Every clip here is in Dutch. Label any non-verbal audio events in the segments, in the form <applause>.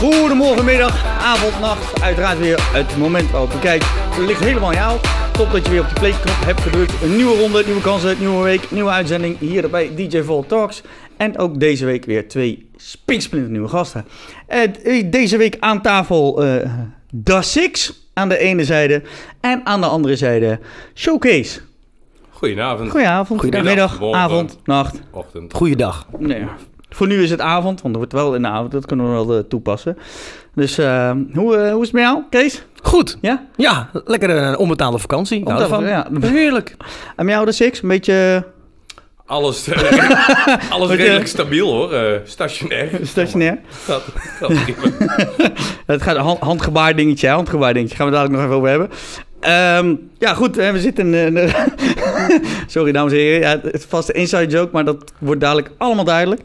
Goedemorgen, middag, avond, nacht. Uiteraard weer het moment waarop je kijkt. Het ligt helemaal aan jou. Top dat je weer op die playknop hebt gedrukt. Een nieuwe ronde, nieuwe kansen, nieuwe week, nieuwe uitzending hier bij DJ Vol Talks. En ook deze week weer twee spiksplinter nieuwe gasten. Eh, deze week aan tafel eh Da Six aan de ene zijde en aan de andere zijde Showcase. Goedenavond. Goedenavond, Goedemiddag, avond, nacht. Ochtend. Goeiedag. Nee, voor nu is het avond, want het wordt wel in de avond. Dat kunnen we wel eh, toepassen. Dus eh, hoe, eh, hoe is het met jou, Kees? Goed. Ja? Ja, lekker een onbetaalde vakantie. Onbetaalde, ervan. ja. <laughs> Heerlijk. En met jou de Six? Een beetje <laughs> Alles, <laughs> alles redelijk stabiel hoor. Eh, stationair. stationair. Gaat prima. Het gaat hand, handgebaar dingetje, handgebaar dingetje. Gaan we dadelijk nog even over hebben. Ehm, ja, goed. We zitten... in de- Sorry, dames en heren. Ja, het is vast een inside joke, maar dat wordt dadelijk allemaal duidelijk.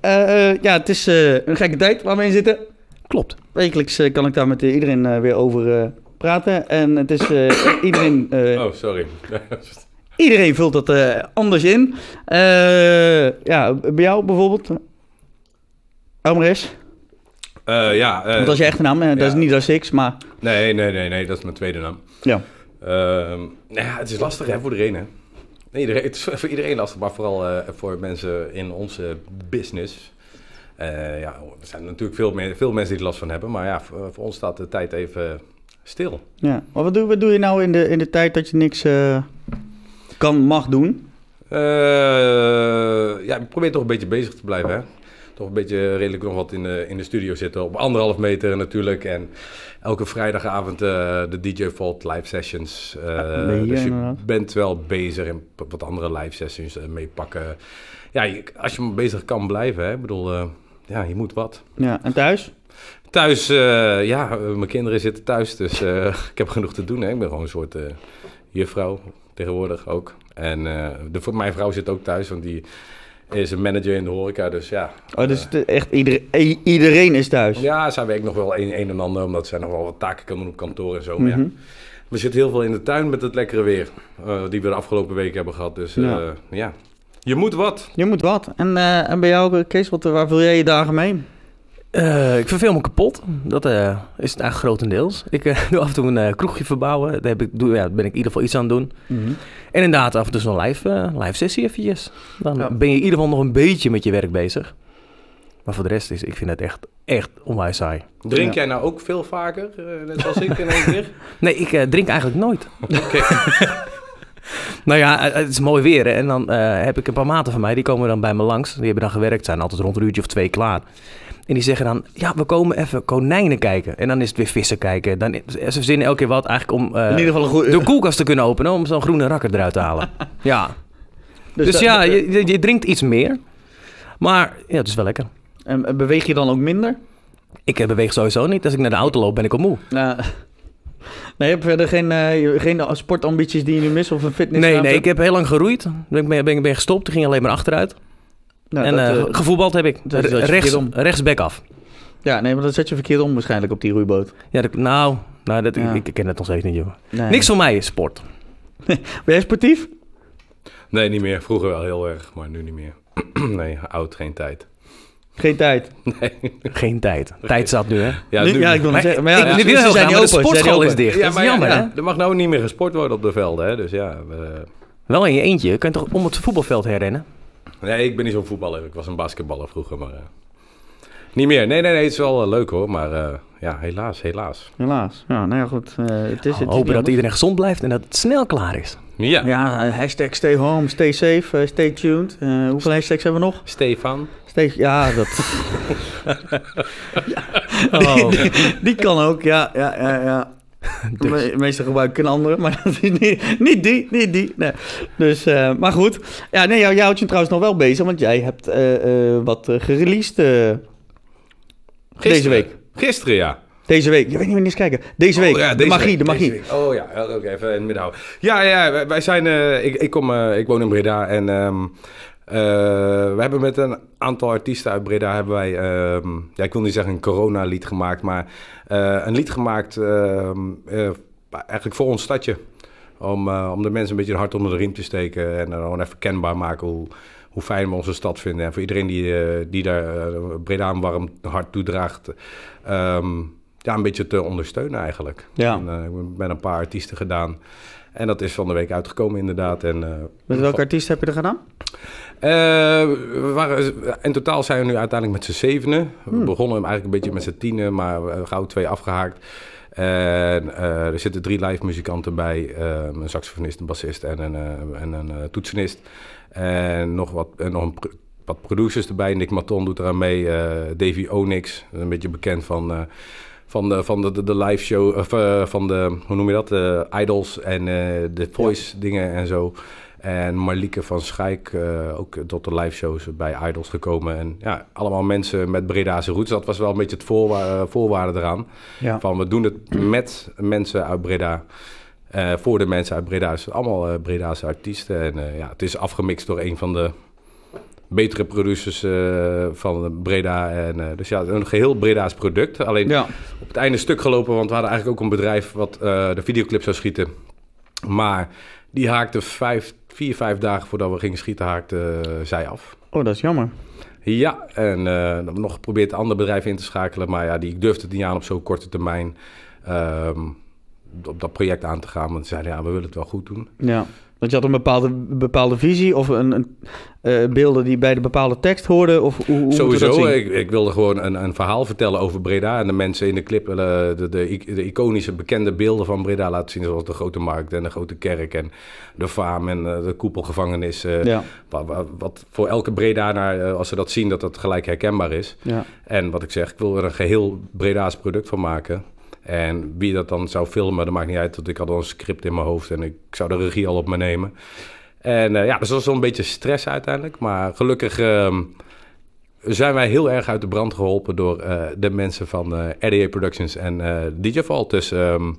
Eh, eh, ja, het is eh, een gekke tijd waar we in zitten. Klopt. Wekelijks eh, kan ik daar met iedereen eh, weer over eh, praten. En het is eh, iedereen... eh, Oh, sorry. <laughs> Iedereen vult dat eh, anders in. Eh, ja, bij jou bijvoorbeeld. Almares. Eh, ja, eh, Want dat is je echte naam. hè? Dat is niet als Six, maar nee, nee, nee, nee, dat is mijn tweede naam. ja. Ehm, nou ja, het is lastig hè, voor iedereen hè. Nee, iedereen, het is voor iedereen lastig, maar vooral eh, voor mensen in onze business. Eh, ja, er zijn natuurlijk veel, meer, veel mensen die er last van hebben, maar ja, voor, voor ons staat de tijd even stil. ja. Maar wat doe, wat doe je nou in de, in de tijd dat je niks eh, kan, mag doen? Ja, ik probeer toch een beetje bezig te blijven. Hè? Toch een beetje redelijk nog wat in de, in de studio zitten. Op anderhalf meter natuurlijk. En elke vrijdagavond eh, de DJ Vault live sessions. Eh, Ja, hier dus je inderdaad. bent wel bezig en wat andere live sessions eh, meepakken. Ja, je- als je maar bezig kan blijven. Hè? Ik bedoel, eh, ja, je moet wat. Ja, en thuis? Thuis, eh, ja, eh, mijn kinderen zitten thuis, dus eh, <laughs> ik heb genoeg te doen. Hè. Ik ben gewoon een soort eh, juffrouw tegenwoordig ook. En eh, de, voor mijn vrouw zit ook thuis, want die is een manager in de horeca. Dus ja, Oh, dus het- echt iedereen, iedereen is thuis. ja zij werkt nog wel een, een en ander, omdat zij nog wel wat taken kan doen op kantoor en zo. Maar Mhm. ja, we zitten heel veel in de tuin met het lekkere weer, eh, die we de afgelopen weken hebben gehad. Dus eh, Ja. ja. je moet wat. Je moet wat. En, eh, en bij jou, Kees, wat, waar vul jij je dagen mee? Eh, ik verveel me kapot. Dat eh, is het eigenlijk grotendeels. Ik eh, <laughs> doe af en toe een kroegje verbouwen. Daar heb ik, doe, ja, daar ben ik in ieder geval iets aan het doen. En inderdaad, af en toe zo'n live, live sessie eventjes. Dan Ja. ben je in ieder geval nog een beetje met je werk bezig. Maar voor de rest is, ik vind het echt, echt onwijs saai. Drink Ja. jij nou ook veel vaker, eh, net als ik in één keer? <laughs> Nee, ik eh, drink eigenlijk nooit. Oké. <laughs> Nou ja, het is mooi weer. hè. En dan eh, heb ik een paar maten van mij, die komen dan bij me langs. Die hebben dan gewerkt, zijn altijd rond een uurtje of twee klaar. En die zeggen dan, ja, we komen even konijnen kijken. En dan is het weer vissen kijken. Dan, ze verzinnen elke keer wat eigenlijk om eh, In ieder geval een goede... de koelkast te kunnen openen... om zo'n groene rakker eruit te halen. <laughs> ja, dus, dat- ja, je, je- je drinkt iets meer. Maar ja, het is wel lekker. En beweeg je dan ook minder? Ik eh, beweeg sowieso niet. Als ik naar de auto loop, ben ik al moe. Nou, <laughs> nee, je hebt verder geen, eh, geen sportambities die je nu mist of een fitness? Nee, nee, ik heb heel lang geroeid. Ben ik ben, ben, ben gestopt. Ging alleen maar achteruit. Nou, en dat, eh, eh, gevoetbald heb ik. dat is eens rechts, rechtsback af. ja, nee, maar dat zet je verkeerd om waarschijnlijk op die roeiboot. Ja, dat, nou, nou dat, Ja. ik, ik ken het nog steeds niet, joh. Nee. Niks van mij, sport. <laughs> Ben jij sportief? Nee, niet meer. Vroeger wel heel erg, maar nu niet meer. <clears throat> nee, oud, geen tijd. Geen tijd. <laughs> Nee. Geen tijd. Tijd zat nu, hè? Ja, Nu- ja, ik wil Maar zeggen. Maar ja, ik heel zijn graag, de open, sportschool niet is dicht. Ja, dat is jammer, ja, hè? er mag nou niet meer gesport worden op de velden, hè? Dus ja, we- Wel in je eentje. Je kunt toch om het voetbalveld herrennen? Nee, ik ben niet zo'n voetballer. Ik was een basketballer vroeger, maar eh, niet meer. Nee, nee, nee, het is wel eh, leuk hoor, maar eh, ja, helaas, helaas. Helaas. Ja, nou ja, goed. eh, het is, het Hopen dat iedereen gezond blijft en dat het snel klaar is. Ja, Ja, hashtag stay home, stay safe, stay tuned. Eh, hoeveel hashtags hebben we nog? Stefan. Stay, ja, dat... <laughs> <laughs> Oh. die, die kan ook, ja, ja, ja, ja. <laughs> Dus. Me- Meestal gebruik ik een andere, maar <laughs> dat is niet, niet die, niet die. Nee. Dus, eh, maar goed. Ja, nee, jou, jou houdt je trouwens nog wel bezig, want jij hebt eh, eh, wat gereleased deze week. Gisteren, ja. Deze week. Je weet niet wanneer eens kijken. Deze week. Oh, ja, de deze magie, week, de magie. Oh ja, ook even in het midden houden. Ja, ja, wij, zijn... ik, ik, kom, ik woon in Breda en... ehm, eh, we hebben met een aantal artiesten uit Breda hebben wij, ehm, ja, ik wil niet zeggen een corona-lied gemaakt, maar eh, een lied gemaakt, ehm, eh, eigenlijk voor ons stadje. Om, eh, om de mensen een beetje een hart onder de riem te steken. En dan gewoon even kenbaar maken hoe, hoe fijn we onze stad vinden. En voor iedereen die, eh, die daar eh, Breda een warm hart toedraagt. ehm, ja, een beetje te ondersteunen eigenlijk. Ja. En, eh, ik ben met een paar artiesten gedaan. En dat is van de week uitgekomen inderdaad. En, eh, Met welke artiest heb je er gedaan? eh, we waren, in totaal zijn we nu uiteindelijk met z'n zevenen. We begonnen hem eigenlijk een beetje met z'n tienen, maar gauw twee afgehaakt. En eh, er zitten drie live muzikanten bij. een saxofonist, een bassist en een, en een toetsenist. En nog, wat, en nog een wat producers erbij. Nick Maton doet eraan mee. Davy Onyx, een beetje bekend van... van de, van de, de, de live show, of eh, van de, hoe noem je dat, de idols en eh, de voice dingen en zo. En Marlieke van Schijk, eh, ook tot de live shows bij idols gekomen. En ja, allemaal mensen met Breda's roots. Dat was wel een beetje het voorwa voorwaarde eraan. Ja. Van we doen het met mensen uit Breda. voor de mensen uit Breda. Dus allemaal Breda's artiesten. En ja, het is afgemixt door een van de betere producers eh, van Breda. En, eh, dus ja, een geheel Breda's product. Alleen Ja. op het einde stuk gelopen, want we hadden eigenlijk ook een bedrijf wat eh, de videoclip zou schieten. Maar die haakte vijf, vier, vijf dagen voordat we gingen schieten, haakte zij af. Oh, dat is jammer. Ja, en dan nog geprobeerd een ander bedrijf in te schakelen. Maar ja, die ik durfde het niet aan op zo'n korte termijn ehm, op dat project aan te gaan. Want ze zeiden, ja, we willen het wel goed doen. Ja. Want je had een bepaalde, bepaalde visie of een, een, eh, beelden die bij de bepaalde tekst hoorden? Of hoe, Sowieso, ik, ik wilde gewoon een, een verhaal vertellen over Breda. En de mensen in de clip, eh, de, de, de iconische bekende beelden van Breda laten zien. Zoals de Grote Markt en de Grote Kerk en de Faam en eh, de Koepelgevangenis. Ja, wat, wat- wat voor elke Bredaner, eh, als ze dat zien, dat dat gelijk herkenbaar is. ja. En wat ik zeg, ik wil er een geheel Breda's product van maken. En wie dat dan zou filmen, dat maakt niet uit. Want ik had al een script in mijn hoofd en ik zou de regie al op me nemen. En eh, ja, dus dat was wel een beetje stress uiteindelijk. Maar gelukkig ehm, zijn wij heel erg uit de brand geholpen door eh, de mensen van eh, RDA Productions en DJ Vault. Dus ehm,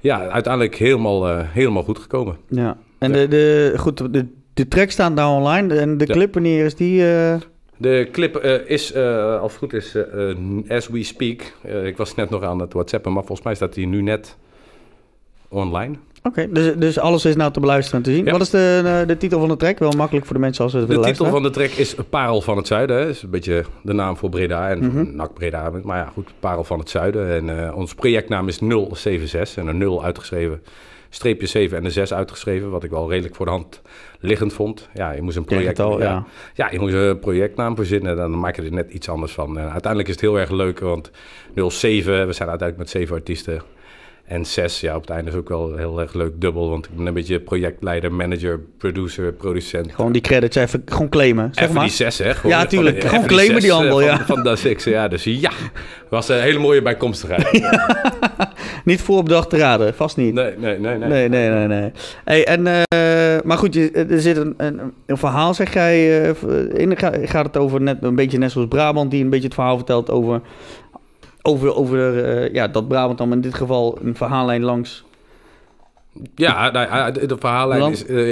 ja, uiteindelijk helemaal, helemaal goed gekomen. ja. En de, de, goed, de, de track staan daar online. En de clip, wanneer is die? De clip eh, is, eh, als het goed is, eh, as we speak. Ik was net nog aan het whatsappen, maar volgens mij staat hij nu net online. Oké, dus, dus alles is nou te beluisteren en te zien. Ja. Wat is de, de titel van de track? Wel makkelijk voor de mensen als ze het De willen titel luisteren. van de track is Parel van het Zuiden. Dat is een beetje de naam voor Breda en Mhm. NAC Breda. Maar ja, goed, Parel van het Zuiden. En ons projectnaam is 076 en een 0 uitgeschreven. Streepje 7 en een 6 uitgeschreven, wat ik wel redelijk voor de hand liggend vond. Ja, je moest een project, ja, ja. je moest een projectnaam verzinnen. Dan maak je er net iets anders van. En uiteindelijk is het heel erg leuk, want 07, we zijn uiteindelijk met zeven artiesten. En 6, ja, op het einde is ook wel heel erg leuk dubbel. Want ik ben een beetje projectleider, manager, producer, producent. Gewoon die credits even gewoon claimen, zeg Even maar. die 6, hè? Ja, van- tuurlijk. Gewoon claimen die zes, eh, handel, van, ja. Van Dat Six, ja. Dus ja, was een hele mooie bijkomstigheid. <laughs> Niet voor op dag te raden, vast niet. Nee, nee, nee. nee. Nee, nee, nee, nee. Hey, en, eh, maar goed, er zit een, een, een verhaal, zeg jij. eh, in, ga- gaat het over net een beetje net zoals Brabant, die een beetje het verhaal vertelt over, over, over eh, ja, dat Brabant dan in dit geval een verhaallijn langs Ja, nou, de, verhaallijn land, is, eh,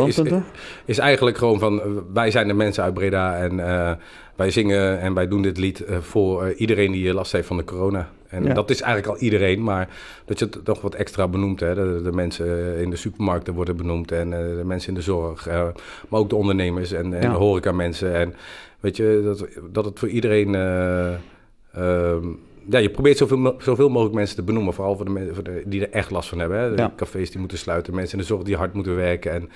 is, eigenlijk gewoon van... wij zijn de mensen uit Breda en wij zingen en wij doen dit lied voor iedereen die last heeft van de corona. En Ja. dat is eigenlijk al iedereen, maar dat je het nog wat extra benoemt. Hè? De, de mensen in de supermarkten worden benoemd en eh, de mensen in de zorg. eh, maar ook de ondernemers en, en Ja. de horecamensen. En weet je, dat, dat het voor iedereen... eh, ehm, ja, je probeert zoveel, zoveel mogelijk mensen te benoemen. Vooral voor de mensen die er echt last van hebben. Hè? De Ja. cafés die moeten sluiten. Mensen in de zorg die hard moeten werken. En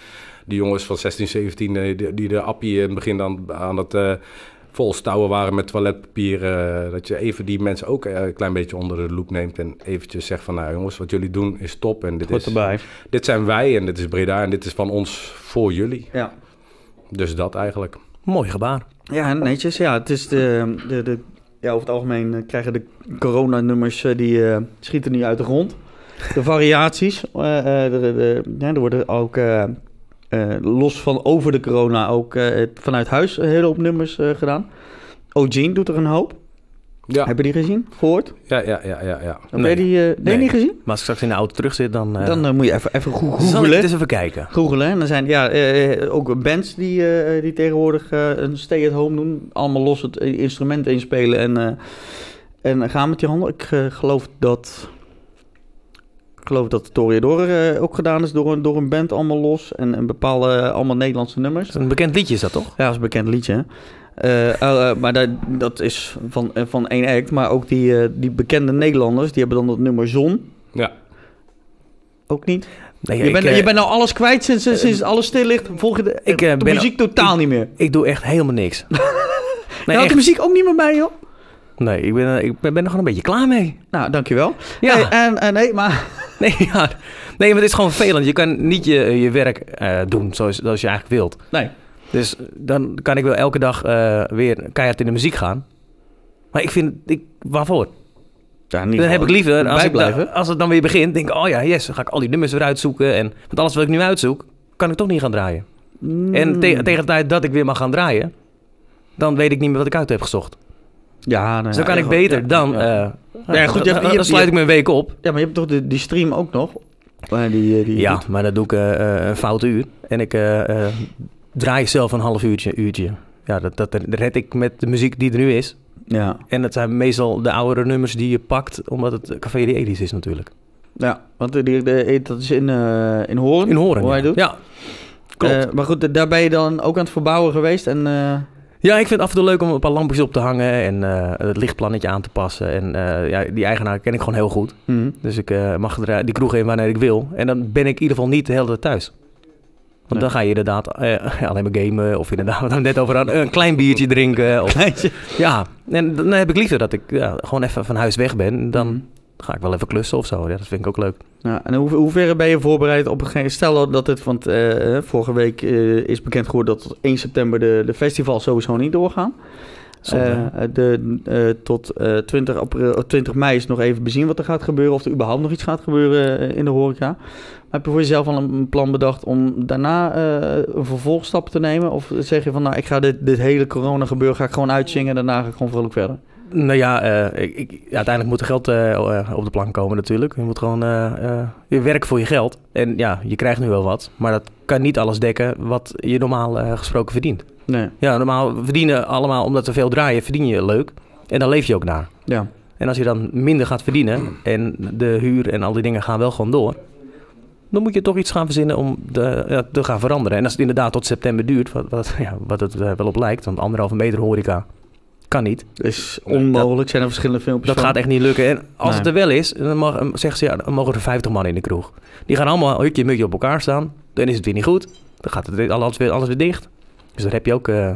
die jongens van 16, 17 eh, die, die de appie in het begin dan aan het eh volstouwen waren met toiletpapier. eh, dat je even die mensen ook eh, een klein beetje onder de loep neemt. En eventjes zegt van nou jongens, wat jullie doen is top. En dit, Goed is, erbij. dit zijn wij en dit is Breda en dit is van ons voor jullie. Ja. Dus dat eigenlijk. Mooi gebaar. Ja, netjes. Ja, het is de, de, de, ja, over het algemeen eh, krijgen de coronanummers, die eh, schieten nu uit de grond. De variaties, eh, eh, de, de, ja, er worden ook eh, eh, los van over de corona ook eh, vanuit huis een hele hoop nummers eh, gedaan. O'Gene doet er een hoop. Ja, Heb je die gezien? Gehoord? ja, ja, ja, ja. ja. Heb Nee. die eh, nee, Nee. niet gezien? Maar als ik straks in de auto terug zit, dan... eh, Dan eh, moet je even, even go- zal ik het googelen. eens even kijken. Googelen. En dan zijn ja, eh, ook bands die, eh, die tegenwoordig eh, een stay-at-home doen. Allemaal los het instrument inspelen en, eh, en gaan met die handen. Ik eh, geloof dat geloof dat de Toreador eh, ook gedaan is door een, door een band allemaal los. En, en bepaalde, eh, allemaal Nederlandse nummers. Een bekend liedje is dat toch? Ja, dat is een bekend liedje. Eh, maar dat, dat is van, van één act. Maar ook die, die bekende Nederlanders, die hebben dan dat nummer Zon. Ja. Ook niet. Nee, je, ik, bent, je bent nou alles kwijt sinds, sinds alles stil ligt. Volg je de, ik, de ben- muziek totaal niet meer. ik doe echt helemaal niks. <laughs> Nee, nee, houdt de echt. muziek ook niet meer bij, joh. nee ik, ben, ik ben er gewoon een beetje klaar mee. Nou, dankjewel. Ja. Hey, en, en nee, maar... <laughs> Nee, ja. nee, maar het is gewoon vervelend. Je kan niet je, je werk eh, doen zoals, zoals je eigenlijk wilt. Nee. Dus dan kan ik wel elke dag eh, weer keihard in de muziek gaan. Maar ik vind, ik, waarvoor? Ja, niet Dan heb ik liever, als, ik, da- als het dan weer begint, denk ik, oh ja, yes, dan ga ik al die nummers weer uitzoeken. En, want alles wat ik nu uitzoek, kan ik toch niet gaan draaien. En Mm. te- tegen de tijd dat ik weer mag gaan draaien, dan weet ik niet meer wat ik uit heb gezocht. Ja, nou, ja, kan ik beter dan... Ja, eh, Ja, goed, je dan, hebt- je dan hebt- sluit ik mijn week op. Ja, maar je hebt toch de, die stream ook nog? Die, eh, die, Ja, maar dat doe ik eh, eh, een fout uur. En ik eh, eh, draai zelf een half uurtje. uurtje. Ja, dat, dat, dat red ik met de muziek die er nu is. Ja, En het zijn meestal de oudere nummers die je pakt, omdat het Café de Edis is natuurlijk. ja want die- de, dat is in, eh in Hoorn. In Horen. Hoe ja. hij doet. Ja, klopt. Eh, maar goed, daar ben je dan ook aan het verbouwen geweest. En, eh, ja, ik vind het af en toe leuk om een paar lampjes op te hangen en eh, het lichtplannetje aan te passen. En eh, ja, die eigenaar ken ik gewoon heel goed. hm. Dus ik eh, mag er, die kroeg in wanneer ik wil. En dan ben ik in ieder geval niet de hele tijd thuis. Want Nee. dan ga je inderdaad <laughs> alleen maar gamen of inderdaad, <laughs> wat we net over hadden, een klein biertje drinken. Of, <laughs> ja, en dan heb ik liever dat ik ja, gewoon even van huis weg ben. Dan Hm. Ga ik wel even klussen of zo. Ja, dat vind ik ook leuk. Ja, en hoe, hoe ver ben je voorbereid op het ge- Stel dat het, want eh, vorige week eh, is bekend geworden dat tot 1 september de, de festivals sowieso niet doorgaan. Eh, de, eh, tot eh, 20, april, eh, 20 mei is nog even bezien wat er gaat gebeuren. Of er überhaupt nog iets gaat gebeuren eh, in de horeca. Maar heb je voor jezelf al een plan bedacht om daarna eh, een vervolgstap te nemen? Of zeg je van nou, ik ga dit, dit hele corona gebeuren, ga ik gewoon uitzingen en daarna ga ik gewoon vrolijk verder? Nou ja, eh, ik, ik- ja, uiteindelijk moet er geld eh, eh, op de plank komen natuurlijk. Je moet gewoon je werken voor je geld. En ja, je krijgt nu wel wat. Maar dat kan niet alles dekken wat je normaal gesproken verdient. Nee, Ja, normaal verdienen allemaal, omdat we veel draaien, verdien je leuk. En dan leef je ook naar. ja. En als je dan minder gaat verdienen en de huur en al die dingen gaan wel gewoon door, dan moet je toch iets gaan verzinnen om de, ja, te gaan veranderen. En als het inderdaad tot september duurt, wat, wat, <laughs> ja, wat het wel op lijkt, want anderhalve meter horeca kan niet. is onmogelijk. zijn er verschillende filmpjes Dat van. gaat echt niet lukken. En als Nee. het er wel is, dan mag, zeggen ze, ja, dan mogen er 50 man in de kroeg. Die gaan allemaal hutje mutje op elkaar staan. Dan is het weer niet goed. Dan gaat het alles weer, alles weer dicht. Dus daar heb je ook eh,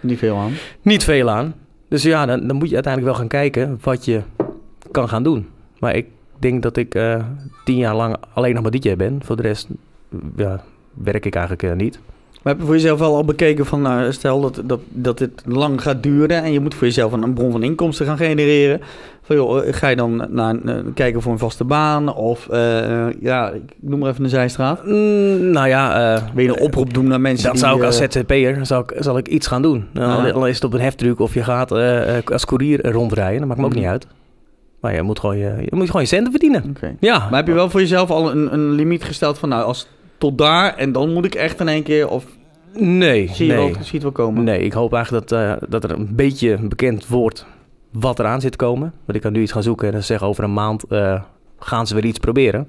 Niet veel aan. niet veel aan. Dus ja, dan, dan moet je uiteindelijk wel gaan kijken wat je kan gaan doen. Maar ik denk dat ik eh, tien jaar lang alleen nog maar DJ ben. Voor de rest ja, werk ik eigenlijk eh, niet. Maar heb je voor jezelf wel al bekeken van, nou, stel dat, dat, dat dit lang gaat duren en je moet voor jezelf een, een bron van inkomsten gaan genereren. Van, joh, eh, ga je dan naar, eh, kijken voor een vaste baan of, eh, ja, ik noem maar even een zijstraat. Mm, nou ja, Wil je een oproep doen naar mensen die... zou ik als ZZP'er zal ik, zal ik iets gaan doen. Dan, Ja. dan is het op een heftruck of je gaat als courier rondrijden. Dat maakt me ook Mhm. niet uit. Maar je moet gewoon je, je, moet gewoon je centen verdienen. Ja. Maar heb je wel voor jezelf al een, een limiet gesteld van, nou, als tot daar en dan moet ik echt in één keer, of Nee, zie je, nee. wel, zie je het wel komen? Nee, ik hoop eigenlijk dat, eh, dat er een beetje bekend wordt wat eraan zit te komen. Want ik kan nu iets gaan zoeken en dan zeggen over een maand eh, gaan ze weer iets proberen.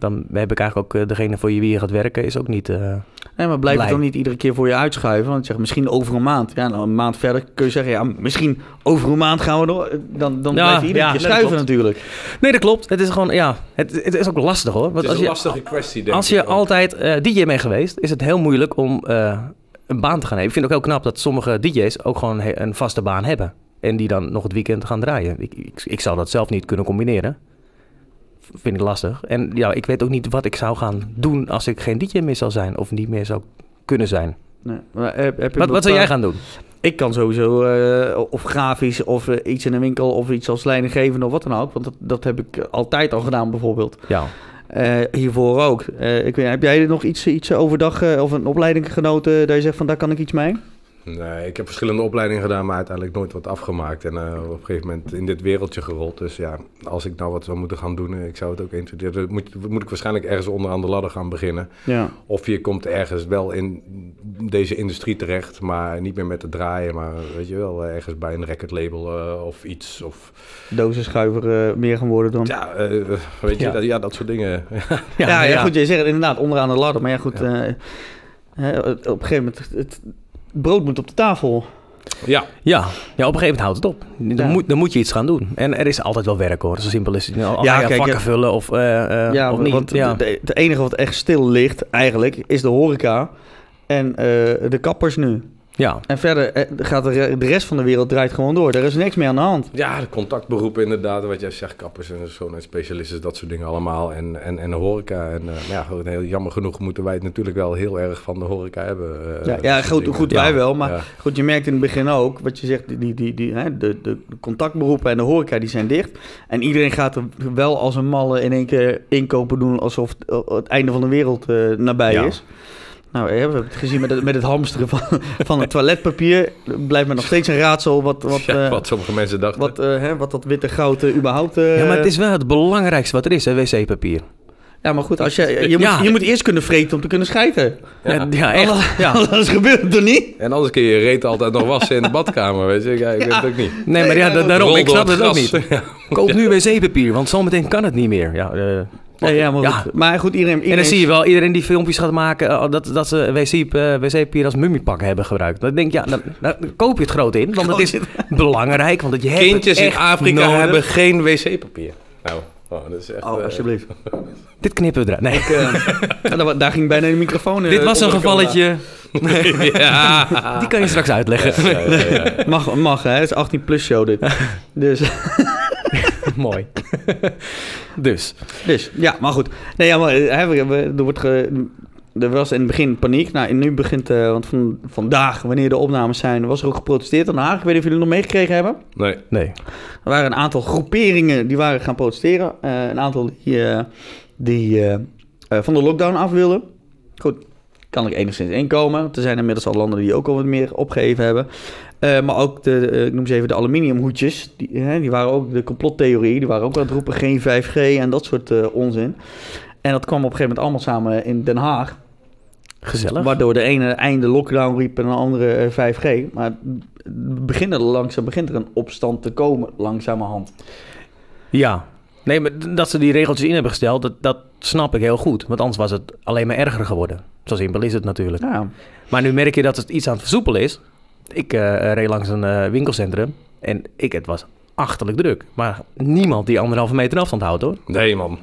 Dan heb ik eigenlijk ook eh, degene voor je wie je gaat werken is ook niet... eh, Nee, maar blijf het dan niet iedere keer voor je uitschuiven? Want zeg, misschien over een maand. Ja, nou, een maand verder kun je zeggen, ja, misschien over een maand gaan we door. Dan, dan Ja, blijf je iedere ja, keer schuiven natuurlijk. Nee, dat klopt. Het is gewoon, ja, het, het is ook lastig hoor. Het Want is als een je, lastige kwestie, denk als ik je ook. altijd eh, DJ bent geweest, is het heel moeilijk om eh, een baan te gaan nemen. Ik vind het ook heel knap dat sommige DJ's ook gewoon een vaste baan hebben. En die dan nog het weekend gaan draaien. Ik, ik, ik zou dat zelf niet kunnen combineren. Vind ik lastig. En ja, ik weet ook niet wat ik zou gaan doen als ik geen DJ meer zou zijn. Of niet meer zou kunnen zijn. Nee. Maar heb, heb je Wat, wat zou jij gaan doen? Ik kan sowieso, eh, of grafisch, of eh, iets in een winkel, of iets als leidinggevende, of wat dan ook. Want dat, dat heb ik altijd al gedaan, bijvoorbeeld. Ja. Eh, hiervoor ook. Ik weet, heb jij er nog iets, iets overdag of een opleiding genoten dat je zegt van daar kan ik iets mee? Nee, ik heb verschillende opleidingen gedaan, maar uiteindelijk nooit wat afgemaakt. En eh, op een gegeven moment in dit wereldje gerold. Dus ja, als ik nou wat zou moeten gaan doen, eh, ik zou het ook eens... Dan moet, moet ik waarschijnlijk ergens onderaan de ladder gaan beginnen. Ja. Of je komt ergens wel in deze industrie terecht, maar niet meer met het draaien. Maar weet je wel, eh, ergens bij een recordlabel eh of iets. Of, Dozenschuiver meer gaan worden dan. ja, weet je, Ja. Dat, ja, dat soort dingen. <laughs> Ja, ja, goed, je zegt inderdaad, onderaan de ladder. Maar ja, goed, op een gegeven moment, het brood moet op de tafel. ja, Ja, ja, op een gegeven moment houdt het op. Dan, Ja. moet, dan moet je iets gaan doen. En er is altijd wel werk hoor. Zo simpel is het. Nou, Ja, kijk, vakken ja. vullen of, eh, eh, ja, of niet. want ja. de- het enige wat echt stil ligt eigenlijk, is de horeca en eh, de kappers nu. Ja. En verder eh, gaat de, de rest van de wereld draait gewoon door. Er is niks meer aan de hand. ja, de contactberoepen inderdaad, wat jij zegt, kappers en schoonheidsspecialisten, dat soort dingen allemaal. En, en, en de horeca. En eh, maar ja, goed, heel jammer genoeg moeten wij het natuurlijk wel heel erg van de horeca hebben. eh, Ja, ja goed, dingen. goed Ja, wij wel. Maar ja. goed, je merkt in het begin ook, wat je zegt, die, die, die, hè, de, de contactberoepen en de horeca die zijn dicht. En iedereen gaat er wel als een malle in één keer inkopen doen alsof het, het einde van de wereld eh, nabij Ja. is. Nou, hè, we hebben het gezien met het, met het hamsteren van, van het toiletpapier. Blijft me nog steeds een raadsel wat, wat, Ja, eh, wat sommige mensen dachten. wat, eh, hè, wat dat witte goud eh, überhaupt... eh, ja, maar het is wel het belangrijkste wat er is, hè, wc-papier. Ja, maar goed, als je, je, moet, Ja. je moet eerst kunnen vreten om te kunnen schijten. Ja. Ja, echt. Anders, Ja. <laughs> anders gebeurt het toch niet? En anders kun je je reet altijd nog wassen in de badkamer, weet je. Ja, ik weet het ook niet. Nee, maar ja, daarom, ik snap het ook niet. <laughs> Ja. Koop nu wc-papier, want zometeen kan het niet meer. Ja, Ja, ja, maar, Ja. goed. maar goed, iedereen... En dan zie je wel iedereen die filmpjes gaat maken eh, dat, dat ze wc, eh, wc-papier als mummiepak hebben gebruikt. Dan denk ik, ja, dan, dan koop je het groot in, want het is belangrijk. Want je hebt het Kindjes in Afrika nodig. hebben geen wc-papier. Nou, oh, dat is echt... Oh, eh, alsjeblieft. Dit knippen we eruit. Nee, Ja, daar, daar ging bijna de microfoon eh, dit was een gevalletje. <laughs> ja. Die kan je straks uitleggen. Ja, ja, ja. camera. Mag, mag hè? Het is 18 plus show dit. <laughs> Dus, <laughs> Mooi. <laughs> dus. dus, ja, maar goed. Nee, ja, maar hè, we, we- er, wordt ge, er was in het begin paniek. Nou, en nu begint, eh, want van, vandaag, wanneer de opnames zijn, was er ook geprotesteerd in Den Haag. Ik weet niet of jullie het nog meegekregen hebben. Nee. Nee. Er waren een aantal groeperingen die waren gaan protesteren. Eh, een aantal die, eh, die van de lockdown af wilden. Goed, kan ik enigszins inkomen. Er zijn inmiddels al landen die ook al wat meer opgegeven hebben. Eh, maar ook de, eh, ik noem ze even de aluminiumhoedjes. Die, hè, die waren ook de complottheorie. Die waren ook aan het roepen geen 5G en dat soort eh, onzin. En dat kwam op een gegeven moment allemaal samen in Den Haag. Gezellig. Waardoor de ene einde lockdown riep en de andere eh, 5G. Maar beginnen langzaam begint er een opstand te komen, langzamerhand. Ja. Nee, maar dat ze die regeltjes in hebben gesteld, dat, dat snap ik heel goed. Want anders was het alleen maar erger geworden. Zo simpel is het natuurlijk. Ja, Maar nu merk je dat het iets aan het versoepelen is. Ik eh, reed langs een eh, winkelcentrum en ik, het was achterlijk druk. Maar niemand die anderhalve meter afstand houdt hoor. Nee, man.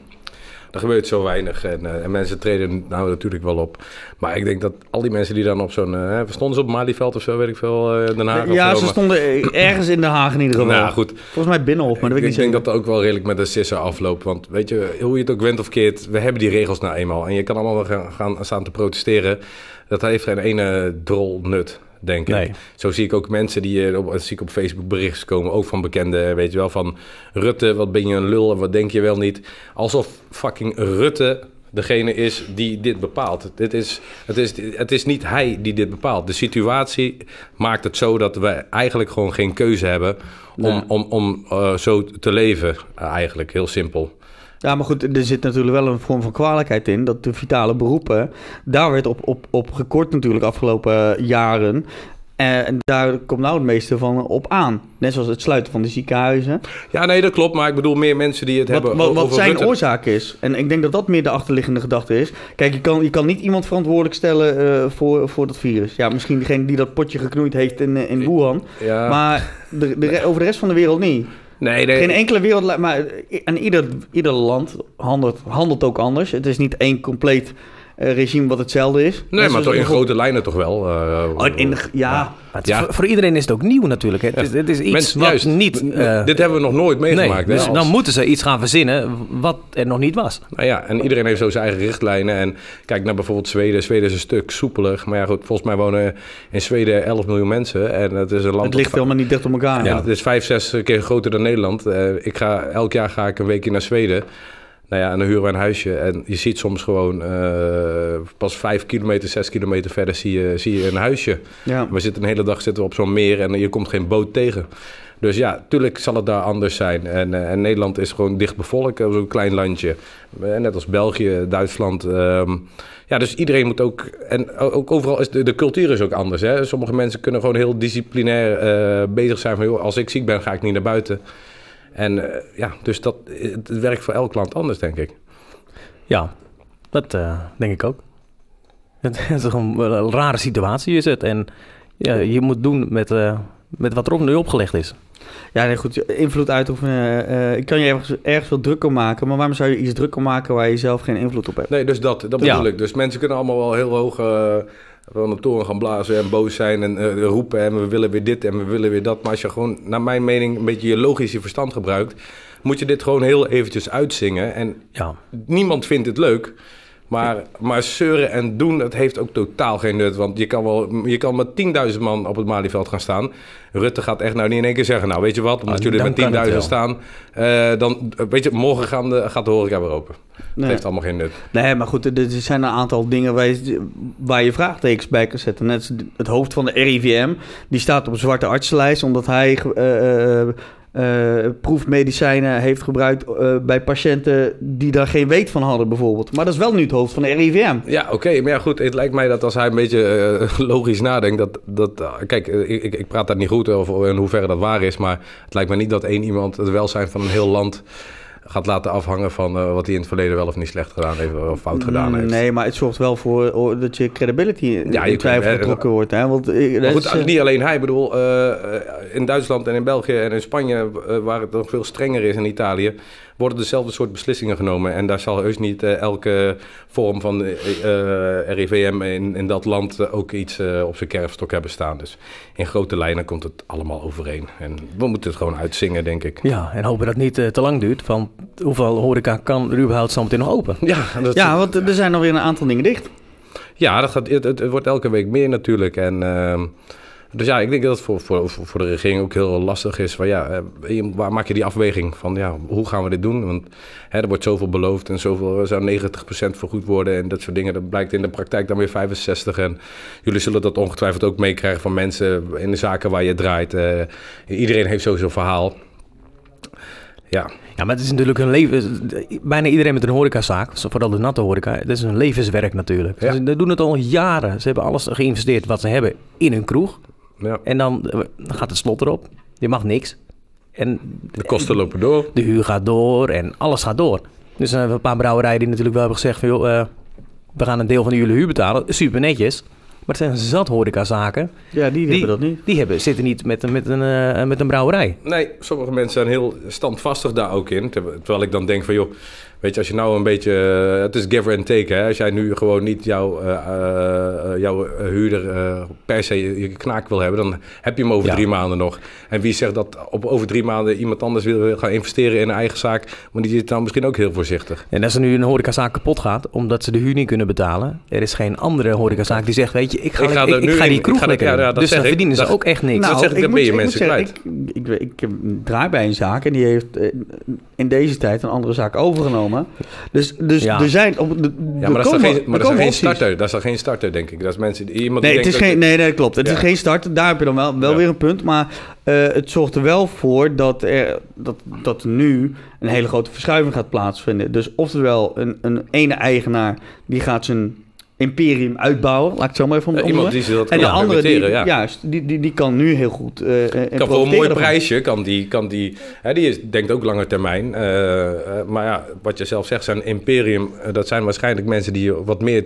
Er gebeurt zo weinig en, eh, en mensen treden nou natuurlijk wel op. Maar ik denk dat al die mensen die dan op zo'n... eh stonden ze op Malieveld of zo, weet ik veel, eh Den Haag ja of zo. ze stonden eh, ergens in Den Haag in ieder geval. Nou goed, Volgens mij Binnenhof, maar dat ik, weet ik niet denk zeker. dat het ook wel redelijk met de sisser afloopt. Want weet je, hoe je het ook went of keert, we hebben die regels nou eenmaal. En je kan allemaal wel gaan, gaan staan te protesteren. Dat heeft geen ene drol nut, denk ik. Nee. Zo zie ik ook mensen die eh, op, zie ik op Facebook berichten komen, ook van bekenden, weet je wel, van Rutte, wat ben je een lul en wat denk je wel niet. Alsof fucking Rutte degene is die dit bepaalt. Dit is, het, is, het is niet hij die dit bepaalt. De situatie maakt het zo dat we eigenlijk gewoon geen keuze hebben om, Nee. om, om eh, zo te leven, eigenlijk, heel simpel. Ja, maar goed, er zit natuurlijk wel een vorm van kwalijkheid in. Dat de vitale beroepen, daar werd op, op, op gekort natuurlijk afgelopen jaren. Eh, En daar komt nou het meeste van op aan. Net zoals het sluiten van de ziekenhuizen. Ja, nee, dat klopt, maar ik bedoel meer mensen die het Wat, hebben wat, wat zijn Rutte. oorzaak is. En ik denk dat dat meer de achterliggende gedachte is. Kijk, je kan, je kan niet iemand verantwoordelijk stellen eh, voor, voor dat virus. Ja, misschien degene die dat potje geknoeid heeft in, eh, in Wuhan. Ja. Maar de, over de rest van de wereld niet. Nee, nee. Geen enkele wereld, maar en ieder, ieder land handelt, handelt ook anders. Het is niet één compleet regime wat hetzelfde is. Nee, Net maar toch in grote lijnen toch wel. eh, Oh, in de- ja, Maar het is- Ja. voor, voor iedereen is het ook nieuw natuurlijk. hè. Het, is, het is iets Mensen- wat juist, niet... eh, dit hebben we nog nooit nee, meegemaakt. hè, dus als- dan moeten ze iets gaan verzinnen wat er nog niet was. Nou ja, en iedereen heeft zo zijn eigen richtlijnen. En kijk naar bijvoorbeeld Zweden. Zweden is een stuk soepeler. Maar ja, goed, volgens mij wonen in Zweden 11 miljoen mensen. En het is een land... het ligt helemaal niet dicht op elkaar. Ja, het is vijf, zes keer groter dan Nederland. Eh, ik ga, elk jaar ga ik een weekje naar Zweden. Nou ja, en dan huren we een huisje. En je ziet soms gewoon eh, pas vijf kilometer, zes kilometer verder zie je, zie je een huisje. Ja. We zitten een hele dag zitten we op zo'n meer en je komt geen boot tegen. Dus ja, tuurlijk zal het daar anders zijn. En, eh, en Nederland is gewoon dicht bevolkt, eh, zo'n klein landje. Net als België, Duitsland. ehm, ja, dus iedereen moet ook... En ook overal is de, de cultuur is ook anders. Hè? Sommige mensen kunnen gewoon heel disciplinair bezig zijn van... Joh, als ik ziek ben, ga ik niet naar buiten. En eh, ja, dus dat het werkt voor elk land anders, denk ik. Ja, dat eh, denk ik ook. Het <laughs> is gewoon wel een rare situatie is het. En ja, je moet doen met, eh, met wat er op nu opgelegd is. Ja, nee, goed. Invloed uitoefenen. eh, ik kan je ergens, ergens veel druk om maken. Maar waarom zou je iets druk om maken waar je zelf geen invloed op hebt? Nee, dus dat, dat Ja. bedoel ik. Dus mensen kunnen allemaal wel heel hoog van de toren gaan blazen en boos zijn en eh, roepen en we willen weer dit en we willen weer dat. Maar als je gewoon, naar mijn mening, een beetje je logische verstand gebruikt, moet je dit gewoon heel eventjes uitzingen. En Ja, niemand vindt het leuk. Maar, maar zeuren en doen, dat heeft ook totaal geen nut. Want je kan, wel, je kan met 10.000 man op het Malieveld gaan staan. Rutte gaat echt nou niet in één keer zeggen... nou, weet je wat, omdat Ah, jullie met 10.000 wel. staan... eh, dan, eh, weet je, morgen gaan de, gaat de horeca weer open. Nee. Het heeft allemaal geen nut. Nee, maar goed, er zijn een aantal dingen waar je, waar je vraagtekens bij kan zetten. Net het hoofd van de RIVM, die staat op een zwarte artsenlijst... omdat hij eh, eh, proefmedicijnen heeft gebruikt eh, bij patiënten... die daar geen weet van hadden bijvoorbeeld. Maar dat is wel nu het hoofd van de RIVM. Ja, oké. maar ja, goed. Het lijkt mij dat als hij een beetje eh, <laughs> logisch nadenkt... Dat, dat, kijk, ik, ik praat daar niet goed over in hoeverre dat waar is... maar het lijkt mij niet dat één iemand het welzijn van een heel land... gaat laten afhangen van eh, wat hij in het verleden wel of niet slecht gedaan heeft... of fout gedaan heeft. Nee, maar het zorgt wel voor dat je credibility in Ja, je in twijfel eh, getrokken wordt. Hè? Want, eh, Maar goed, eh, niet alleen hij. Ik bedoel, in Duitsland en in België en in Spanje, waar het nog veel strenger is in Italië, worden dezelfde soort beslissingen genomen. En daar zal heus niet eh, elke vorm van eh, eh, RIVM in, in dat land ook iets op zijn kerfstok hebben staan. Dus in grote lijnen komt het allemaal overeen. En we moeten het gewoon uitzingen, denk ik. ja en hopen dat het niet te lang duurt. Van hoeveel horeca kan er überhaupt zo meteen nog open? <laughs> Ja, dat, ja, want er zijn alweer een aantal dingen dicht. Ja, dat gaat, het, het, het wordt elke week meer natuurlijk. En, ehm, dus ja, ik denk dat het voor, voor, voor de regering ook heel lastig is. Van, ja, eh, waar maak je die afweging van ja, hoe gaan we dit doen? Want hè, er wordt zoveel beloofd en zoveel zou 90% vergoed worden en dat soort dingen. Dat blijkt in de praktijk dan weer 65. En jullie zullen dat ongetwijfeld ook meekrijgen van mensen in de zaken waar je draait. Eh, iedereen heeft sowieso een verhaal. Ja, Ja, maar het is natuurlijk een leven. Bijna iedereen met een horecazaak, vooral de natte horeca, dat is een levenswerk natuurlijk. Ja. Ze doen het al jaren. Ze hebben alles geïnvesteerd wat ze hebben in hun kroeg. Ja. En dan, eh, dan gaat het slot erop. Je mag niks. En de kosten lopen door. de huur gaat door en alles gaat door. Dus er zijn een paar brouwerijen die natuurlijk wel hebben gezegd van... joh, eh, we gaan een deel van jullie huur betalen. Super netjes. Maar het zijn zat horecazaken. Ja, die, Die, hebben dat niet. die hebben, zitten niet met, een- met, een, eh, met een brouwerij. Nee, sommige mensen zijn heel standvastig daar ook in. Terwijl terwijl ik dan denk van, joh, weet je, als je nou een beetje... eh, het is give and take, hè. Als jij nu gewoon niet jouw, eh, eh, jouw huurder eh, per se je knaak wil hebben... dan heb je hem over Ja. drie maanden nog. En wie zegt dat op over drie maanden iemand anders wil gaan investeren in een eigen zaak... maar die is dan misschien ook heel voorzichtig. En als er nu een horecazaak kapot gaat, omdat ze de huur niet kunnen betalen... er is geen andere horecazaak die zegt, weet je, ik ga, Ik ga ik, ga die ik kroeg ga lekker ja, in. ja, dat Dus dan ik. verdienen ze Dat- ook echt niks. Nou, zeg ik, dan ben je moet mensen zeggen, Ik, ik, ik, draai bij een zaak en die heeft in deze tijd een andere zaak overgenomen. Dus, dus Ja. er zijn... Op, de, Ja, maar dat is geen, maar dat is dan geen starter. Dat is dan geen starter, denk ik. Dat is mensen, die- iemand Nee, die het is geen, dat- nee, nee, klopt. Het Ja. is geen start. Daar heb je dan wel, wel Ja. weer een punt. Maar eh, het zorgt er wel voor dat er dat, dat nu een hele grote verschuiving gaat plaatsvinden. Dus oftewel, een, een ene eigenaar die gaat zijn imperium uitbouwen. Laat ik het zo maar even noemen. iemand die zich dat en de kan andere, die, ja. juist, die, die, die kan nu heel goed eh eh, kan voor een mooi ervan. prijsje, kan die, kan die, hè, die is, denkt ook lange termijn. Eh, eh, maar ja, wat je zelf zegt, zijn imperium, eh, dat zijn waarschijnlijk mensen die wat meer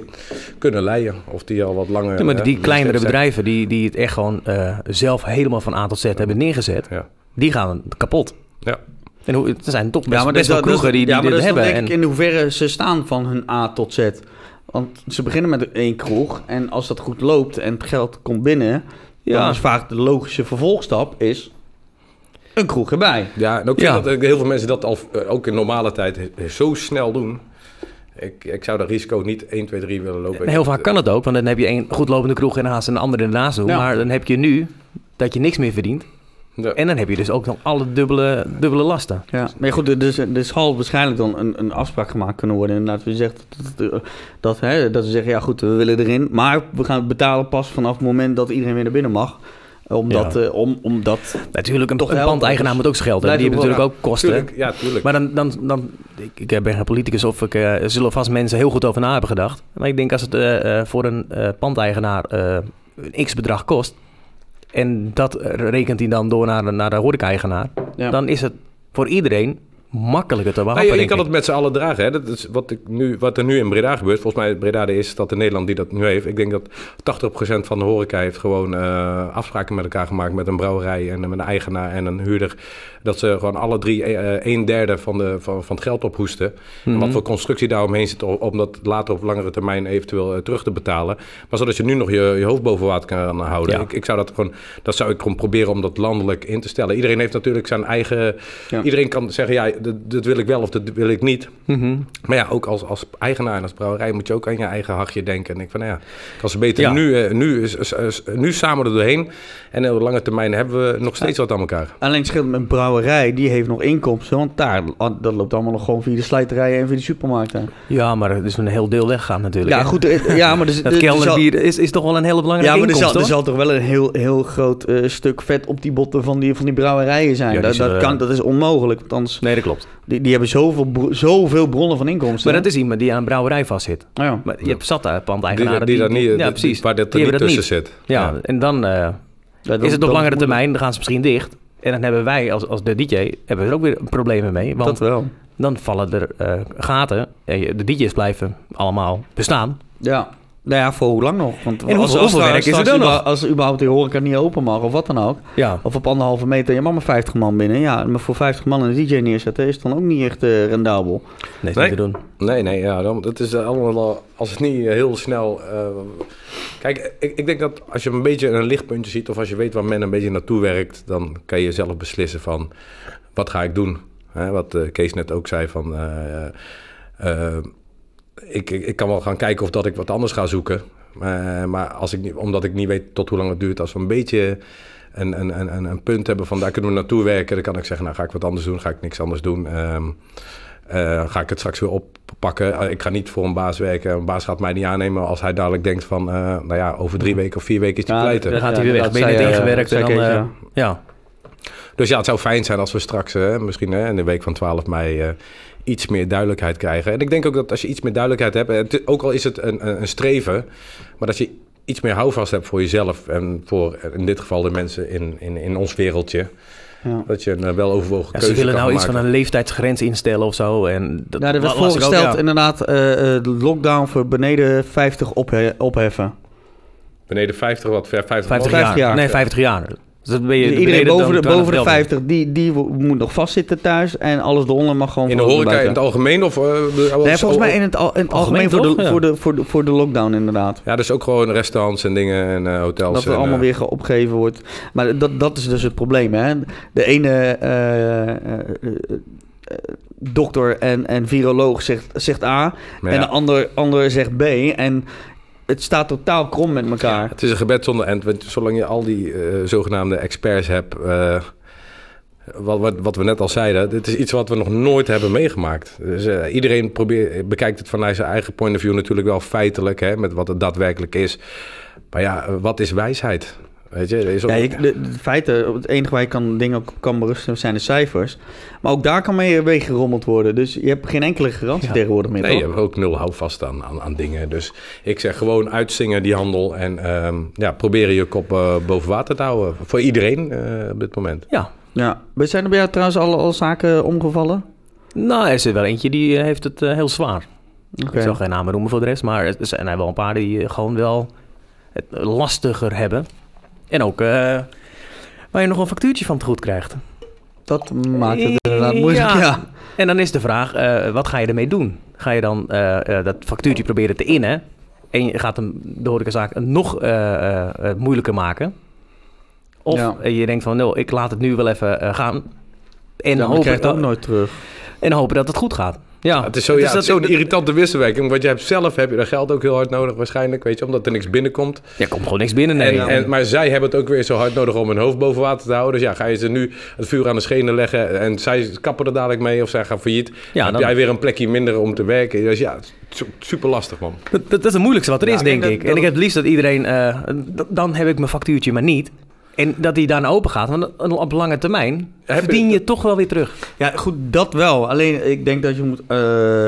kunnen leiden. Of die al wat langer... Ja, maar eh, die kleinere bedrijven die, die het echt gewoon eh, zelf helemaal van A tot Z hebben neergezet, Ja, die gaan kapot. ja. En hoe, er zijn toch best, Ja, maar best dat, wel dat- kroegen die, die ja, maar dit dat hebben. denk En, ik in hoeverre ze staan van hun A tot Z. Want ze beginnen met één kroeg. En als dat goed loopt en het geld komt binnen... Ja. dan is vaak de logische vervolgstap is... een kroeg erbij. ja en ook Ja. dat heel veel mensen dat al, eh, ook in normale tijd eh, zo snel doen. Ik, ik zou dat risico niet 1, 2, 3 willen lopen. en heel vaak kan het ook, want dan heb je een goed lopende kroeg en ze een andere ernaast doen. Ja. Maar dan heb je nu dat je niks meer verdient. Ja. En dan heb je dus ook nog alle dubbele, dubbele lasten. Ja, maar goed, er- dus, er zal waarschijnlijk dan een, een afspraak gemaakt kunnen worden. Inderdaad, we zegt dat, dat, dat, hè, dat ze zeggen, ja goed, we willen erin. Maar we gaan betalen pas vanaf het moment dat iedereen weer naar binnen mag. Omdat, Ja. eh, om, omdat Natuurlijk, een, Toch een pandeigenaar dus moet ook zijn geld hebben. Die hebben natuurlijk ook kosten. Tuurlijk, ja, tuurlijk. Maar dan, dan, dan ik, ik ben geen politicus of ik, eh, er zullen vast mensen heel goed over na hebben gedacht. Maar ik denk als het eh, eh, voor een eh, pandeigenaar eh, een x-bedrag kost... en dat rekent hij dan door naar, de- naar de horeca-eigenaar... Ja. dan is het voor iedereen makkelijker te Nou, je, je denk kan ik. het met z'n allen dragen. Hè? Dat is wat, ik nu, wat er nu in Breda gebeurt. Volgens mij Breda de eerste stad in Nederland die dat nu heeft. Ik denk dat 80% van de horeca heeft gewoon eh, afspraken met elkaar gemaakt met een brouwerij en met een eigenaar en een huurder. Dat ze gewoon alle drie eh, een derde van, de, van, van het geld ophoesten. En wat Mhm. voor constructie daaromheen zit om dat later op langere termijn eventueel eh, terug te betalen. Maar zodat je nu nog je, je hoofd boven water kan houden. Ja. Ik, ik zou dat gewoon, dat zou ik gewoon proberen om dat landelijk in te stellen. Iedereen heeft natuurlijk zijn eigen. Ja. Iedereen kan zeggen, ja, dit, dit wil ik wel of dat wil ik niet. Mhm. Maar ja, ook als, als eigenaar en als brouwerij moet je ook aan je eigen hachje denken. En ik van, nou ja, kan ze beter Ja. nu, eh, nu, is- is- is- nu samen er doorheen. En op de lange termijn hebben we nog steeds wat aan elkaar. Alleen scheelt met een brouwerij, die heeft nog inkomsten. Want daar, dat loopt allemaal nog gewoon via de slijterijen en via de supermarkten. Ja, maar er is een heel deel weggaan natuurlijk. Ja, hè. goed. eh, Ja, <laughs> maar er, Dat er zal- kelderbier is, is toch wel een hele belangrijke Ja, maar er zal, er zal toch wel een heel, heel groot eh, stuk vet op die botten van die, van die brouwerijen zijn. Ja, die dat, dat, kan, dat is onmogelijk. Want anders, Nee, dat klopt. Die, die hebben zoveel, zoveel bronnen van inkomsten. Maar dat is iemand die aan een brouwerij vastzit. Ja. Maar je hebt zat daar Die, pandeigenaren die, daar niet, ja, die- precies. waar dat Die er niet dat tussen zit. Ja, en dan eh, Ja, dat- is het op dat langere termijn, dan gaan ze misschien dicht. En dan hebben wij als, als de DJ hebben we er ook weer problemen mee. Want Dat wel. dan vallen er eh, gaten. De DJ's blijven allemaal bestaan. Ja. Nou ja, voor hoe lang nog? Want En hoeveel- hoeveel werk is er dan nog? Als überhaupt die horeca niet open mag of wat dan ook. Ja, Of op anderhalve meter, je mag maar 50 man binnen. Ja, maar voor 50 man een DJ neerzetten is dan ook niet echt eh, rendabel. nee, Nee. niet te doen. Nee, nee, ja, dan, het is allemaal, als het niet heel snel... eh, kijk, ik, ik denk dat als je een beetje een lichtpuntje ziet... of als je weet waar men een beetje naartoe werkt... dan kan je zelf beslissen van, wat ga ik doen? Hè, wat eh, Kees net ook zei van... eh, eh, ik, ik, ik kan wel gaan kijken of dat ik wat anders ga zoeken. Maar, maar als ik niet, omdat ik niet weet tot hoe lang het duurt... als we een beetje... Een, een, een, een- punt hebben van daar kunnen we naartoe werken. Dan kan ik zeggen, nou ga ik wat anders doen, ga ik niks anders doen. Ehm, eh, ga ik het straks weer oppakken. Eh, ik ga niet voor een baas werken. Een baas gaat mij niet aannemen als hij dadelijk denkt van... eh, nou ja, over drie weken of vier weken is hij Ja, pleiten. Dan gaat hij weer weg. Ben je net eh, ingewerkt en dan... Eh, ja. Dus ja, het zou fijn zijn als we straks misschien in de week van 12 mei... iets meer duidelijkheid krijgen. En ik denk ook dat als je iets meer duidelijkheid hebt... ook al is het een, een, een streven... maar dat je iets meer houvast hebt voor jezelf... en voor in dit geval de mensen in, in, in ons wereldje... Ja. dat je een eh, weloverwogen Ja, keuze ze willen kan nou iets van een leeftijdsgrens instellen of zo. En dat, Ja, er werd ook, voorgesteld ja. inderdaad eh, eh, de lockdown voor beneden 50 ophe- opheffen. Beneden 50, wat ver 50, 50 50 jaar. jaar. Nee, 50 jaar. Dus dat ben je iedereen boven de, boven de 12 50, die, die moet nog vastzitten thuis. En alles eronder mag gewoon In de horeca in het algemeen? Of, eh, de- Nee, volgens mij in het, al, in het algemeen, Algemeen voor, de? Ja. voor, de, voor, de, voor de lockdown inderdaad. Ja, dus ook gewoon restaurants en dingen en eh, hotels. Dat er en, allemaal eh, weer ge- opgegeven wordt. Maar dat, dat is dus het probleem. Hè? De ene eh, eh, eh, eh, dokter en, en viroloog zegt, zegt A. en de ander, ander zegt B. En het staat totaal krom met elkaar. Het is een gebed zonder end. Want zolang je al die eh, zogenaamde experts hebt... eh, wat, wat, wat we net al zeiden, dit is iets wat we nog nooit hebben meegemaakt. Dus, eh, iedereen probeert, bekijkt het vanuit zijn eigen point of view natuurlijk wel feitelijk, hè, met wat het daadwerkelijk is. Maar ja, wat is wijsheid? Weet je, is ook- Ja, je, de, de feiten, het enige waar je kan, dingen op kan berusten zijn de cijfers. Maar ook daar kan mee mee gerommeld worden. Dus je hebt geen enkele garantie Ja. tegenwoordig meer. Nee, je hebt ook nul houvast aan, aan, aan dingen. Dus ik zeg gewoon uitzingen die handel en ehm, ja, proberen je kop eh, boven water te houden. Voor iedereen eh, op dit moment. Ja. Ja. Zijn er bij jou trouwens al, al zaken omgevallen? Nou, er is er wel eentje die eh, heeft het heel zwaar. Oké. Ik zal geen namen noemen voor de rest, maar er zijn er wel een paar die gewoon wel het lastiger hebben. En ook eh, waar je nog een factuurtje van te goed krijgt. Dat maakt het inderdaad moeilijk, ja. Ja. En dan is de vraag, eh, wat ga je ermee doen? Ga je dan eh, eh, dat factuurtje proberen te innen en je gaat hem, de horecazaak nog eh, eh, eh, moeilijker maken? Of Ja. eh, je denkt van, nou, ik laat het nu wel even eh, gaan. En, En dan je het ook nooit terug. en hopen dat het goed gaat. Ja, Het is zo, Het ja, zo'n irritante wisselwerking. Want je hebt zelf heb je dat geld ook heel hard nodig waarschijnlijk. Weet je, omdat er niks binnenkomt. Ja, komt gewoon niks binnen. Nee. En, en, maar zij hebben het ook weer zo hard nodig om hun hoofd boven water te houden. Dus ja, ga je ze nu het vuur aan de schenen leggen en zij kappen er dadelijk mee of zij gaan failliet. Ja, heb dan- jij weer een plekje minder om te werken. Dus ja, super lastig man. Dat, dat is het moeilijkste wat er Ja, is, denk ik. dat- En ik heb het liefst dat iedereen... eh, dan heb ik mijn factuurtje maar niet. En dat die dan open gaat. Want op lange termijn verdien je toch wel weer terug. Ja, goed, dat wel. Alleen ik denk dat je moet eh,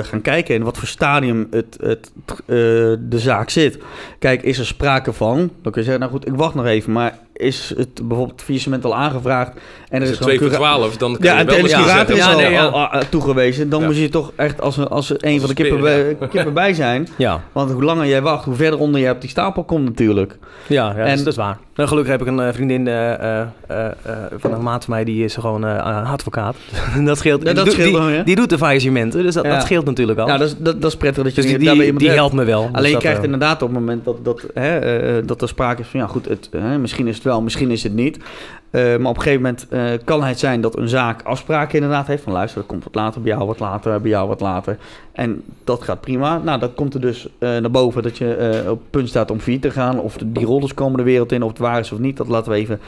gaan kijken in wat voor stadium het, het, eh, de zaak zit. Kijk, is er sprake van? Dan kun je zeggen, nou goed, ik wacht nog even. Maar is het bijvoorbeeld faillissement al aangevraagd? En Is is het 2 voor cura- 12, dan kan Ja, je en wel de curator zeggen... is al, nee, ja. al, al toegewezen. Dan Ja. moet je toch echt als, een- als een van de kippen, bij, kippen bij zijn. Ja, Want hoe langer jij wacht, hoe verder onder je op die stapel komt natuurlijk. ja, ja En- dat, is, dat is waar. Nou, gelukkig heb ik een eh, vriendin eh, eh, eh, eh, van een maat van mij. Die is gewoon eh, advocaat. <laughs> dat scheelt. Ja, dat die, scheelt die, ja. die doet de faillissementen. Dus dat, scheelt natuurlijk al. Ja, dat is, dat, dat is prettig dat je dus die, daar bij die, iemand die hebt. helpt me wel. Dus Alleen je dat, krijgt eh, inderdaad op het moment dat, dat, hè, eh, dat er sprake is van... ja goed, het, hè, misschien is het wel, misschien is het niet. Eh, maar op een gegeven moment eh, kan het zijn dat een zaak afspraken inderdaad heeft... van luister, dat komt wat later, bij jou wat later, bij jou wat later. En dat gaat prima. Nou, dan komt er dus eh, naar boven dat je op het punt staat om failliet te gaan... of de- die rollers komen de wereld in, of het waar is of niet. Dat laten we even,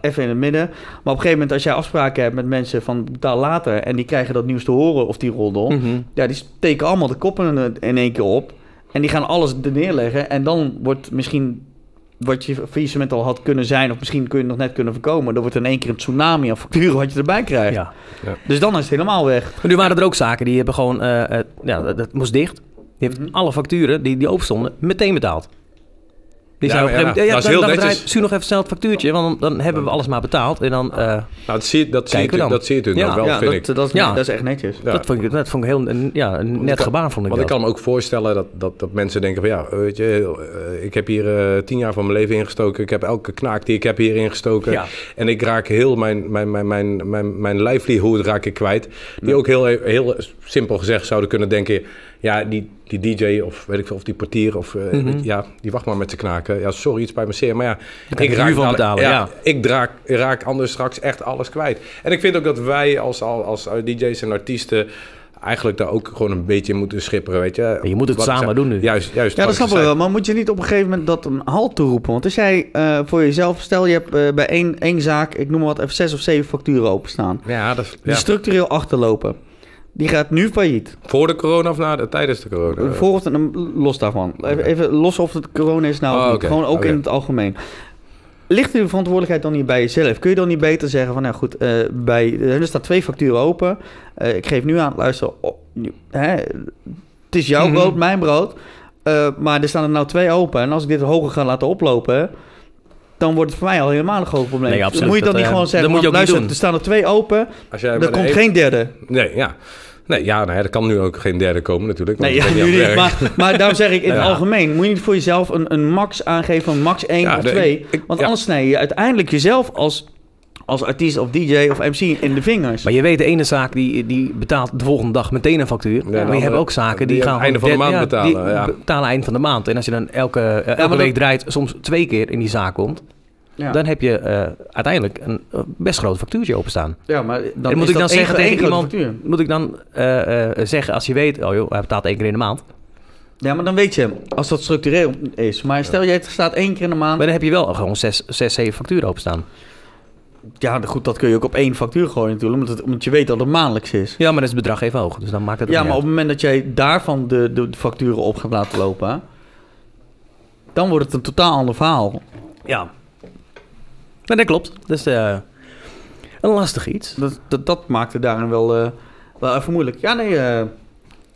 even in het midden. Maar op een gegeven moment als jij afspraken hebt met mensen van betaal later... en die krijgen dat nieuws te horen of die roddel... mhm. ja, die steken allemaal de koppen in- in één keer op. En die gaan alles er neerleggen. En dan wordt misschien wat je faillissement al had kunnen zijn... of misschien kun je het nog net kunnen voorkomen... dan wordt in één keer een tsunami aan facturen wat je erbij krijgt. Ja. Dus dan is het helemaal weg. Maar nu waren er ook zaken die hebben gewoon... eh, eh, ja, dat, dat moest dicht. Die heeft Mhm. alle facturen die, die open stonden meteen betaald. Die Ja, maar ja, dat is heel dan netjes. Su nog even snel het factuurtje... want dan, hebben we alles maar betaald. En dan... eh, Nou, dat zie, dat zie, je, dan. dat zie je natuurlijk Ja. wel, ja, vind dat, ik. dat, is, Ja. dat is echt netjes. Dat, vond ik, dat vond ik heel een, ja, een net gebaar, vond ik Want ik dat. kan me ook voorstellen dat, dat, dat mensen denken van ja, weet je, eh, ik heb hier eh, tien jaar van mijn leven ingestoken. Ik heb elke knaak die ik heb hier ingestoken. En ik raak heel mijn, mijn, mijn, mijn, mijn, mijn livelihood raak ik kwijt. Die ook heel, heel simpel gezegd zouden kunnen denken... Ja, die, die DJ of weet ik veel, of die portier of eh, Mhm. ja, die wacht maar met zijn knaken. Ja, sorry, iets bij me zeer. Maar ja, de huur van dadelijk- betalen, ja. Ik draak, raak anders straks echt alles kwijt. En ik vind ook dat wij als, als, als DJ's en artiesten eigenlijk daar ook gewoon een beetje in moeten schipperen, weet je. je moet het Wat ik samen zei. doen nu. Juist, juist. Ja, dat ik snap ik wel. Maar moet je niet op een gegeven moment dat een halt toeroepen? Want als jij eh, voor jezelf... Stel, je hebt eh, bij één, één zaak, ik noem maar wat, even zes of zeven facturen openstaan. Ja, dat is, Die ja. structureel achterlopen. Die gaat nu failliet. Voor de corona of na de, tijdens de corona? Voor of het, los daarvan. Even, even los of het corona is nou Oh. Gewoon ook in het algemeen. Ligt de verantwoordelijkheid dan niet bij jezelf? Kun je dan niet beter zeggen van, nou goed, eh, bij, er staan twee facturen open. Eh, ik geef nu aan, luister, oh, hè, het is jouw Mhm. brood, mijn brood. Eh, maar er staan er nou twee open. En als ik dit hoger ga laten oplopen, dan wordt het voor mij al helemaal een groot probleem. Nee, absoluut. Dan moet je dan Dat, niet eh, gewoon zeggen, moet je ook luister, doen. er staan er twee open. Als jij Er de komt een- geen derde. Nee, ja. Nee, ja, nee, er kan nu ook geen derde komen natuurlijk. Nee, ja, nu niet. Maar, maar daarom zeg ik in het <laughs> Ja. algemeen... moet je niet voor jezelf een, een max aangeven van max 1 Ja, of de- 2. ik- Want ja. anders snij je uiteindelijk jezelf als, als artiest of DJ of MC in de vingers. Maar je weet, de ene zaak die, die betaalt de volgende dag meteen een factuur. maar je hebt ook zaken die, die gaan aan het einde van de maand ja, betalen, ja. Die betalen eind van de maand. En als je dan elke, eh, elke week dat- draait, soms twee keer in die zaak komt... ja. dan heb je eh, uiteindelijk een eh, best groot factuurtje openstaan. ja, maar dan En moet ik dan dat één- zeggen tegen iemand... factuur. Moet ik dan zeggen, als je weet... oh joh, hij betaalt één keer in de maand... Ja, maar dan weet je, als dat structureel is. Maar stel je, het staat één keer in de maand. maar dan heb je wel gewoon zes, zes zeven facturen openstaan. Ja, goed, dat kun je ook op één factuur gooien natuurlijk. Omdat, het, omdat je weet dat het maandelijks is. Ja, maar dan is het bedrag even hoog. Dus dan maakt het Ja, maar op het moment dat jij daarvan de, de, de facturen op gaat laten lopen... dan wordt het een totaal ander verhaal. Ja. Maar dat klopt. Dus eh, een lastig iets. Dat, dat, dat maakt het daarin wel, eh, wel even moeilijk. Ja, nee... eh,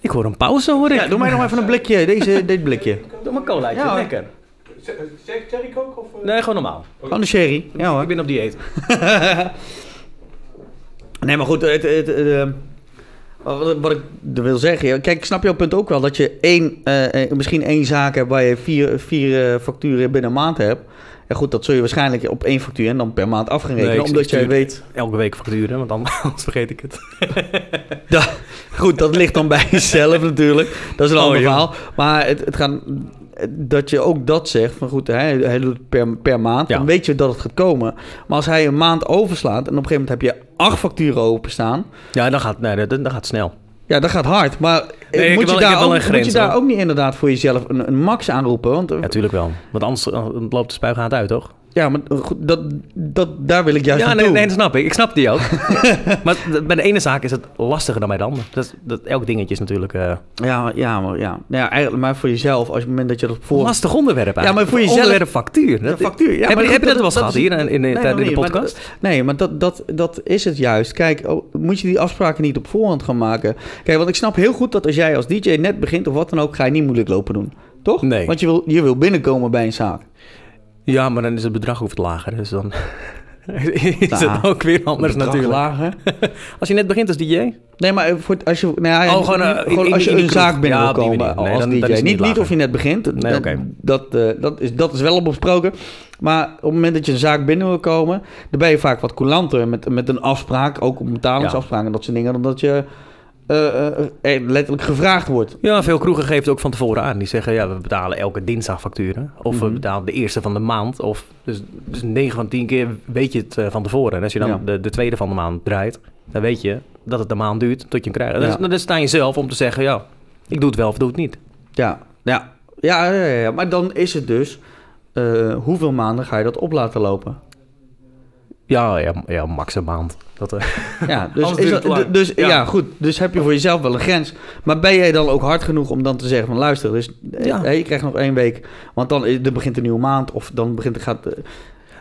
Ik hoor een pauze, hoor ik. Ja, doe mij nog even een blikje, <laughs> deze, dit blikje. Doe maar cola, Ja, lekker. Cherry Coke of... Nee, gewoon normaal. Gewoon de sherry. Ja hoor. Ik ben op dieet. <laughs> Nee, maar goed, het, het, het, wat, wat ik er wil zeggen... Kijk, ik snap jouw punt ook wel. Dat je één, misschien één zaak hebt waar je vier, vier eh, facturen binnen een maand hebt. Ja goed, dat zul je waarschijnlijk op één factuur en dan per maand af gaan rekenen. Nee, ik- omdat jij weet... Elke week facturen, want <laughs> anders vergeet ik het. <laughs> Goed, dat ligt dan bij <laughs> jezelf natuurlijk. Dat is een Oh, ander joh. verhaal. Maar het, het gaat... Dat je ook dat zegt, van goed, hij, hij doet het per, per maand, Ja. dan weet je dat het gaat komen. Maar als hij een maand overslaat en op een gegeven moment heb je acht facturen openstaan, Ja, dan gaat, nee, dan, dan gaat het snel. Ja, dat gaat hard. Maar Nee, moet, je wel- daar ook, grens, moet je daar hoor. ook niet inderdaad voor jezelf een, een max aanroepen? Want, eh, Natuurlijk wel. Want anders eh, loopt de spuigaat uit, toch? Ja, maar dat, dat, daar wil ik juist Ja, nee, naartoe. nee, dat snap ik. Ik snap die ook. <laughs> maar bij de ene zaak is het lastiger dan bij de andere. Dat, dat, elk dingetje is natuurlijk eh Ja, maar, ja, maar, ja. Nou ja, eigenlijk, maar voor jezelf, als het moment dat je dat voor... lastig onderwerp eigenlijk. Ja, maar voor jezelf- Onderwerp factuur. Dat, factuur, ja, heb, maar je- heb je dat wel eens gehad is- hier in, in, Nee, nog de niet, podcast? nee, maar dat, dat, dat is het juist. Kijk, oh, moet je die afspraken niet op voorhand gaan maken? Kijk, want ik snap heel goed dat als jij als DJ net begint of wat dan ook, ga je niet moeilijk lopen doen. Toch? Nee. Want je wil, je wil binnenkomen bij een zaak. Ja, maar dan is het bedrag ook wat lager. Dus dan <laughs> is Nou, het ook weer anders natuurlijk. lager. <laughs> Als je net begint als DJ? Nee, maar voor, als je, nou ja, Oh, gewoon, eh, gewoon in- als je in een zaak binnen Ja, wil komen. Nee, als dan- DJ. niet, niet niet of je net begint. Nee, oké. dat, eh, dat, is, dat is wel op besproken. Maar op het moment dat je een zaak binnen wil komen, dan ben je vaak wat coulanter met, met een afspraak, ook op betalingsafspraken en dat soort dingen, dan dat je eh, eh, letterlijk gevraagd wordt. Ja, veel kroegen geven het ook van tevoren aan. Die zeggen, ja, we betalen elke dinsdag facturen. Of we Mhm. betalen de eerste van de maand. Of, dus, dus 9 van 10 keer weet je het eh, van tevoren. En als je dan Ja. de, de tweede van de maand draait, dan weet je dat het een maand duurt tot je hem krijgt. Ja. Dan, dan sta je zelf om te zeggen, ja, ik doe het wel of doe het niet. Ja, ja, ja, ja, ja, ja. maar dan is het dus, hoeveel maanden ga je dat op laten lopen? Ja, ja, ja max een maand. Dat, eh, <laughs> Ja, dus, is dat, het dus ja. Ja. goed. Dus heb je voor jezelf wel een grens. Maar ben jij dan ook hard genoeg om dan te zeggen van luister, dus, eh, Ja. hey, je krijgt nog één week, want dan is, er begint een nieuwe maand of dan begint gaat. eh,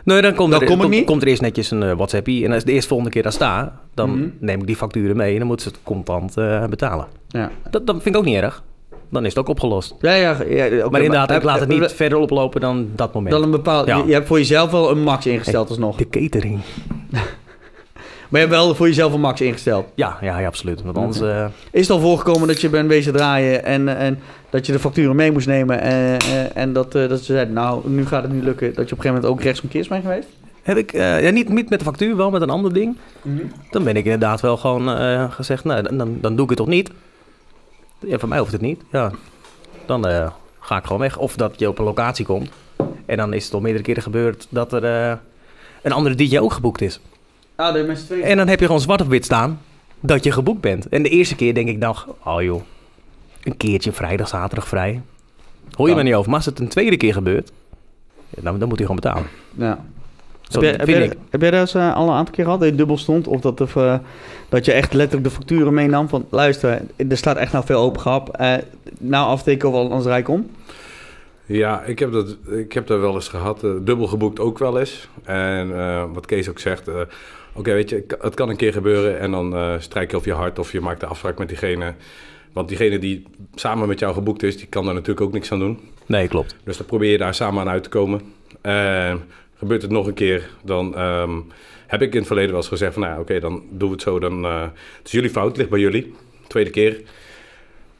Nee, dan komt, Dan er, kom komt, er eerst netjes een uh, WhatsAppie. En als de eerste volgende keer daar sta, dan Mhm. neem ik die facturen mee en dan moeten ze het contant eh, betalen. ja. Dat, dat vind ik ook niet erg. Dan is het ook opgelost. Ja, ja, ja, maar inderdaad, ik laat het niet eh, verder oplopen dan dat moment. Dan een bepaald. Ja. Je, je hebt voor jezelf wel een max ingesteld alsnog. De catering. <laughs> Maar je hebt wel voor jezelf een max ingesteld. Ja, ja, ja absoluut. Want anders... eh, Is het al voorgekomen dat je bent wezen draaien en, en dat je de facturen mee moest nemen en, en, en dat, eh, dat ze zeiden, nou, nu gaat het niet lukken, dat je op een gegeven moment ook rechtsomkeers bent geweest? heb ik, eh, ja, niet, niet met de factuur, wel met een ander ding. Dan ben ik inderdaad wel gewoon eh, gezegd, nou, dan, dan doe ik het toch niet. Ja, voor mij hoeft het niet. Ja. Dan eh, ga ik gewoon weg. Of dat je op een locatie komt. En dan is het al meerdere keren gebeurd dat er eh, een andere DJ ook geboekt is. Ah, de mensen twee. En dan heb je gewoon zwart op wit staan dat je geboekt bent. En de eerste keer denk ik nog, oh joh, een keertje vrijdag, zaterdag vrij. Hoor je me niet over. Maar als het een tweede keer gebeurt, dan, dan moet hij gewoon betalen. Ja. Zo heb, jij, heb, heb dat eens, eh, al een aantal keer gehad, dat je dubbel stond? Of dat, of, eh, dat je echt letterlijk de facturen meenam van... luister, er staat echt nou veel open gehap. eh nou afteken of anders rijk om? Ja, ik heb, dat, ik heb dat wel eens gehad. eh, dubbel geboekt ook wel eens. En eh, wat Kees ook zegt... eh, Oké, weet je, het kan een keer gebeuren... en dan eh strijk je op je hart of je maakt de afspraak met diegene... Want diegene die samen met jou geboekt is... die kan daar natuurlijk ook niks aan doen. Nee, klopt. Dus dan probeer je daar samen aan uit te komen. En gebeurt het nog een keer, dan ehm, heb ik in het verleden wel eens gezegd van, nou, oké, dan doen we het zo. Dan, eh, het is jullie fout, het ligt bij jullie. Tweede keer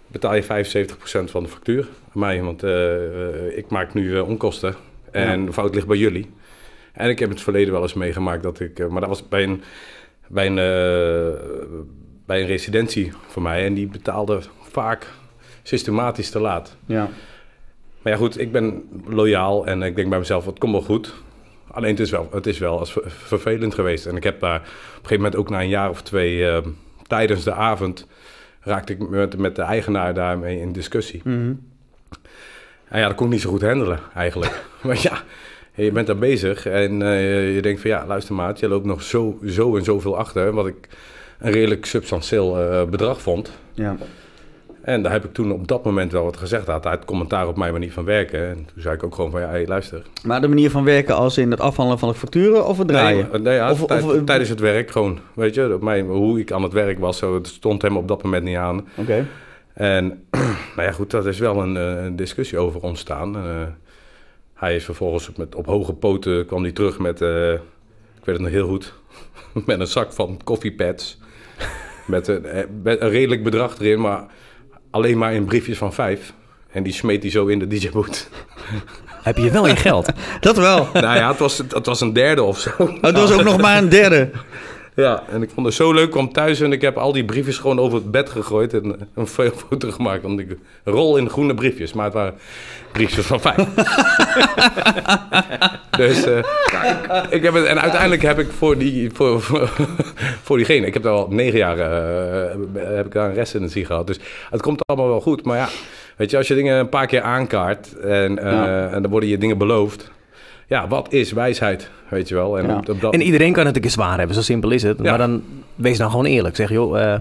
betaal je 75% van de factuur aan mij, want eh, eh, ik maak nu onkosten. En de fout ligt bij jullie. En ik heb in het verleden wel eens meegemaakt dat ik, maar dat was bij een, bij een, bij een residentie voor mij. En die betaalde vaak systematisch te laat. Ja. Maar ja, goed, ik ben loyaal en ik denk bij mezelf, het komt wel goed. Alleen het is wel, het is wel als ver- vervelend geweest. En ik heb daar op een gegeven moment ook na een jaar of twee eh, tijdens de avond raakte ik met, met de eigenaar daarmee in discussie. Mhm. En ja, dat kon ik niet zo goed handelen eigenlijk. <laughs> <laughs> maar ja, je bent daar bezig en eh, je denkt van ja, luister maat, je loopt nog zo, zo en zoveel achter. Wat ik een redelijk substantieel eh, bedrag vond. ja. En daar heb ik toen op dat moment wel wat gezegd. Hij had uit commentaar op mijn manier van werken. En toen zei ik ook gewoon van, ja, hey, luister. Maar de manier van werken als in het afhandelen van de facturen of het draaien? Nee, nee ja, Of- tij- of- tijdens het werk gewoon. Weet je, op mijn, hoe ik aan het werk was, zo, het stond hem op dat moment niet aan. Oké. En <clears throat> nou ja, goed, dat is wel een, eh, een discussie over ontstaan. Eh, hij is vervolgens met, op hoge poten, kwam hij terug met, eh, ik weet het nog heel goed, <laughs> met een zak van koffiepads. met, een, met een redelijk bedrag erin, maar alleen maar in briefjes van vijf. En die smeet hij zo in de DJ-boot. <laughs> Heb je wel je geld? Dat wel. nou ja, het was, het was een derde of zo. Oh, het was ook nog maar een derde. Ja, en ik vond het zo leuk. Ik kwam thuis en ik heb al die briefjes gewoon over het bed gegooid. En een fo- foto gemaakt. Want ik rol in groene briefjes. Maar het waren briefjes van vijf. <laughs> Dus uh, ja, ik, ik, heb het, en uiteindelijk heb ik voor, die, voor, voor, voor diegene, ik heb al negen jaar uh, heb ik daar een residency gehad. Dus het komt allemaal wel goed. Maar ja, weet je, als je dingen een paar keer aankaart en, uh, ja. en dan worden je dingen beloofd. Ja, wat is wijsheid, weet je wel. En, ja. op, op dat... en iedereen kan het een keer zwaar hebben, zo simpel is het. Ja. Maar dan wees dan gewoon eerlijk. Zeg joh,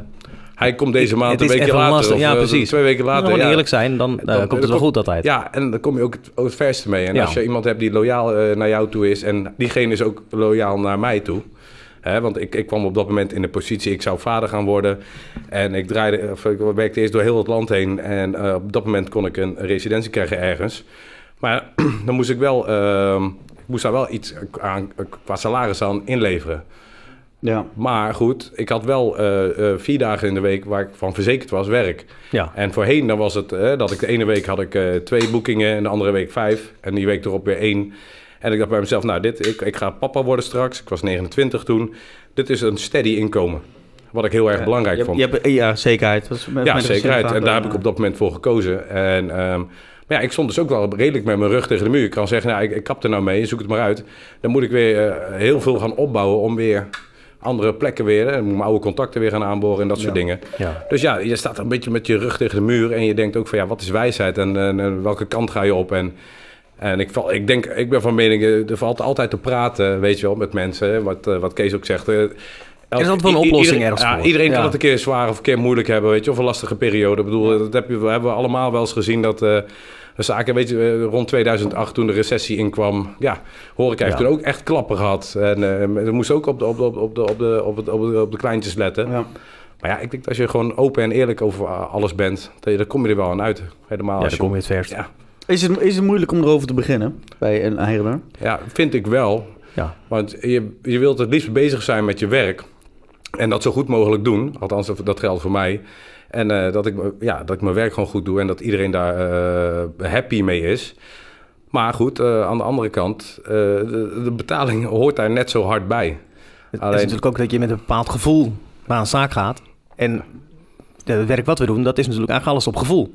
hij komt deze maand een weekje later. Lastig. Of, ja, precies. Twee weken later. Gewoon ja. eerlijk zijn, dan, dan komt het wel goed altijd. Ja, en dan kom je ook het, het verste mee. En ja. als je iemand hebt die loyaal uh, naar jou toe is... en diegene is ook loyaal naar mij toe... Hè, want ik, ik kwam op dat moment in de positie, ik zou vader gaan worden. En ik, draaide, of ik werkte eerst door heel het land heen. En uh, op dat moment kon ik een residentie krijgen ergens. Maar <clears throat> dan moest ik wel, uh, ik moest daar wel iets aan, qua salaris aan inleveren. Ja. Maar goed, ik had wel uh, uh, vier dagen in de week waar ik van verzekerd was werk. Ja. En voorheen dan was het uh, dat ik de ene week had ik twee boekingen en de andere week vijf. En die week erop weer één. En ik dacht bij mezelf, nou, dit, ik, ik ga papa worden straks. Ik was 29 toen. Dit is een steady inkomen. Wat ik heel erg ja, belangrijk je, vond. Je hebt, ja, zekerheid. Dat is met, ja, met zekerheid. En daar heb ik op dat moment voor gekozen. En um, maar ja, ik stond dus ook wel redelijk met mijn rug tegen de muur. Ik kan zeggen, nou, ik, ik kap er nou mee, zoek het maar uit. Dan moet ik weer uh, heel veel gaan opbouwen om weer andere plekken weer. Hè. Dan moet mijn oude contacten weer gaan aanboren en dat soort ja. dingen. Ja. Dus ja, je staat een beetje met je rug tegen de muur. En je denkt ook van ja, wat is wijsheid en, en, en welke kant ga je op? En, en ik, val, ik denk, ik ben van mening, er valt altijd te praten, weet je wel, met mensen. Wat, uh, wat Kees ook zegt. Er is altijd wel een oplossing ergens ja. Iedereen ja. kan het een keer zwaar of een keer moeilijk hebben, weet je, of een lastige periode. Ik bedoel, dat heb je, we hebben allemaal wel eens gezien dat... Uh, zaken, weet je, rond 2008 toen de recessie inkwam, ja, horeca heeft Ja. toen ook echt klappen gehad. En we moesten ook op de, op de, op de, op de, op de, op de, op de kleintjes letten. Ja. Maar ja, ik denk dat als je gewoon open en eerlijk over alles bent, dan kom je er wel aan uit. Helemaal Ja, dan je, kom je het verst. Ja, Is, het, is het moeilijk om erover te beginnen bij een eigenaar? ja, vind ik wel. Ja. Want je, je wilt het liefst bezig zijn met je werk. En dat zo goed mogelijk doen. Althans, dat geldt voor mij. En uh, dat, ik, ja, dat ik mijn werk gewoon goed doe en dat iedereen daar uh, happy mee is. Maar goed, uh, aan de andere kant, de, de, betaling <laughs> hoort daar net zo hard bij. Het Alleen... is natuurlijk ook dat je met een bepaald gevoel naar een zaak gaat. En het werk wat we doen, dat is natuurlijk eigenlijk alles op gevoel.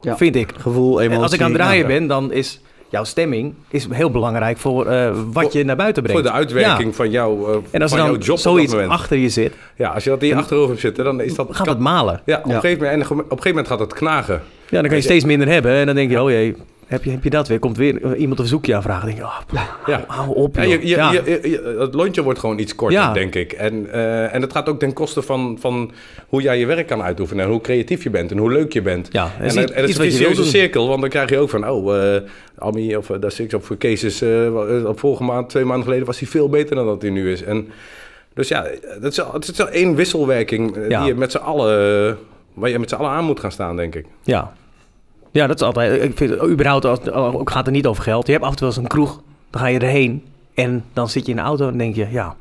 Ja. Vind ik. Gevoel, emotie. En als ik aan het draaien ben, dan is jouw stemming is heel belangrijk voor uh, wat voor, je naar buiten brengt. Voor de uitwerking ja. van, jou, uh, en als van er dan jouw job zoiets achter je zit. Ja, als je dat hier achterover hebt zitten, dan is dat... Gaat het malen. Ja, op. Een gegeven moment, en op een gegeven moment gaat het knagen. Ja, dan kan je steeds minder hebben. En dan denk je, oh jee, heb je, heb je dat weer? Komt weer iemand een verzoekje aanvragen. Denk je, oh, ja. hou op. Ja, je, je, ja. je, het lontje wordt gewoon iets korter, Ja. denk ik. En, uh, en het gaat ook ten koste van, van hoe jij je werk kan uitoefenen. En hoe creatief je bent en hoe leuk je bent. Ja, en, en, en het is een vicieuze cirkel, want dan krijg je ook van... Oh, uh, Ami of uh, dat ik op voor. Uh, op vorige maand, twee maanden geleden was hij veel beter dan dat hij nu is. En, dus ja, het is, het is wel één wisselwerking Ja. die je met z'n allen... waar je met z'n allen aan moet gaan staan, denk ik. Ja. Ja, dat is altijd. Ik vind überhaupt als, ook gaat het niet over geld. Je hebt af en toe wel eens een kroeg, dan ga je erheen en dan zit je in de auto en denk je, ja,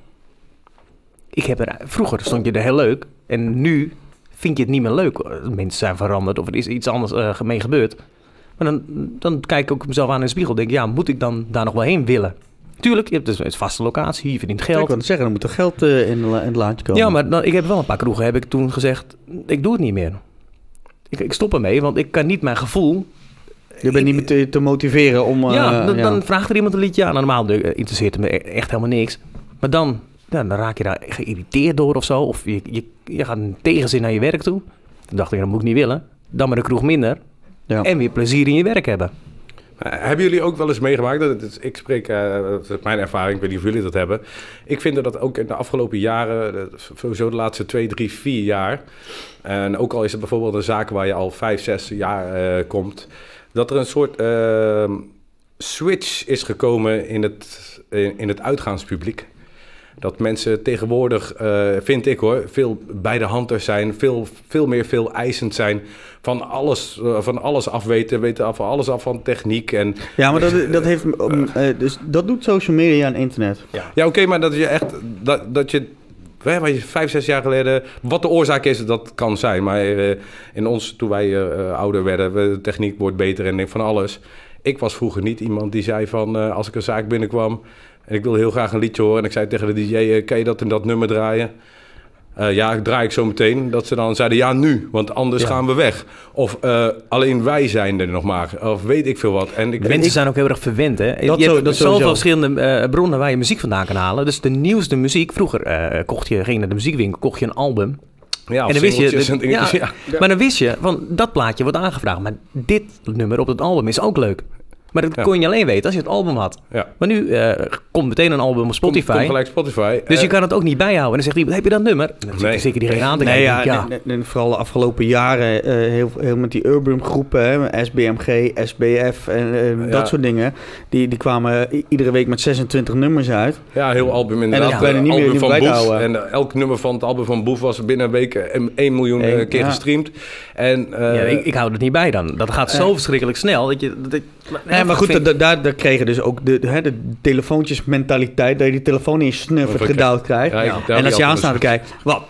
ik heb er vroeger stond je er heel leuk en nu vind je het niet meer leuk. Mensen zijn veranderd of er is iets anders uh, mee gebeurd. Maar dan, dan kijk ik ook mezelf aan in de spiegel, denk ja, moet ik dan daar nog wel heen willen? Tuurlijk, je hebt dus een vaste locatie, je verdient geld. Ik kan zeggen, dan moet er geld uh, in, in het laadje komen. Ja, maar dan, ik heb wel een paar kroegen, heb ik toen gezegd, ik doe het niet meer. Ik, ik stop ermee, want ik kan niet mijn gevoel... Je bent niet te, te motiveren om... Uh, ja, dan, ja, dan, vraagt er iemand een liedje aan. Normaal interesseert me echt helemaal niks. Maar dan, ja, dan raak je daar geïrriteerd door of zo. Of je, je, je gaat een tegenzin naar je werk toe. Dan dacht ik, dat moet ik niet willen. Dan maar de kroeg minder. Ja. En weer plezier in je werk hebben. Maar hebben jullie ook wel eens meegemaakt? Dat is, ik spreek, is mijn ervaring, ik weet niet of jullie dat hebben. Ik vind dat ook in de afgelopen jaren, sowieso de laatste twee, drie, vier jaar. En ook al is het bijvoorbeeld een zaak waar je al vijf, zes jaar uh, komt. Dat er een soort uh, switch is gekomen in het, in het uitgaanspubliek. Dat mensen tegenwoordig, uh, vind ik hoor, veel bij de hand zijn, veel, veel meer veel eisend zijn. Van alles, uh, van alles afweten, weten af van alles af van techniek. En, ja, maar dat, dat, heeft, uh, dus dat doet social media en internet. Ja, ja oké, okay, maar dat je echt, dat, dat je waar je vijf, zes jaar geleden... Wat de oorzaak is, dat kan zijn. Maar uh, in ons, toen wij uh, ouder werden, de techniek wordt beter en van alles. Ik was vroeger niet iemand die zei van... Uh, als ik een zaak binnenkwam en ik wil heel graag een liedje horen... en ik zei tegen de DJ, kan je dat en dat nummer draaien? Eh, ja, draai ik zo meteen. Dat ze dan zeiden, ja, nu, want anders Ja. gaan we weg. Of eh, alleen wij zijn er nog maar. Of weet ik veel wat. En ik De mensen zijn ook heel erg verwend, hè? je zo- hebt dat zoveel verschillende eh, bronnen waar je muziek vandaan kan halen. Dus de nieuwste muziek... Vroeger eh, kocht je, ging je naar de muziekwinkel, kocht je een album. ja, en dan wist je... dat- ja, ja. Maar dan wist je, van dat plaatje wordt aangevraagd. Maar dit nummer op het album is ook leuk. Maar dat Ja. kon je alleen weten als je het album had. Ja. Maar nu eh, komt meteen een album op Spotify. Komt, komt gelijk Spotify. Dus je Eh, kan het ook niet bijhouden. En dan zegt iemand, heb je dat nummer? Dan zit Nee. er zeker diegene aan te Nee, kijken. ja, Ja, en- en- en vooral de afgelopen jaren eh, heel, heel met die urban groepen, hè, SBMG, SBF en eh, Ja. dat soort dingen. Die, die kwamen iedere week met 26 nummers uit. Ja, heel album inderdaad. dat bijna Eh, niet meer- album niet van meer bij te Boef. houden. En elk nummer van het album van Boef was binnen een week eh, 1 miljoen keer ja. gestreamd. En, eh, Ja, ik, ik hou het niet bij dan. Dat gaat zo verschrikkelijk snel. Dat je, dat ik, Maar goed, vind- da- daar, daar kregen dus ook de, hè, de telefoontjesmentaliteit, dat je die telefoon in je snuffert ik- gedouwd krijgt. Ja, daar en als je een kijkt, wat?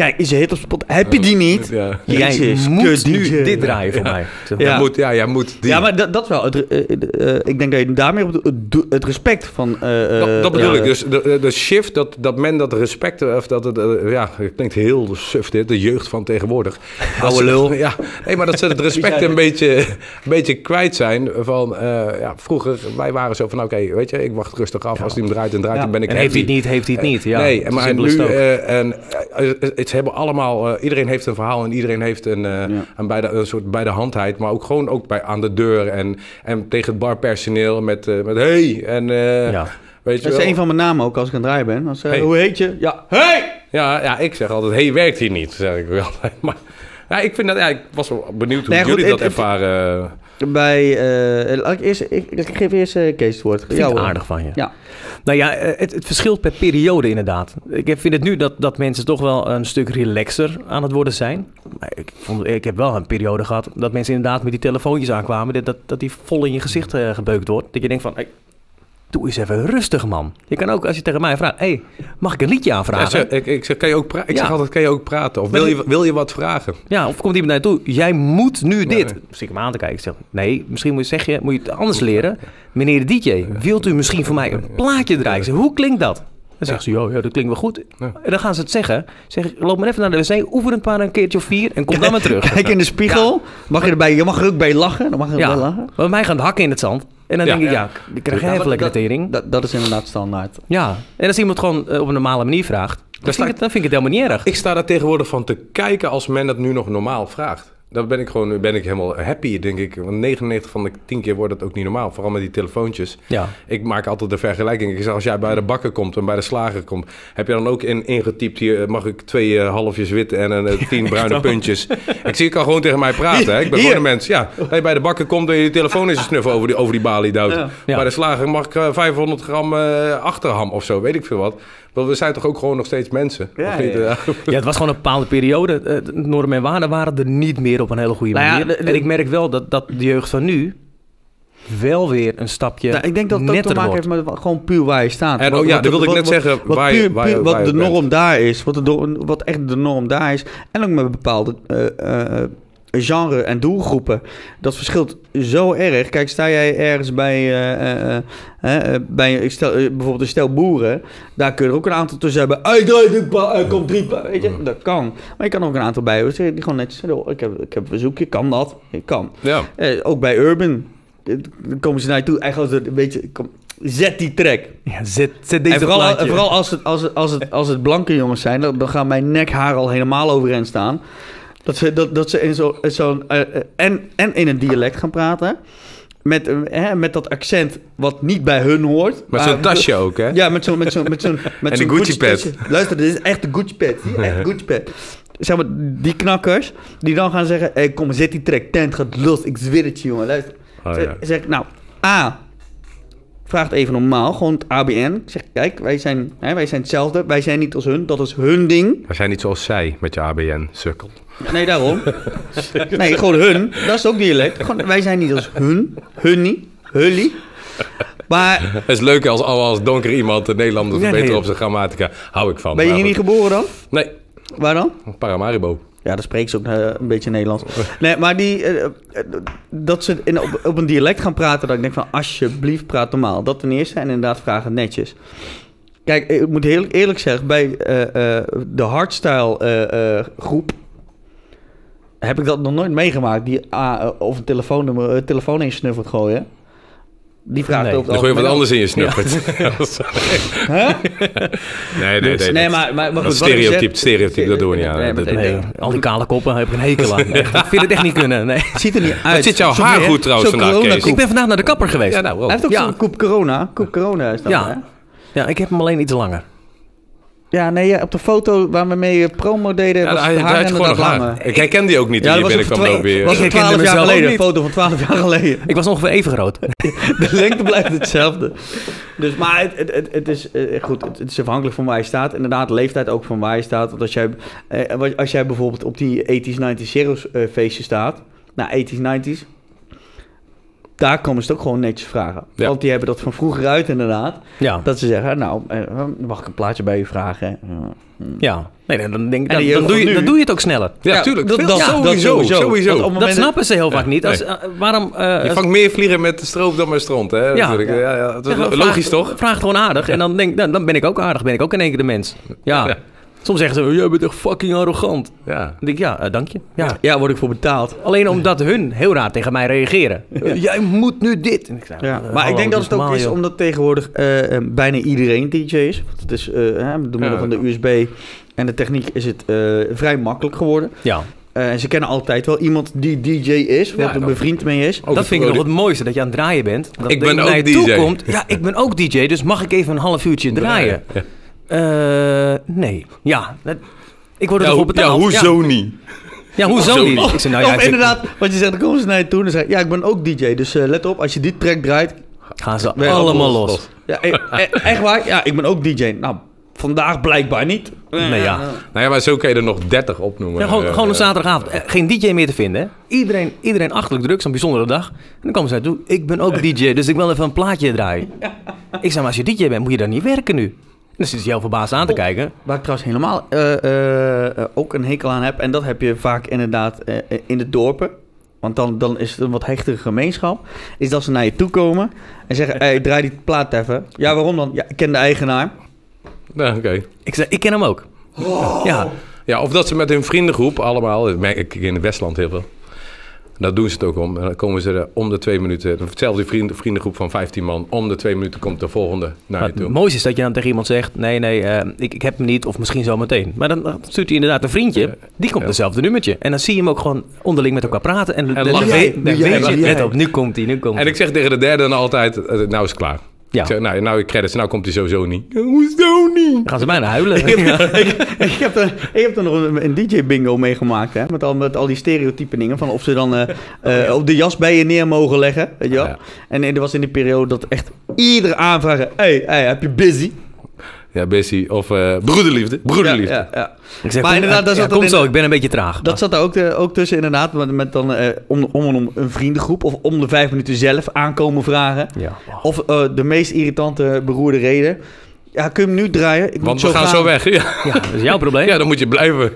Kijk, is je hit op spot? Heb je die niet? Ja. jij Jezus, moet kut nu dit draaien voor mij. Ja. Jij moet, ja, jij moet die. Ja, maar dat, dat wel. Het, eh, eh, eh, ik denk dat je daarmee op het, respect van... dat, dat bedoel ik. Dus de, de shift, dat, dat men dat respect, of dat het, ja, het klinkt heel suf dit, de jeugd van tegenwoordig. <laughs> Ze- lul. <laughs> Ja, nee, maar dat ze het <laughs> respect een beetje, een beetje kwijt zijn van, ja, vroeger, wij waren zo van, oké, weet je, ik wacht rustig af. Als die hem draait en draait, dan ben ik En heeft hij het niet, heeft hij het niet. Ja, nee, maar nu, en, het, het hebben allemaal, eh, iedereen heeft een verhaal en iedereen heeft een, eh, Ja. een, bij de, een soort bij de handheid, maar ook gewoon ook bij, aan de deur en, en tegen het barpersoneel met, eh, met hey, en ja. weet je Dat is wel. een van mijn namen ook als ik aan het draaien ben. Als, Hey. Hoe heet je? Ja, hey! Ja, ja, ik zeg altijd, hey, werkt hier niet, zeg ik wel. <laughs> Maar ja, ik vind dat, ja, ik was wel benieuwd hoe Nee, goed, jullie dat het- ervaren. Bij, eh, laat ik, eerst, ik, ik geef eerst eh, Kees het woord. Vind eh. aardig van je. Ja. Nou ja, eh, het, het verschilt per periode inderdaad. Ik vind het nu dat, dat mensen toch wel een stuk relaxer aan het worden zijn. Maar ik, vond, ik heb wel een periode gehad dat mensen inderdaad met die telefoontjes aankwamen. Dat, dat, dat die vol in je gezicht eh, gebeukt wordt. Dat je denkt van, hey, doe eens even rustig man. Je kan ook, als je tegen mij vraagt, hey, mag ik een liedje aanvragen? ik, ik zeg, kan je ook ik Ja. zeg altijd, kan je ook praten? Of wil je, wil je wat vragen? Ja, of komt iemand naar je toe, jij moet nu dit. Nee. Ik hem aan te kijken. Ik zeg, nee, misschien moet je, zeg je, moet je het anders leren. Meneer de DJ, wilt u misschien voor mij een plaatje draaien? Zeg, hoe klinkt dat? Dan zeggen ze, ja, ja, dat klinkt wel goed. Ja. En dan gaan ze het zeggen. Zeg loop maar even naar de wc, oefen het maar een keertje of vier en kom dan maar <laughs> terug. Kijk in de spiegel. Mag je, erbij, je mag er ook bij lachen. Dan mag je erbij Ja, lachen. bij mij gaan de hakken in het zand. En dan denk ik, ja, ik krijg Ja, even lekker dat- tering. Dat, dat is inderdaad standaard. Ja, en als iemand gewoon eh, op een normale manier vraagt, dan, vind, ik dan vind ik het helemaal niet erg. Ik sta daar tegenwoordig van te kijken als men dat nu nog normaal vraagt. Dan ben ik gewoon ben ik helemaal happy, denk ik. Want 99 van de 10 keer wordt dat ook niet normaal. Vooral met die telefoontjes. Ja. Ik maak altijd de vergelijking. Ik zeg, als jij bij de bakker komt en bij de slager komt... heb je dan ook in, ingetypt hier... mag ik twee eh, halfjes wit en een, eh, <laughs> tien bruine puntjes. Ik zie, je kan gewoon tegen mij praten. Hè? Ik ben Hier. gewoon een mens. Ja, als je bij de bakker komt en je telefoon in zijn snuffen over die, over die balie duwt. Ja. Bij de slager mag ik eh, 500 gram eh, achterham of zo. Weet ik veel wat. Want we zijn toch ook gewoon nog steeds mensen? Ja, Of niet, ja. Ja, het was gewoon een bepaalde periode. Eh, normen en waarden waren er niet meer op een hele goede Nou ja, manier. en ik merk wel dat, dat de jeugd van nu wel weer een stapje Nou, ik denk dat dat te maken heeft met gewoon puur waar je staat. En Wat- oh ja, dat wilde ik net zeggen, Wat, waar puur, waar je- puur- waar wat de bent. norm daar is. Wat, de, wat echt de norm daar is. En ook met bepaalde eh, eh, genre en doelgroepen. Dat verschilt zo erg. Kijk, sta jij ergens bij, eh, eh, eh, bij ik stel, bijvoorbeeld een stel boeren. Daar kun je er ook een aantal tussen hebben. Hey, draai de pa- eh, kom drie Weet je, dat kan. Maar je kan er ook een aantal bij hebben die gewoon netjes zeggen, "Oh, ik heb, ik heb een verzoekje, kan dat? Ik kan. Ja. Eh, ook bij Urban. Dan komen ze naar je toe. Eigenlijk als het een beetje... Kom, zet die track. Ja, zet, zet deze En vooral, plaatje. vooral als, het, als, het, als, het, als het blanke jongens zijn, dan, dan gaan mijn nekhaar al helemaal overeind staan. Dat ze, dat, dat ze in zo'n... Zo uh, en, en in een dialect gaan praten. Met, eh, hè, met dat accent wat niet bij hun hoort. Met zo'n tasje ook, hè? Ja, met zo'n... Met zo'n met zo'n <laughs> met En zo'n een Gucci pet. tasje. Luister, dit is echt een Gucci pet. Zie je? Echt een <laughs> Gucci pet. Zeg maar, die knakkers, die dan gaan zeggen... Hey, kom, zet die track, tent gaat los. Ik zweer het je, jongen. Luister. Oh, Zeg- ja. Zeg ik, nou, A. Vraag het even normaal, gewoon het ABN. Ik zeg, kijk, wij zijn, hè, wij zijn hetzelfde. Wij zijn niet als hun, dat is hun ding. We zijn niet zoals zij met je ABN, sukkel. Nee, daarom. <laughs> nee, gewoon hun. Dat is ook dialect. Gewoon, wij zijn niet als hun. Hun niet. Hully. Maar Het is leuk als, als donker iemand de Nederlander Ja, verbeteren nee. op zijn grammatica. Hou ik van. ben je hier niet geboren dan? Nee, Waar dan? Paramaribo. Ja, dan spreekt ze ook eh, een beetje Nederlands. Nee, maar die, eh, eh, dat ze in, op, op een dialect gaan praten, dat ik denk van alsjeblieft praat normaal. Dat ten eerste en inderdaad vragen netjes. Kijk, ik moet heel eerlijk zeggen, bij de hardstyle groep heb ik dat nog nooit meegemaakt. Die ah, of een telefoonnummer, telefoon in snuffert gooien. Die vraagt Nee, over Dan gooi je wat anders in je snuffert. <laughs> <laughs> Hè? nee, nee, nee. Nee, dat- maar, maar, maar dat goed, doen we niet aan. Nee, Nee, al die kale koppen heb ik een hekel aan. Echt, ik vind het echt niet kunnen. Nee. Het ziet er niet uit. zit jouw haar goed trouwens vandaag, Kees. Ik ben vandaag naar de kapper geweest. Ja, nou. Hij heeft ook Ja. zo'n koep corona. Koep corona is dat, Ja. hè? Ja, ik heb hem alleen iets langer. Ja, nee, ja, op de foto waar we mee eh, promo deden, Ja, was hij, het hij haar gewoon nog haar. Ik herken die ook niet Ja, toen dat je was binnenkwam lopen hier. was Ik herkende 12 jaar geleden. Een foto van 12 jaar geleden. Ik was ongeveer even groot. <laughs> De lengte blijft hetzelfde. Dus, maar het, het, het, het is eh, goed. Het, het is afhankelijk van waar je staat. Inderdaad, de leeftijd ook van waar je staat. Want als jij, eh, als jij bijvoorbeeld op die 80s, 90s zeros eh, feestje staat. Nou, 80s, 90s. Daar komen ze het ook gewoon netjes vragen. Ja. Want die hebben dat van vroeger uit inderdaad. Ja, Dat ze zeggen, nou, eh, mag ik een plaatje bij u vragen? Ja. Nee, dan, denk dan, dan, doe je, dan doe je het ook sneller. Ja, Ja, tuurlijk. dat- Veel- dat- ja, dat sowieso. sowieso. Dat snappen ze heel Ja, vaak niet. Als, nee. eh, waarom... eh, Je vangt meer vliegen met de stroop dan met stront, hè? Ja. natuurlijk. Ja, ja, dat is Ja, lo- vraag- logisch, toch? Vraag gewoon aardig. En dan, denk, dan, dan ben ik ook aardig. Ben ik ook in één keer de mens. Ja. Soms zeggen ze, jij bent echt fucking arrogant. Dan Ja. denk ik, ja, eh, dank je. Ja. Ja, word ik voor betaald. Alleen omdat hun heel raar tegen mij reageren. <laughs> Jij moet nu dit. En ik zeg, Ja, eh, maar ik denk dat het ook normaal, is joh. omdat tegenwoordig eh, bijna iedereen DJ is. Want het is, eh, hè, door middel Ja. van de USB en de techniek is het eh, vrij makkelijk geworden. Ja, Eh, en ze kennen altijd wel iemand die DJ is, wat Ja, er bevriend mee is. Dat vind ik nog het mooiste, dat je aan het draaien bent. Dat Ik ben naar ook je toe DJ. Komt, ja, ik ben ook DJ, dus mag ik even een half uurtje draaien? Ja. Eh, nee. Ja, dat- ik word er Ja, toch ho- voor ja, betaald. hoezo niet? Ja, hoezo niet? Ik zei, nou ja, of ik zeg, inderdaad, wat je zegt, dan komen ze naar je toe en dan zeggen ja, ik ben ook DJ. Dus eh, let op, als je dit track draait, gaan ze allemaal los, ja, e- e- echt waar, ja, ik ben ook DJ. Nou, vandaag blijkbaar niet. Nee, ja. Nou ja, maar zo kan je er nog 30 opnoemen. Ja, gewoon, Eh, gewoon op eh, zaterdagavond. Eh, geen DJ meer te vinden. Hè? Iedereen, iedereen achterlijk druk, zo'n bijzondere dag. En dan komen ze naartoe. Ik ben ook DJ, dus ik wil even een plaatje draaien. <laughs> Ik zei, maar als je DJ bent, moet je daar niet werken nu. Zit je heel verbaasd aan te kijken. Waar ik trouwens helemaal eh, eh, eh, ook een hekel aan heb, en dat heb je vaak inderdaad in de dorpen. Want dan, dan is het een wat hechtere gemeenschap. Is dat ze naar je toe komen en zeggen: hey, <laughs> draai die plaat even. Ja, waarom dan? Ja, ik ken de eigenaar. Nou, oké. Ik zei, ik ken hem ook. Ja, Ja, of dat ze met hun vriendengroep allemaal, dat merk ik in het Westland heel veel. Daar doen ze het ook om. En dan komen ze er om de twee minuten, hetzelfde vrienden, vriendengroep van 15 man, om de twee minuten komt de volgende naar maar je het toe. mooiste is dat je dan tegen iemand zegt... nee, nee, eh, ik, ik heb hem niet of misschien zo meteen. Maar dan, stuurt hij inderdaad een vriendje. Die komt Ja. hetzelfde nummertje. En dan zie je hem ook gewoon onderling met elkaar praten. En, dan- dan lachen. weet- dan je, let op, nu komt hij, nu komt En hij. ik zeg tegen de derde dan altijd, eh, nou is het klaar. Ja, Ik nou, nou, ik credits, nou komt hij sowieso niet. Hoezo niet? dan gaan ze bijna huilen. <laughs> ik, heb, ik, ik heb er, ik heb er nog een, een DJ-bingo meegemaakt. Hè, met, al, met al die stereotype dingen. Van of ze dan eh, op de jas bij je neer mogen leggen. Weet je wel? Ja. En, en er was in die periode dat echt iedere aanvragen. Hey, hey, heb je busy? Ja, Bessie. Of eh, broederliefde. Broederliefde. Ja, ja, ja. Ik zeg, Maar kom- inderdaad, ja, zat komt er in- zo, ik ben een beetje traag. Dat zat er ook, eh, ook tussen inderdaad. Met, met dan eh, om, om en om een vriendengroep. Of om de vijf minuten zelf aankomen vragen. ja. Of eh, de meest irritante beroerde reden. Ja, kun je hem nu draaien? Ik Want moet we gaan zo weg. Ja. ja, dat is jouw <laughs> probleem. ja, dan moet je blijven.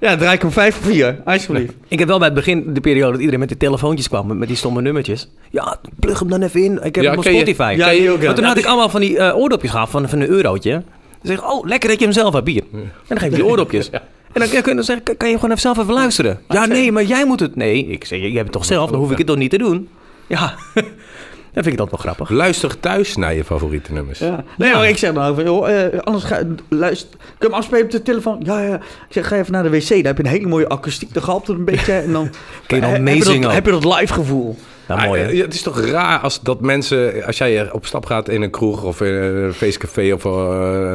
Ja, draai ik hem vijf of vier. Alsjeblieft. Ik heb wel bij het begin de periode dat iedereen met die telefoontjes kwam, met, die stomme nummertjes. Ja, plug hem dan even in. Ik heb Ja, hem op ken je- Spotify. Ja, ja. Maar toen had ik allemaal van die eh, oordopjes gehad van, van een eurotje. Dan zeg ik, oh, lekker dat je hem zelf hebt hier. En dan geef ik die oordopjes. <laughs> En dan, kun je- dan zeg ik, kan je gewoon even zelf even luisteren? Ja, nee, maar jij moet het... Nee, ik zeg, jij hebt het toch zelf, dan hoef ik het toch niet te doen? Ja, <laughs> dan vind ik dat wel grappig. Luister thuis naar je favoriete nummers. Ja. Nee, maar ik zeg dan joh, eh, anders ga luister. Kun je hem afspelen op de telefoon? Ja, ja. Ik zeg, ga even naar de wc. Daar heb je een hele mooie akoestiek. Daar galpt het een beetje. En dan <laughs> Kun je je meezingen heb je dat live gevoel. Ja, mooi, Ah, hè? ja, het is toch raar als dat mensen, als jij op stap gaat in een kroeg of in een feestcafé of eh,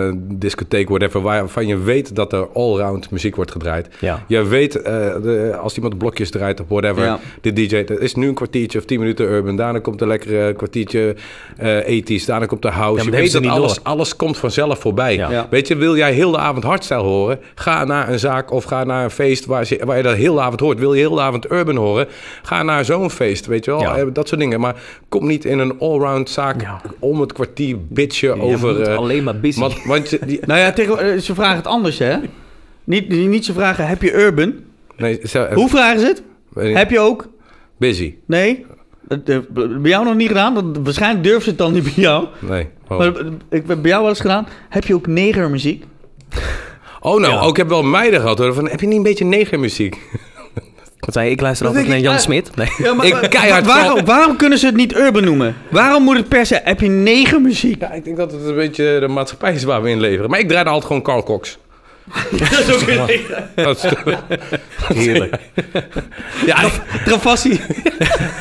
een discotheek, whatever, waarvan je weet dat er allround muziek wordt gedraaid. Ja. Je weet, eh, de, als iemand blokjes draait of whatever, Ja. de DJ, dat is nu een kwartiertje of tien minuten urban, daarna komt een lekkere kwartiertje eh ethisch, daarna komt de house. Ja, je weet dat alles, alles komt vanzelf voorbij. Ja. Ja. Weet je, wil jij heel de avond hardstyle horen? Ga naar een zaak of ga naar een feest waar, ze, waar je dat heel de avond hoort. Wil je heel de avond urban horen? Ga naar zo'n feest, weet je wel? Ja. Eh, Dat soort dingen. Maar kom niet in een allround zaak Ja. om het kwartier bitchen over... eh, alleen maar busy. want, want je- die, Nou ja, tegen, eh, ze vragen het anders, hè? Niet, niet ze vragen, heb je urban? nee, Hoe vragen ze het? Heb je ook? Busy. Nee? Bij jou nog niet gedaan? Waarschijnlijk durft ze het dan niet bij jou. Nee. Oh, Maar ik heb bij jou wel eens gedaan. Heb je ook negermuziek? oh nou, Ja. ook ik heb wel meiden gehad hoor. Van, heb je niet een beetje negermuziek? Wat zei je? Ik luister Dat altijd naar Jan. Smit. Nee. Ja, maar, Ik keihard waarom, waarom kunnen ze het niet urban noemen? Waarom moet het per se... Heb je negermuziek? Ja, ik denk dat het een beetje de maatschappij is waar we in. Maar ik draai altijd gewoon Carl Cox. <laughs> Dat is ook een neger. Dat is Heerlijk. ja, Travassie.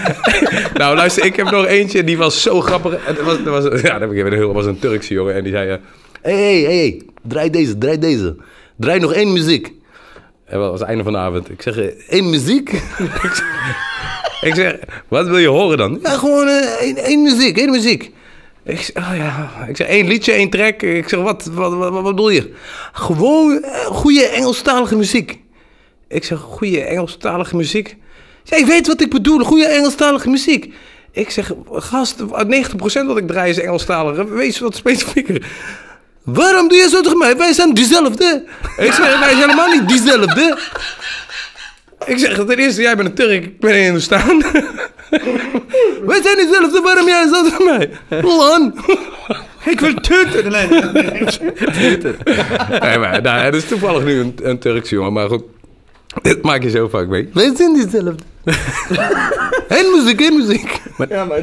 <laughs> nou luister, ik heb nog eentje die was zo grappig. Het was, er was, ja, dat heb ik even heel, was een Turkse jongen en die zei... Hé, hé, hé, draai deze, draai deze. Draai nog één muziek. En was einde van de avond. Ik zeg, Eén muziek? <laughs> ik zeg, wat wil je horen dan? Ja, gewoon eh, één, één muziek, één muziek. Ik zeg, oh ja. ik zeg, één liedje, één track. Ik zeg, wat, wat, wat, bedoel je? Gewoon eh, goede Engelstalige muziek. Ik zeg, goede Engelstalige muziek. Ja, je weet wat ik bedoel, goede Engelstalige muziek. Ik zeg, gast, 90% wat ik draai is Engelstalig. Wees wat specifieker. Waarom doe je zo tegen mij? Wij zijn diezelfde. Ik zeg, wij zijn helemaal niet diezelfde. Ik zeg, ten eerste, jij bent een Turk, ik ben een Hindustan. Wij zijn diezelfde, waarom jij zo tegen mij? Man. Ik wil tutten. Nee. nee, maar nou, het is toevallig nu een, een Turkse jongen, maar goed. Dit maak je zo vaak mee. Wij zijn diezelfde. Eén <laughs> muziek, één muziek. Ja, maar,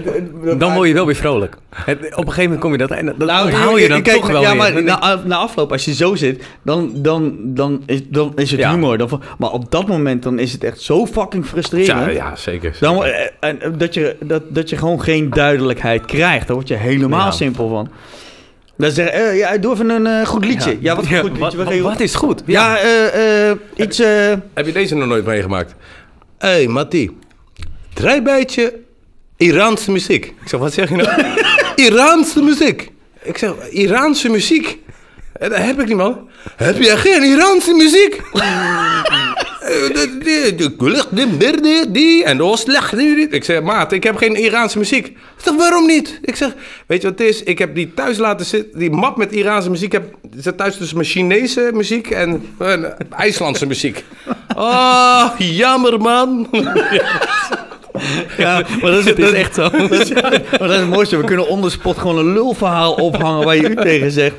Dan word je wel weer vrolijk. Het- op een gegeven moment kom je dat... En dat Nou, onthoud je dan kijk, toch wel ja, weer. maar denk na, na afloop, als je zo zit, dan, dan, dan, is, dan is het Ja. humor. Dan, maar op dat moment dan is het echt zo fucking frustrerend. Ja, ja zeker. Dan, en, dat, je, dat, dat je gewoon geen duidelijkheid krijgt. Daar word je helemaal Ja. simpel van. Dan zeggen eh, ja, doe even een eh, goed liedje. Ja, wat een Ja, goed liedje. wat, is goed? ja, eh, eh, iets... eh, Heb je deze nog nooit meegemaakt? Hé, hey, Matti. Draai beetje Iraanse muziek. Ik zeg, wat zeg je nou? <laughs> Iraanse muziek. ik zeg, Iraanse muziek. Eh, Dat heb ik niet, man. Heb je geen Iraanse muziek? <laughs> Eh, die en de die. Ik zeg, maat, ik heb geen Iraanse muziek. Ik zeg, waarom niet? Ik zeg, weet je wat het is? Ik heb die thuis laten zitten. Die map met Iraanse muziek heb, zit thuis tussen mijn Chinese muziek en mijn IJslandse muziek. <laughs> Ah, jammer man. ja, maar dat is, Het dat is echt zo. <laughs> Dat is, maar dat is het mooiste. We kunnen onder spot gewoon een lulverhaal ophangen waar je u tegen zegt.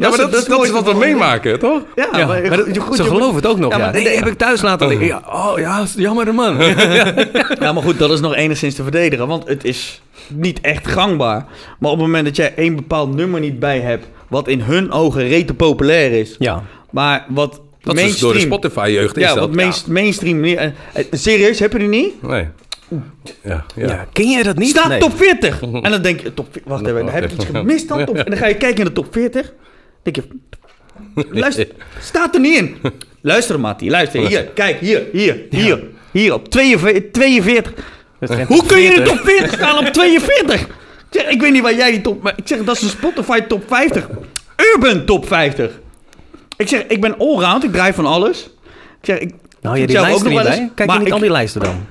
Ja, maar dat, is, dat is wat we meemaken, toch? Ja, Ja, maar, maar dat- goed, ze je- geloven het ook nog. Ja, Ja, maar- nee, heb ik thuis laten liggen. Ja, oh ja, jammer man. <laughs> Ja, maar goed, dat is nog enigszins te verdedigen. Want het is niet echt gangbaar. Maar op het moment dat jij één bepaald nummer niet bij hebt... wat in hun ogen rete populair is... Ja. maar wat Dat is mainstream... door de Spotify-jeugd is ja, dat. wat main- mainstream... eh, eh, serieus, heb je die niet? Ja. Nee. Ja, ja. Ja. ken jij dat niet? Staat Nee. top 40. En dan denk je, top, wacht even, dan heb ik <laughs> iets gemist dan? Top, <laughs> en dan ga je kijken in de top 40. Denk je, luister, staat er niet in. Luister, Matti, luister. Hier, kijk, hier, hier, hier, hier, op 42. 42. Dat is geen Hoe kun je in de 40. top 40 staan op 42? Ik, zeg, ik weet niet waar jij die top... Maar ik zeg, dat is een Spotify top 50. Urban top 50. Ik zeg, ik ben allround, ik draai van alles. Ik zeg, ik... Nou, ik die zelf er niet wel eens, bij. Kijk maar je niet ik- al die lijsten dan?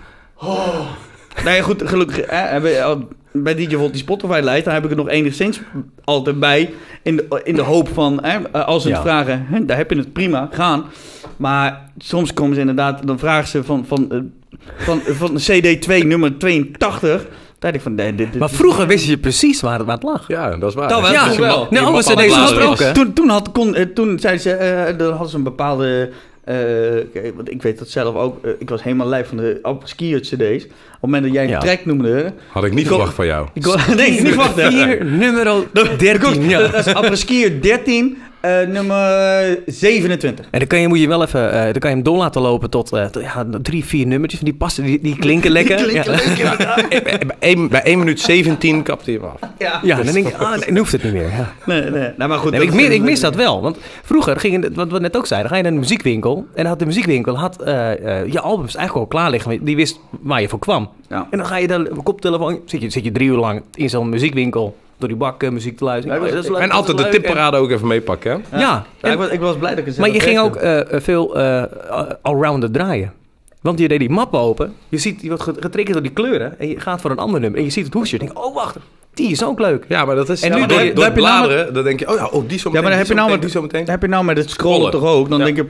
Nee, goed, gelukkig. Hè, bij DJ Volt die Spotify-lijst, daar heb ik het nog enigszins altijd bij. In de, in de hoop van, hè, als ze het Ja. vragen, hè, daar heb je het prima, gaan. Maar soms komen ze inderdaad, dan vragen ze van, van, eh, van, van CD2 nummer 82. Daar denk ik van, nee, dit, dit- Maar vroeger wist je precies waar het, waar het lag. Ja, dat is waar. Dat wel, Ja, toen wel. Map zijn deze gesproken. Toen, toen, had, kon, eh, toen zeiden ze, eh, dan hadden ze een bepaalde... eh, kijk, want ik weet dat zelf ook. eh, ik was helemaal lijf van de skier cd's. Op het moment dat jij een Ja. track noemde... Had ik niet Ik kon- verwacht van jou. Ik kon, <laughs> nee, niet. Vier, nummer 13. <laughs> Ja. Dat is apres-skier 13, eh, nummer 27. En dan kan je, moet je wel even, eh, dan kan je hem door laten lopen tot, eh, tot, ja, drie, vier nummertjes. Die passen, die, die klinken lekker. klinken ja. lekker, <laughs> bij, één, bij 1 minuut 17 kapte hij hem af. Ja, Ja, dan denk ik, ah, nee, dan hoeft het niet meer. Ja. nee, nee. Nou, maar goed. Nee, ik, is- mis, ik mis dat wel. Want vroeger ging wat we net ook zeiden, ga je naar een muziekwinkel. En dan had de muziekwinkel had, eh, eh, je albums eigenlijk al klaar liggen. Die wist waar je voor kwam. Ja. En dan ga je dan op koptelefoon, zit je, zit je drie uur lang in zo'n muziekwinkel door die bak eh, muziek te luisteren. Ja, dat is leuk, En altijd de tipparade ook even meepakken, hè? Ja, Ja, en- ik, was, ik was blij dat ik het maar je ging ook werkte. eh, veel eh allrounder draaien. Want je deed die map open. Je, ziet, je wordt getriggerd door die kleuren. En je gaat voor een ander nummer. En je ziet het hoesje. En je denkt, oh wacht, die is ook leuk. Ja, maar dat is... En ja, nu door, door bladeren, dan denk je... Oh ja, oh, die zo Ja, maar dan heb je nou met, die zo meteen. dan heb je nou met het scrollen, Scrollen. toch ook. Dan Ja. denk je,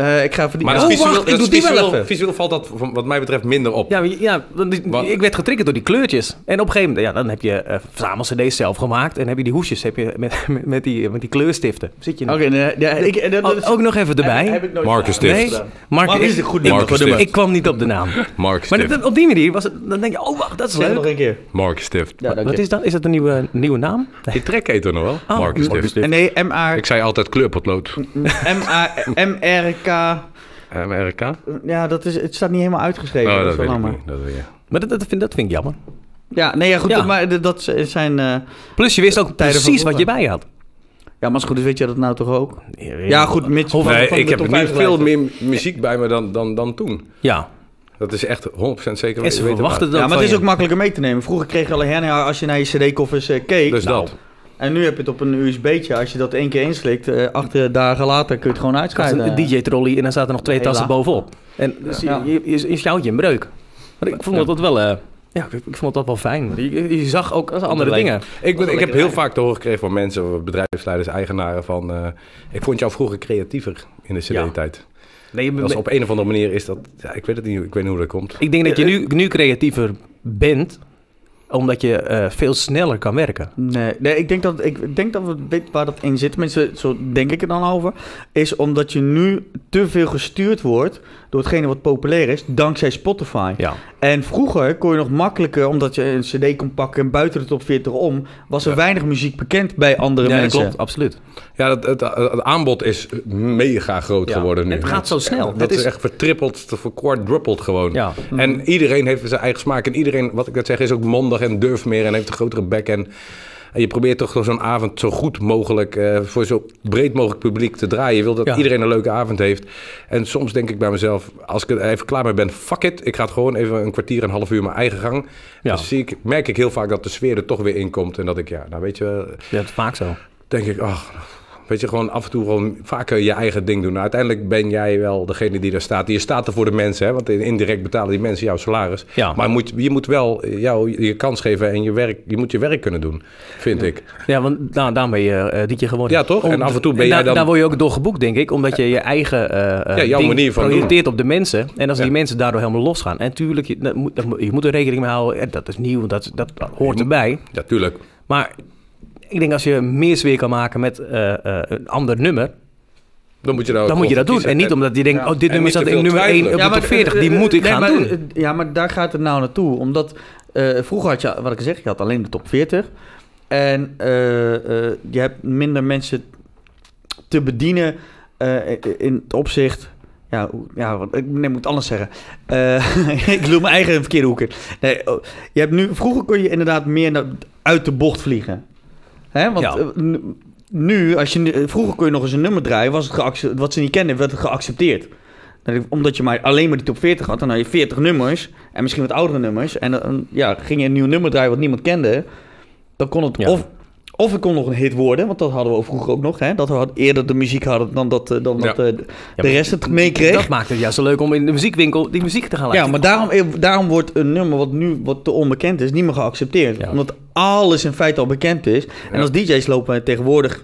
Eh, ik ga even die... Maar oh, visueel, wacht, ik doe die wel even. visueel valt dat van- wat mij betreft minder op. Ja, ja want ik werd getriggerd door die kleurtjes. En op een gegeven moment, ja, dan heb je uh, verzamel-cd's zelf gemaakt. En heb je die hoesjes heb je met, <laughs> met, met die, met die kleurstiften. Zit je Oké, ja, ik, dat, dat is- ook, ook nog even erbij. Heb, heb Marcus gedaan. Stift. nee. Mark, Mark is een goed nummer. ik kwam niet op de naam. <laughs> Mark Maar op die manier was het, dan denk je, oh wacht, dat is het nog leuk. een keer. Mark Stift. Ja, dank Wat is dat? Is dat een nieuwe, nieuwe naam? Die trek heet er nog wel. Oh, Mark Stift. Marcus En nee, M-A- Ik zei altijd kleurpotlood. M-A- M-R-K... MRK? Ja, dat is, het staat niet helemaal uitgeschreven. Oh, dat weet ik jammer. niet. Dat weet je. Maar dat, dat, vind, dat vind ik jammer. Ja, nee, ja, goed. Ja. Maar dat zijn... eh, Plus je wist ook precies wat je bij had. ja, maar als het goed is, weet je dat nou toch ook? Ja, goed, mits... Hoeveel- Nee, van de ik heb nu 50 veel meer muziek bij me dan, dan, dan toen. Ja, Dat is echt 100% zeker. en ze weten het Ja, maar het is je. ook makkelijker mee te nemen. Vroeger kreeg je alleen hernia als je naar je cd-koffers eh, keek. Dus Nou, dat. En nu heb je het op een USB'tje. Als je dat één keer inslikt, eh acht dagen later kun je het gewoon Dat is uitscheiden. een DJ-trolley en dan zaten er nog twee Hela. tassen bovenop. En dus Ja. je, je, je, je een breuk. Maar ik vond dat wel... eh, ja, ik, ik vond dat wel fijn. Je, je zag ook als andere dingen. Ik, ben, ik heb heel vaak te horen gekregen van mensen, bedrijfsleiders, eigenaren van... eh, ik vond jou vroeger creatiever in de Ja. cd-tijd. Nee, je- Dat is op een of andere manier is dat... Ja, ik weet het niet, ik weet niet hoe dat komt. Ik denk dat je nu, nu creatiever bent, omdat je eh, veel sneller kan werken. Nee, nee ik, denk dat, ik denk dat we weten waar dat in zit. Mensen, zo denk ik er dan over. Is omdat je nu te veel gestuurd wordt door hetgene wat populair is, dankzij Spotify. Ja. En vroeger kon je nog makkelijker, omdat je een cd kon pakken en buiten de top 40 om, was er Ja. weinig muziek bekend bij andere Ja, dat mensen. klopt, absoluut. Ja, het, het, het aanbod is mega groot Ja. geworden nu. Het gaat zo snel. Dat Het is is- echt vertrippeld, verquadruppeld gewoon. Ja. En iedereen heeft zijn eigen smaak. En iedereen, wat ik net zeg, is ook mondig en durft meer en heeft een grotere bek. En, en je probeert toch zo'n avond zo goed mogelijk eh, voor zo breed mogelijk publiek te draaien. Je wil dat Ja. iedereen een leuke avond heeft. En soms denk ik bij mezelf, als ik er even klaar mee ben, fuck it. Ik ga het gewoon even een kwartier, een half uur mijn eigen gang. Ja. Dan zie ik, merk ik heel vaak dat de sfeer er toch weer in komt. En dat ik, ja, nou weet je, Ja, dat is vaak zo. denk ik, ach, weet je, gewoon af en toe gewoon vaker je eigen ding doen. Nou, uiteindelijk ben jij wel degene die daar staat. Je staat er voor de mensen, hè, want indirect betalen die mensen jouw salaris. Ja. Maar moet, je moet wel jou je kans geven en je, werk, je moet je werk kunnen doen, vind ik. Ja, want nou, daarom ben je DJ geworden. Ja, toch? En af en toe ben daar- dan- Daar word je ook door geboekt, denk ik. Omdat je je eigen eh, Ja, jouw manier van projecteert op de mensen. En als die mensen daardoor helemaal losgaan. En natuurlijk, je, dat moet, dat je moet er rekening mee houden. Dat is nieuw, dat, dat hoort erbij. Ja, tuurlijk. Maar ik denk als je meer sfeer kan maken met eh, eh, een ander nummer... Dan moet je, dan moet je dat doen. En niet omdat je denkt, Ja. oh, dit nummer staat in nummer 1 op de top 40. Die eh, moet ik nee, gaan maar, doen. Ja, maar daar gaat het nou naartoe. Omdat eh, vroeger had je, wat ik zeg, je had alleen de top 40. En eh, eh, je hebt minder mensen te bedienen eh, in het opzicht... Ja, ja wat- ik nee, moet het anders zeggen. Eh, <laughs> ik doe mijn eigen verkeerde hoek in. Nee, oh, je hebt nu, vroeger kon je inderdaad meer naar- uit de bocht vliegen. Hè? Want Ja. eh, nu- als je, eh, vroeger kon je nog eens een nummer draaien, was het wat ze niet kenden, werd het geaccepteerd. Dat- Omdat je maar alleen maar die top 40 had, dan had je 40 nummers en misschien wat oudere nummers. En dan ja, ging je een nieuw nummer draaien wat niemand kende. Dan kon het Ja. of, of het kon nog een hit worden, want dat hadden we vroeger ook nog. Hè? Dat we had- eerder de muziek hadden dan dat, eh, dan Ja. dat eh, de rest het meekreeg. Dat maakt het juist zo leuk om in de muziekwinkel die muziek te gaan Ja, luisteren. maar daarom, eh, daarom wordt een nummer wat nu wat te onbekend is, niet meer geaccepteerd. Ja. Omdat alles in feite al bekend is. En Ja. als DJ's lopen tegenwoordig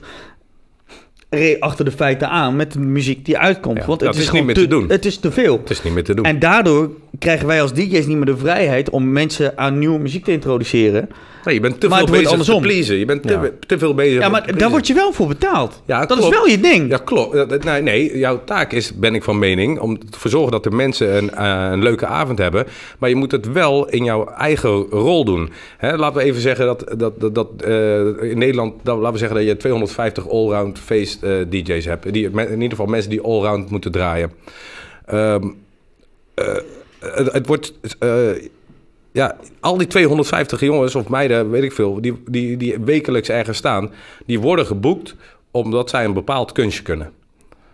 achter de feiten aan met de muziek die uitkomt. Ja, Want het is, is gewoon niet meer te doen. Het is te veel. Het is niet meer te doen. En daardoor krijgen wij als DJ's niet meer de vrijheid om mensen aan nieuwe muziek te introduceren. Nee, je bent te maar veel bezig te andersom. pleasen. Je bent te, Ja. te veel bezig Ja, maar te daar word je wel voor betaald. Ja, dat klopt. is wel je ding. Ja, klopt. Nee, nee, jouw taak is, ben ik van mening, om ervoor zorgen dat de mensen een, eh, een leuke avond hebben. Maar je moet het wel in jouw eigen rol doen. Hè, laten we even zeggen dat, dat, dat, dat, eh, in Nederland, dat, laten we zeggen dat je 250 allround feest eh, DJ's hebt. Die, in ieder geval mensen die allround moeten draaien. Ehm, eh, het, het wordt... ja, al die 250 jongens of meiden, weet ik veel, die, die, die wekelijks ergens staan, die worden geboekt omdat zij een bepaald kunstje kunnen.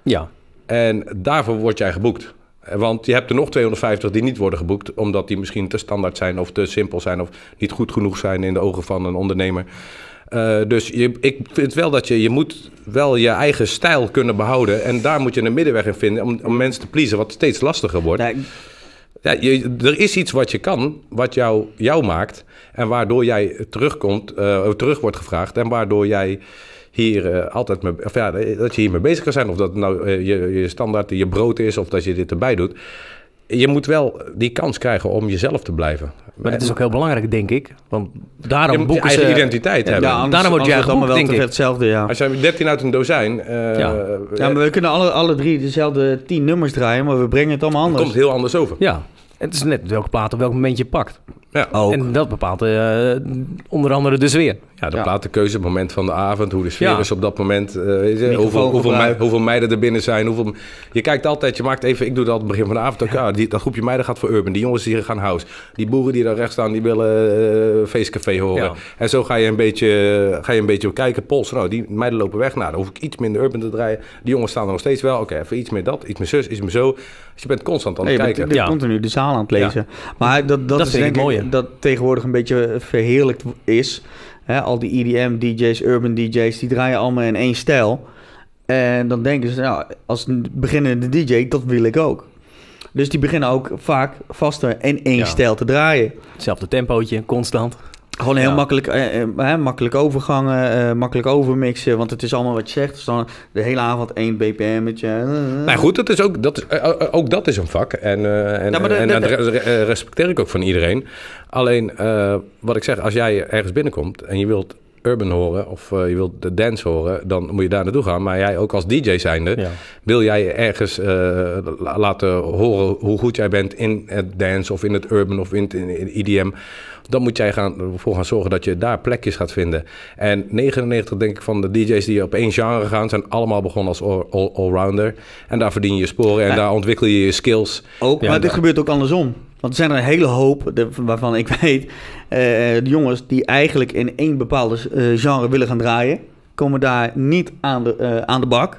Ja. En daarvoor word jij geboekt. Want je hebt er nog 250 die niet worden geboekt, omdat die misschien te standaard zijn of te simpel zijn of niet goed genoeg zijn in de ogen van een ondernemer. Eh, dus je, ik vind wel dat je, je moet wel je eigen stijl kunnen behouden. En daar moet je een middenweg in vinden om, om mensen te pleasen, wat steeds lastiger wordt. Nee, Ja, je, er is iets wat je kan, wat jou, jou maakt. En waardoor jij terugkomt, eh, terug wordt gevraagd. En waardoor jij hier eh, altijd mee, of ja, dat je hiermee bezig kan zijn. Of dat nou eh, je, je standaard je brood is of dat je dit erbij doet. Je moet wel die kans krijgen om jezelf te blijven. Maar dat is ook heel belangrijk, denk ik. Want daarom je moet je boeken eigen ze... identiteit hebben. Ja, anders, daarom wordt jij het allemaal wel denk hetzelfde, ja. Als jij 13 uit een dozijn, eh, Ja. Ja, maar we kunnen alle, alle drie dezelfde tien nummers draaien, maar we brengen het allemaal het anders. komt heel anders over. Ja, het is net welke plaat op welk moment je pakt. Ja. Ook. En dat bepaalt eh, onder andere de sfeer. Ja, de Ja. platenkeuze, het moment van de avond, hoe de sfeer Ja. is op dat moment. eh, hoeveel, hoeveel, mei- hoeveel meiden er binnen zijn. Hoeveel, je kijkt altijd, je maakt even, ik doe dat aan het begin van de avond. Ook, ja. die, dat groepje meiden gaat voor Urban. Die jongens die gaan house. Die boeren die daar rechts staan, die willen eh feestcafé horen. Ja. En zo ga je een beetje, ga je een beetje kijken, polsen. Nou, die meiden lopen weg. Nou, dan hoef ik iets minder Urban te draaien. Die jongens staan er nog steeds wel. Oké, even iets meer dat, iets meer zus, iets meer zo. Dus je bent constant aan Nee, het je bent kijken. je bent Ja. continu de zaal aan het lezen. Maar dat, dat, Dat is denk het ik mooie. Dat tegenwoordig een beetje verheerlijkt is. Hè, al die E EDM, DJ's, urban DJ's, die draaien allemaal in één stijl. En dan denken ze, nou, als een beginnende DJ, dat wil ik ook. Dus die beginnen ook vaak vaster in één Ja. stijl te draaien. Hetzelfde tempootje, constant. Gewoon heel Ja. makkelijk, eh, eh, makkelijk overgangen, eh, makkelijk overmixen. Want het is allemaal wat je zegt. Dus dan de hele avond één BPM'tje. eh, Nou goed, dat is ook, dat is, eh, ook dat is een vak. En, eh, en, Ja, maar de- en, de- respecteer ik ook van iedereen. Alleen, wat ik zeg, als jij ergens binnenkomt en je wilt urban horen of eh, je wilt de dance horen, dan moet je daar naartoe gaan. Maar jij ook als DJ zijnde, Ja. wil jij ergens eh, la- laten horen hoe goed jij bent in het dance of in het urban of in het IDM. Dan moet jij gaan, ervoor gaan zorgen dat je daar plekjes gaat vinden. En 99 denk ik van de DJ's die op één genre gaan, zijn allemaal begonnen als all- all- allrounder. En daar verdien je sporen en Ja. daar ontwikkel je je skills. Ook, maar dit gebeurt ook andersom. Want er zijn er een hele hoop de- waarvan ik <laughs> weet... eh, de jongens die eigenlijk in één bepaalde eh, genre willen gaan draaien... komen daar niet aan de, eh, aan de bak...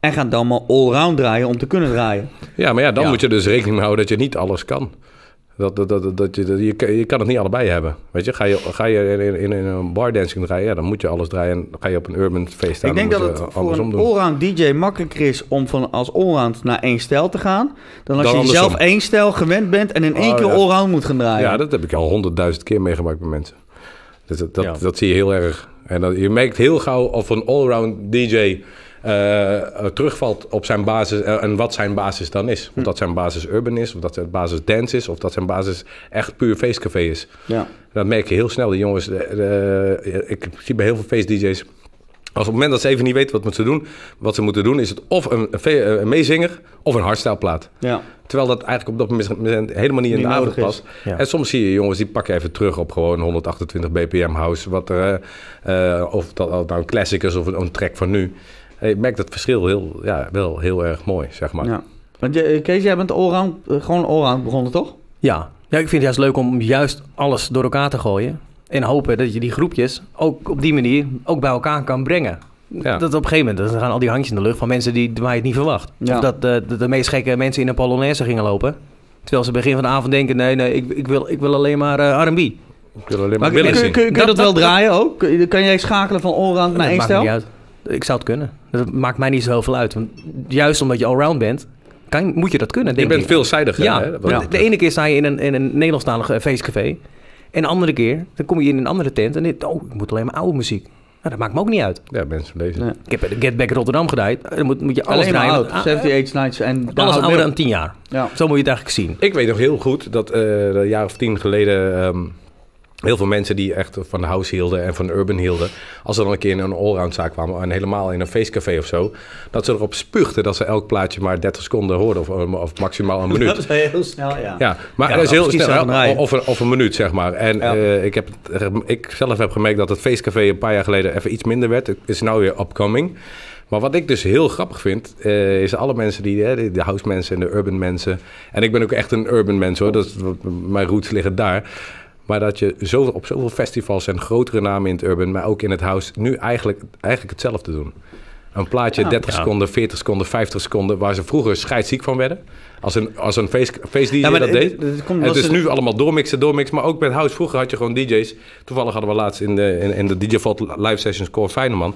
en gaan dan maar allround draaien om te kunnen draaien. Ja, maar ja, dan Ja. moet je dus rekening mee houden dat je niet alles kan. Dat, dat, dat, dat je, dat- je, kan- je kan het niet allebei hebben. Weet je, ga je, ga je in, in, in een bardancing draaien, ja, dan moet je alles draaien. En ga je op een urban feest staan, ik denk dat het voor een allround DJ makkelijker is... om van als allround naar één stijl te gaan... dan als Dan je andersom. zelf één stijl gewend bent... en in één Oh, keer ja. allround moet gaan draaien. Ja, dat heb ik al honderdduizend keer meegemaakt bij mensen. Dus dat, dat, Ja. dat zie je heel erg. En dat, je merkt heel gauw of een allround DJ terugvalt op zijn basis eh, en wat zijn basis dan is. Hm. Of dat zijn basis urban is, of dat zijn basis dance is, of dat zijn basis echt puur feestcafé is. Ja. Dat merk je heel snel. De jongens, de, de- ik zie bij heel veel feest-DJ's. Als op het moment dat ze even niet weten wat moeten doen, wat ze moeten doen, is het of een, een, meezinger of een hardstyleplaat. ja. Terwijl dat eigenlijk op dat moment helemaal niet in de is. past. Ja. En soms zie je jongens die pakken even terug op gewoon 128 bpm house. Wat er, eh, eh, of dat nou een classic is of een, een track van nu. Eh, Ik merk dat verschil heel, ja, wel heel erg mooi, zeg maar. ja. Want je- Kees, jij bent allround, eh, gewoon allround begonnen, toch? Ja. ja, ik vind het juist leuk om juist alles door elkaar te gooien. En hopen dat je die groepjes ook op die manier ook bij elkaar kan brengen. Ja. Dat op een gegeven moment dan gaan al die handjes in de lucht van mensen die, waar je het niet verwacht. Ja. Of dat de, de, de meest gekke mensen in een Polonaise gingen lopen. Terwijl ze begin van de avond denken, nee, nee, ik, ik, wil, ik wil alleen maar eh, R&B. Ik wil alleen maar Maar kun, kun, zien. kun, kun je dat, Dat- wel dat- draaien ook? Kun je- Kan jij schakelen van allround naar dat één maakt stijl? niet uit. Ik zou het kunnen. Dat maakt mij niet zo heel veel uit. Want juist omdat je allround bent, kan, moet je dat kunnen, Je bent ik. veelzijdig. hè, Ja, hè, de ene keer sta je in een, in een Nederlandstalig eh, feestcafé. En de andere keer, dan kom je in een andere tent en dit, oh, ik moet alleen maar oude muziek. Nou, dat maakt me ook niet uit. Ja, mensen lezen. Ik heb de Get Back Rotterdam gedraaid. Dan moet, moet je alles Alleen maar draaien. oud. Ah, 78 Nights en daar alles ouder dan 10 jaar. Ja. Zo moet je het eigenlijk zien. Ik weet nog heel goed dat eh een jaar of tien geleden... ehm, heel veel mensen die echt van house hielden en van urban hielden... als ze dan een keer in een allround zaak kwamen... en helemaal in een feestcafé of zo... dat ze erop spuugden dat ze elk plaatje maar 30 seconden hoorden... of, of maximaal een <laughs> minuut. Dat is heel snel, ja. Ja, maar Ja, dat is heel snel. Of een, of een minuut, zeg maar. En Ja. eh, ik, heb, ik zelf heb gemerkt dat het feestcafé een paar jaar geleden even iets minder werd. Het is nou weer upcoming. Maar wat ik dus heel grappig vind, eh, is alle mensen die, hè, de, de house mensen en de urban mensen. En ik ben ook echt een urban mens hoor, dat is, mijn roots liggen daar. Maar dat je zo, op zoveel festivals en grotere namen in het urban, maar ook in het house, nu eigenlijk, eigenlijk hetzelfde doen. Een plaatje, Ja. 30 Ja. seconden, 40 seconden, 50 seconden, waar ze vroeger scheidsziek van werden. Als een, als een feest, feest Ja, maar dat deed. het- het komt is nu allemaal doormixen, doormixen. Maar ook met house. Vroeger had je gewoon DJ's. Toevallig hadden we laatst in de, in, in de DJ Vault live sessions Cor Feyenoord.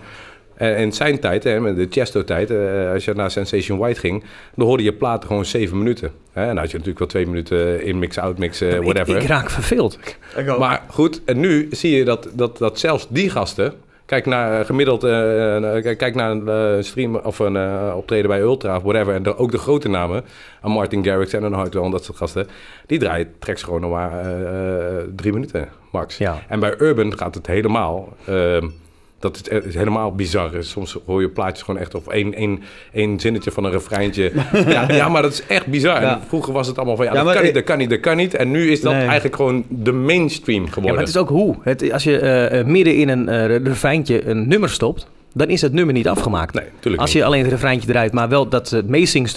En in zijn tijd, hè, met de Chesto-tijd, eh, als je naar Sensation White ging, dan hoorde je platen gewoon zeven minuten. Hè? En dan had je natuurlijk wel twee minuten inmix, outmix, eh, whatever. Ik, ik raak verveeld. Maar goed, en nu zie je dat, dat, dat zelfs die gasten Kijk naar eh, gemiddeld, eh, eh, kijk- naar een eh, stream of een eh, optreden bij Ultra of whatever. En de- ook de grote namen, een Martin Garrix en een Hardwell en dat soort gasten. Die draaien tracks gewoon nog maar eh, eh, drie minuten max. Ja. En bij Urban gaat het helemaal. Dat is, het is helemaal bizar. Soms hoor je plaatjes gewoon echt of één, één, één zinnetje van een refreintje. <laughs> ja, ja, maar dat is echt bizar. Ja. Vroeger was het allemaal van ja, Ja, dat, kan niet, dat kan niet, dat kan niet. En nu is dat Nee. eigenlijk gewoon de mainstream Ja, geworden. maar het is ook hoe. Het, als je eh, eh, midden in een eh refreintje een nummer stopt, dan is het nummer niet afgemaakt. Nee, Als niet. je alleen het refreintje draait, maar wel dat ze het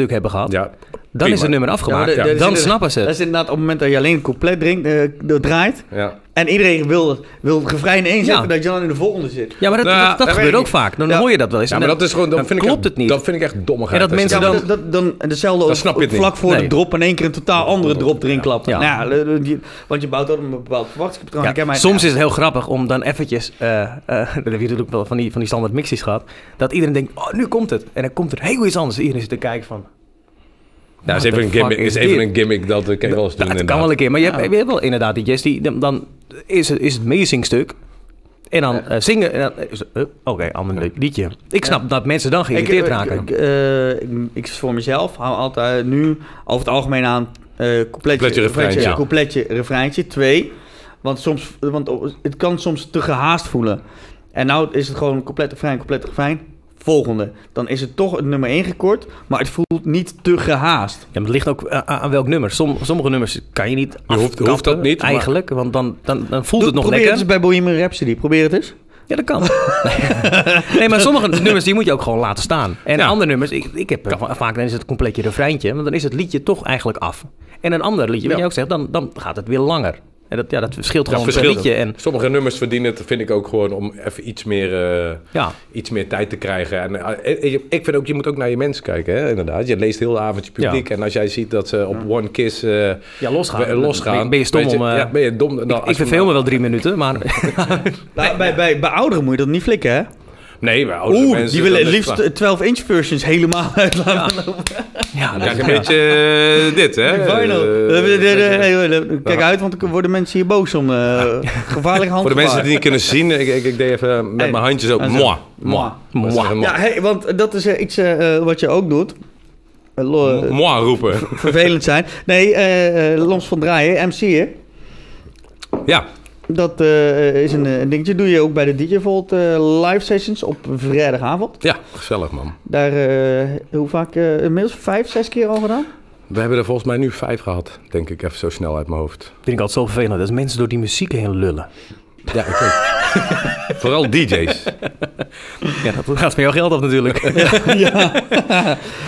hebben gehad, Ja, dan prima. is het nummer afgemaakt. dan dat snappen ze Dat het. is inderdaad op het moment dat je alleen het couplet drinkt, eh, dat draait. Ja. En iedereen wil, wil het refrein één zetten, Ja. dat je dan in de volgende zit. Ja, maar dat, Nou, dat, dat dat gebeurt ook vaak. Dan Ja. hoor je dat wel eens. ja, maar dan- dat is gewoon, dan dan vind klopt ik, het niet. Dat vind ik echt dommigheid. En dat mensen dan- dat, dat, dan dezelfde Dan ook snap je het vlak niet. voor de drop in één keer een totaal andere drop erin klapt. Ja. Nou want je bouwt ook een bepaald verwachtingspatroon. Soms is het heel grappig om dan eventjes, eh, eh, <laughs> dat heb je natuurlijk wel van die, van die standaard mixies gehad, dat iedereen denkt, oh, nu komt het. En dan komt er heel iets anders. Iedereen zit te kijken van, Ja, is What even, een gimmick, is is even een gimmick dat ik wel eens doen. dat kan wel een keer. Maar je hebt, Ja. je hebt wel inderdaad die jazz die, dan- dan is het, is het meezingstuk. En dan eh, zingen. en dan is het, eh, Oké, ander liedje. Ik snap dat mensen dan geïrriteerd ik, raken. ik, eh, ik, ik voor mezelf hou altijd nu over het algemeen aan eh coupletje, Coupletje, refreintje. ja. coupletje, refreintje, twee. Want, soms, want het kan soms te gehaast voelen. En nou is het gewoon couplet, refrein, couplet, refrein. Volgende. Dan is het toch het nummer 1 gekort, maar het voelt niet te gehaast. Ja, maar het ligt ook aan, aan welk nummer. Som, sommige nummers kan je niet Je hoeft- hoeft dat niet, maar- Eigenlijk, want dan, dan, dan voelt het nog Probeer lekker. het eens bij Bohemian Rhapsody. Probeer het eens. Ja, dat kan. <laughs> nee, maar sommige <laughs> nummers die moet je ook gewoon laten staan. En Ja. andere nummers, ik, ik heb va- vaak dan is het completje refreintje, want dan is het liedje toch eigenlijk af. En een ander liedje, wat Ja. je ook zegt, dan, dan gaat het weer langer. En dat, ja, dat verschilt gewoon verschilt. liedje. En, Sommige nummers verdienen het, vind ik ook gewoon om even iets meer, eh, ja. iets meer tijd te krijgen. En eh, eh, ik vind ook, je moet ook naar je mensen kijken, hè, inderdaad. Je leest heel de avond je publiek. En als jij ziet dat ze op One Kiss eh, ja, losgaan. losgaan. Ben, je- ben je stom je, om... eh, ja, ben je dom. dan ik als je verveel me wel drie minuten, maar... Bij, <laughs> bij, bij, bij ouderen moet je dat niet flikken, hè? Nee, maar oudere Oeh, mensen... die willen het liefst 12-inch versions helemaal uit laten lopen. ja, Dan dat- krijg je een beetje eh, dit, hè. Vinyl. Eh, Eh, Kijk uit, want dan worden mensen hier boos om eh gevaarlijke hand. Voor de mensen die het niet kunnen zien, ik, ik, ik deed even met Hey. mijn handjes zo. Moi. Moi. Moi. Ja, hey, want dat is iets wat je ook doet. Moi roepen. vervelend zijn. Nee, Lons van Draaien, MC, hè? Ja, Dat eh, is een, eh, een dingetje. Doe je ook bij de DJ Volt eh, live sessions op vrijdagavond. ja, gezellig man. Daar, eh, hoe vaak, eh, inmiddels vijf, zes keer al gedaan? We hebben er volgens mij nu vijf gehad, denk ik even zo snel uit mijn hoofd. vind ik altijd zo vervelend. Dat mensen door die muziek heen lullen. Ja, ook. <laughs> Vooral DJ's. Ja, dat gaat van jouw geld af natuurlijk. <laughs> ja.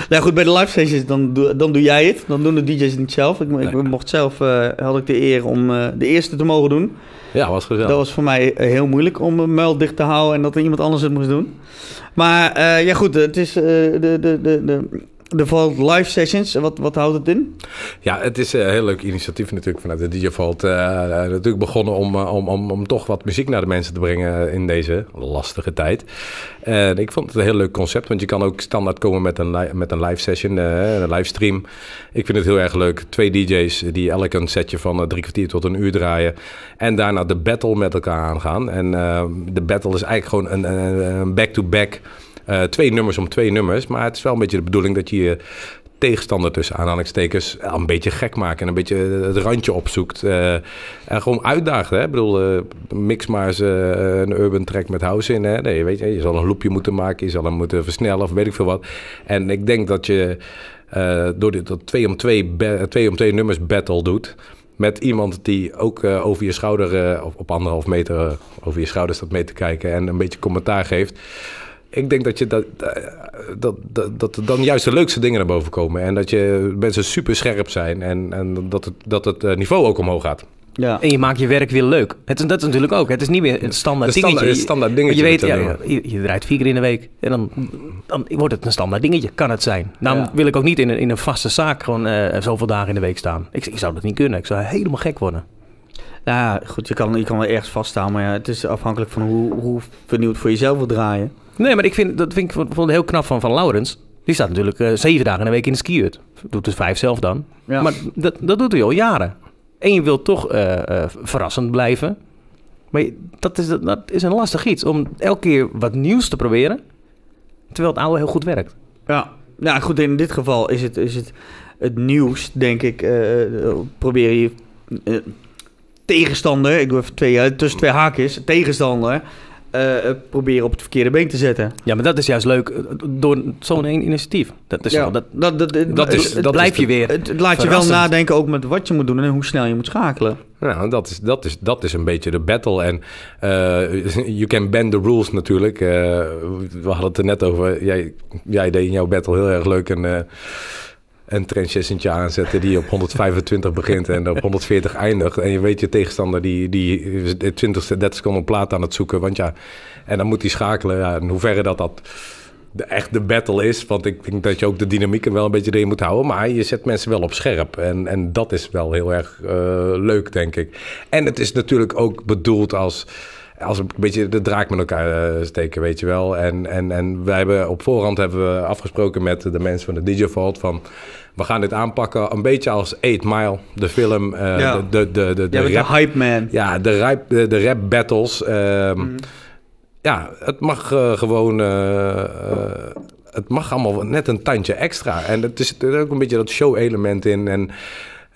nou goed, bij de live sessions dan doe, dan doe jij het. Dan doen de DJ's het niet zelf. Ik, ik mocht zelf, eh, had ik de eer om eh, de eerste te mogen doen. Ja, was gezellig. Dat was voor mij eh, heel moeilijk om mijn muil dicht te houden en dat er iemand anders het moest doen. Maar eh, ja goed, het is eh, de, de, de, de, de Vault live sessions. Wat, wat houdt het in? Ja, het is een heel leuk initiatief natuurlijk vanuit de DJ Vault. eh, eh, natuurlijk begonnen om, eh, om, om, om toch wat muziek naar de mensen te brengen in deze lastige tijd. En ik vond het een heel leuk concept, want je kan ook standaard komen met een, met een live session, een livestream. Ik vind het heel erg leuk. Twee DJ's die elk een setje van drie kwartier tot een uur draaien. En daarna de battle met elkaar aangaan. En de battle is eigenlijk gewoon een back-to-back. Eh, twee nummers om twee nummers. Maar het is wel een beetje de bedoeling dat je je tegenstander tussen aanhalingstekens een beetje gek maken en een beetje het randje opzoekt. eh, en gewoon uitdagen. Hè? Ik bedoel, eh, mix maar eens een urban track met house in. Hè? Nee, weet je, je zal een loopje moeten maken, je zal hem moeten versnellen of weet ik veel wat. En ik denk dat je door dit dat twee om twee, ba- twee om twee nummers battle doet. Met iemand die ook over je schouder, eh, op, anderhalf meter over je schouder staat mee te kijken en een beetje commentaar geeft. Ik denk dat, je dat, dat, dat, dat er dan juist de leukste dingen naar boven komen. En dat je mensen super scherp zijn. En, en dat, het, dat het eh, niveau ook omhoog gaat. Ja. En je maakt je werk weer leuk. Het is, dat is natuurlijk ook. Het is niet meer het standaard dingetje. het standaard dingetje Je weet, ja, je je, draait vier keer in de week. En dan, dan wordt het een standaard dingetje. Kan het zijn. Dan Ja. wil ik ook niet in een, in een vaste zaak gewoon eh, zoveel dagen in de week staan. Ik, ik zou dat niet kunnen. Ik zou helemaal gek worden. Ja, goed, je kan, je kan wel ergens vaststaan, maar ja, het is afhankelijk van hoe, hoe vernieuwd voor jezelf wil draaien. Nee, maar ik vind, dat vind ik vond heel knap van, van Laurens. Die staat natuurlijk eh, zeven dagen in de week in de skihut. Doet dus vijf zelf dan. Ja. Maar dat, dat doet hij al jaren. En je wilt toch eh, eh, verrassend blijven. Maar je- dat is, dat is een lastig iets om elke keer wat nieuws te proberen, terwijl het oude heel goed werkt. Ja, nou goed, in dit geval is het, is het, het nieuws, denk ik. probeer je tegenstander, ik doe even twee, tussen twee haakjes, tegenstander, eh, eh, proberen op het verkeerde been te zetten. Ja, maar dat is juist leuk eh, door zo'n één initiatief. Dat is ja, wel, dat, dat, dat, is- dat blijf is je de- weer. het, het laat je wel nadenken ook met wat je moet doen en hoe snel je moet schakelen. Nou, dat is, dat, is, dat is een beetje de battle. En eh <laughs> you can bend the rules natuurlijk. Eh, we hadden het er net over. Jij, jij deed in jouw battle heel erg leuk eh een transitiontje aanzetten die op 125 begint en op 140 eindigt. En je weet je tegenstander die, die is de 20, 30 seconden plaat aan het zoeken. Want ja, en dan moet hij schakelen. Ja, in hoeverre dat dat de, echt de battle is. Want ik denk dat je ook de dynamiek er wel een beetje erin moet houden. Maar je zet mensen wel op scherp. En, en dat is wel heel erg eh, leuk, denk ik. En het is natuurlijk ook bedoeld als... Als een beetje de draak met elkaar eh, steken, weet je wel. En, en, en wij hebben op voorhand hebben we afgesproken met de mensen van de DJ Vault van... We gaan dit aanpakken een beetje als 8 Mile, de film. eh, Ja. de, de, de, de, de rap- een hype man. ja, de rap, de, de rap battles. ehm, Ja, het mag eh, gewoon... het mag allemaal net een tandje extra. En het is er is ook een beetje dat show-element in. En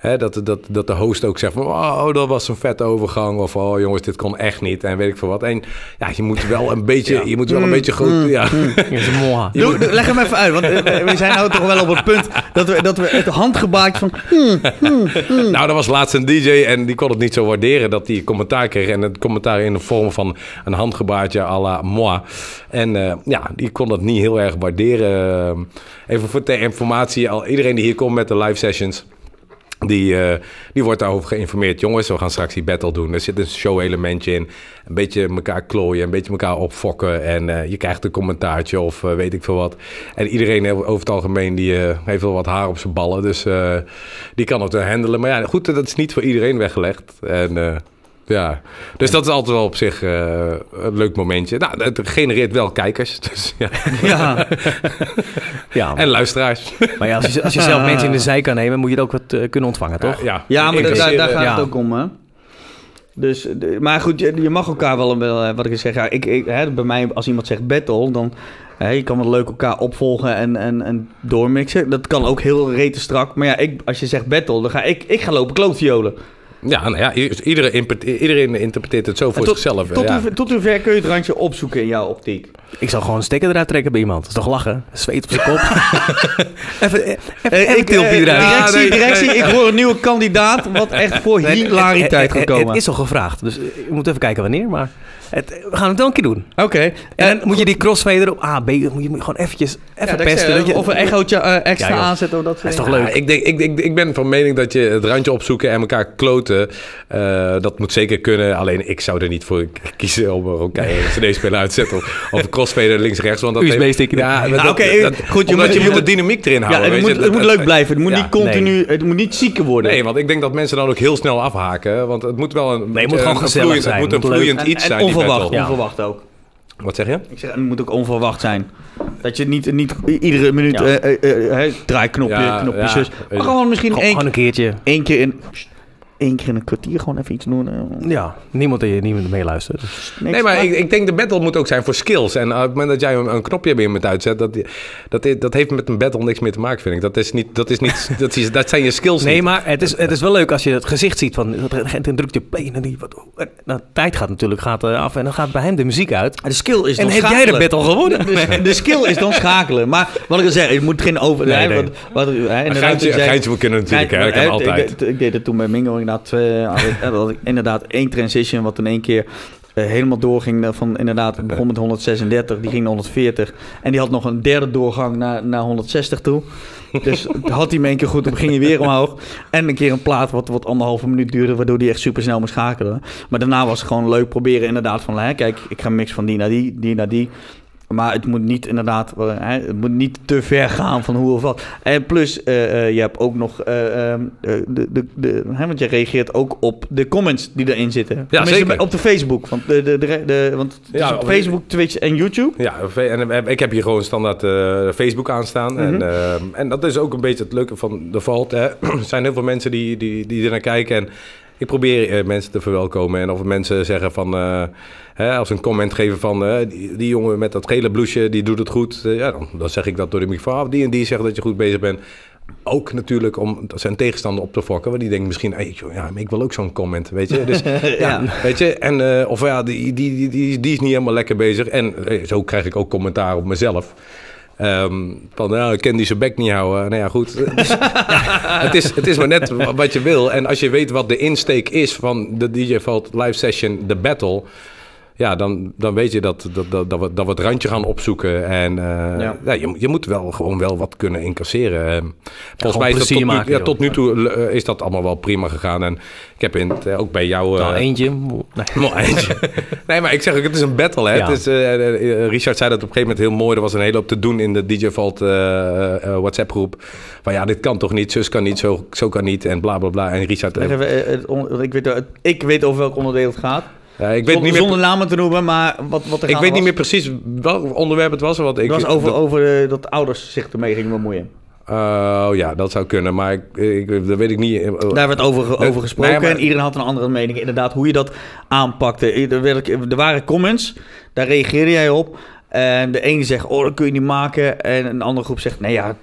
hè, dat, dat, dat de host ook zegt van... Oh, dat was een vette overgang. Of oh, jongens, dit kon echt niet. En weet ik veel wat. En ja, je moet wel een beetje... Je moet wel een beetje groot... Ja. Dat is mooi. Doe- leg hem even uit, want eh, we zijn nou toch wel op het punt dat we, dat we het handgebaatje van... Nou, er was laatst een DJ en die kon het niet zo waarderen dat hij commentaar kreeg. En het commentaar in de vorm van een handgebaartje à la moi. En eh, ja, die kon dat niet heel erg waarderen. Even voor ter informatie, al, iedereen die hier komt met de live sessions... Die, eh, die wordt daarover geïnformeerd. Jongens, we gaan straks die battle doen. Er zit een show-elementje in. Een beetje elkaar klooien, een beetje elkaar opfokken. En eh, je krijgt een commentaartje of eh, weet ik veel wat. En iedereen over het algemeen die, heeft wel wat haar op zijn ballen. Dus die kan het handelen. Maar ja, goed, dat is niet voor iedereen weggelegd. En ja, dus dat is altijd wel op zich eh, een leuk momentje. Nou, het genereert wel kijkers. <laughs> Dus, ja. Ja, <laughs> Ja, En luisteraars. maar ja, als je, als je zelf mensen in de zij kan nemen, moet je het ook wat eh, kunnen ontvangen, toch? Ja, ja maar da- daar, daar gaat het ook om, hè. Dus, maar goed, je, je mag elkaar wel, wel eh, wat ik zeg, ja, ik, ik, hè, bij mij, als iemand zegt battle, dan, hè, je kan wel leuk elkaar opvolgen en, en, en doormixen. Dat kan ook heel rete strak. Maar ja, ik, als je zegt battle, dan ga ik, ik ga lopen klootviolen. Ja, nou ja, iedereen, iedereen interpreteert het zo voor tot, zichzelf. tot, ja. hoe, tot hoe ver kun je het randje opzoeken in jouw optiek? Ik zou gewoon een stekker eruit trekken bij iemand. Dat is toch lachen? Zweet op zijn kop. even <laughs> <laughs> even, Eh, even ik, eh, eruit. Directie, nee, directie nee. ik hoor een nieuwe kandidaat, wat echt voor hilariteit gaat het, komen. het is al gevraagd, dus we moeten even kijken wanneer. Maar het, we gaan het wel een keer doen. Oké. En dan moet je die crossfader op A, B, moet je, moet je gewoon eventjes even pesten. dat je, of een echootje eh, extra Ja, aanzetten of dat soort Dat is toch leuk? Ja, ik, denk, ik, ik, ik ben van mening dat je het randje opzoeken en elkaar kloten. eh, dat moet zeker kunnen. Alleen ik zou er niet voor kiezen om er ook een <laughs> CD-speler uit te zetten. Of, of een crossfader links-rechts. want dat USB-stickje heeft- Ja, Nou, oké, goed, je omdat moet- je moet de dynamiek erin Ja, houden. het weet moet, je. het moet leuk blijven. Het moet Ja, niet continu, het moet niet zieken worden. Nee, want ik denk dat mensen dan ook heel snel afhaken. Want het moet wel een, Nee, het moet gewoon gezellig zijn. Het moet een vloeiend en, iets zijn. Onverwacht, onverwacht ook. Wat zeg je? Ik zeg, het moet ook onverwacht zijn. Dat je niet, niet iedere minuut Ja. eh, eh, eh, hè, draaiknopje, Ja, knopje, weet Maar gewoon misschien Gewoon één, een keertje. één keer in... één keer in een kwartier gewoon even iets doen. Ja, niemand die niemand meeluistert. Nee, maar ik, ik denk de battle moet ook zijn voor skills. En op het moment dat jij een, een knopje bij iemand uitzet, dat, dat, dat heeft met een battle niks meer te maken, vind ik. Dat, is niet, dat, is niet, <laughs> dat, is, dat zijn je skills Nee, niet. maar het is, het is wel leuk als je het gezicht ziet van... Dan drukt je play en die... Wat, en nou, tijd gaat natuurlijk gaat, eh, af en dan gaat bij hem de muziek uit. de skill is En dan heb jij de battle gewonnen? De, de skill is dan schakelen. Maar wat ik al zeg, het moet geen over... Nee, nee. Wat, wat, hè, inderdaad, geintje, geintje moet kunnen natuurlijk, hè. Ik- altijd. Ik, ik deed het toen bij Mingo inderdaad. eh, had ik- had ik inderdaad één transition wat in één keer eh, helemaal doorging. eh, Van inderdaad, het begon met 136, die ging naar 140. En die had nog een derde doorgang naar, naar 160 toe. Dus <laughs> had hij me één keer goed, dan ging hij weer omhoog. En een keer een plaat wat, wat anderhalve minuut duurde, waardoor hij echt super snel moest schakelen. Maar daarna was het gewoon leuk proberen inderdaad van, hè, kijk, ik ga mix van die naar die, die naar die. Maar het moet niet inderdaad, eh, hè, het moet niet te ver gaan van hoe of wat. En plus, eh, eh, je hebt ook nog, ehm, eh, de, de, de, hè, want je reageert ook op de comments die erin zitten. Tenminste, zeker. Op de Facebook, want, de, de, de, de- want Ja, op Facebook, Twitch en YouTube. Ja, en ik heb hier gewoon standaard Facebook aanstaan. Mhm. en, eh, en dat is ook een beetje het leuke van de Vault. Hè. <clears throat> Er zijn heel veel mensen die, die, die er naar kijken. En ik probeer mensen te verwelkomen. En of mensen zeggen van... hè, als ze een comment geven van... die, die jongen met dat gele blouseje, die doet het goed. eh, ja, dan, dan zeg ik dat door de microfoon. Die en die zegt dat je goed bezig bent. Ook natuurlijk om zijn tegenstander op te fokken. Want die denkt misschien... Hey, joh, ja, ik wil ook zo'n comment, weet je. Dus, <laughs> ja, weet je. En, eh, of ja, die, die, die, die, die is niet helemaal lekker bezig. En eh, zo krijg ik ook commentaar op mezelf. Ehm, van, nou, ik ken die zijn bek niet houden. Nou ja, goed. <laughs> Dus, het, is, het is maar net wat je wil. En als je weet wat de insteek is van de DJ Vault live session, de battle... Ja, dan, dan weet je dat, dat, dat, dat, we, dat we het randje gaan opzoeken. En eh, Ja. ja. je, je moet wel gewoon wel wat kunnen incasseren. Eh, Volgens mij is dat tot, nu, ja, tot nu toe eh, is dat allemaal wel prima gegaan. En ik heb in, het, ook bij jou... Nou, eentje. Nee. <laughs> nog eentje. <laughs> nee, maar ik zeg ook, het is een battle. Hè? Ja. Het is, Richard zei dat op een gegeven moment heel mooi. Er was een hele hoop te doen in de DJ Vault WhatsApp groep. Van ja, dit kan toch niet, zus kan niet, zo, zo kan niet en bla bla bla. En Richard, even, ik, weet, ik weet over welk onderdeel het gaat. Ja, ik weet zonder, niet meer, zonder namen te noemen, maar wat, wat er ik weet niet meer precies welk onderwerp het was. Want ik, Het was over, over eh, dat ouders zich ermee gingen bemoeien. Oh ja, dat zou kunnen, maar ik, ik, dat weet ik niet. eh, Daar werd over, over gesproken nee, maar- en iedereen had een andere mening. Inderdaad, hoe je dat aanpakte. Er, werd- er waren comments, daar reageerde jij op. En de ene zegt, oh, dat kun je niet maken. En een andere groep zegt, nee ja,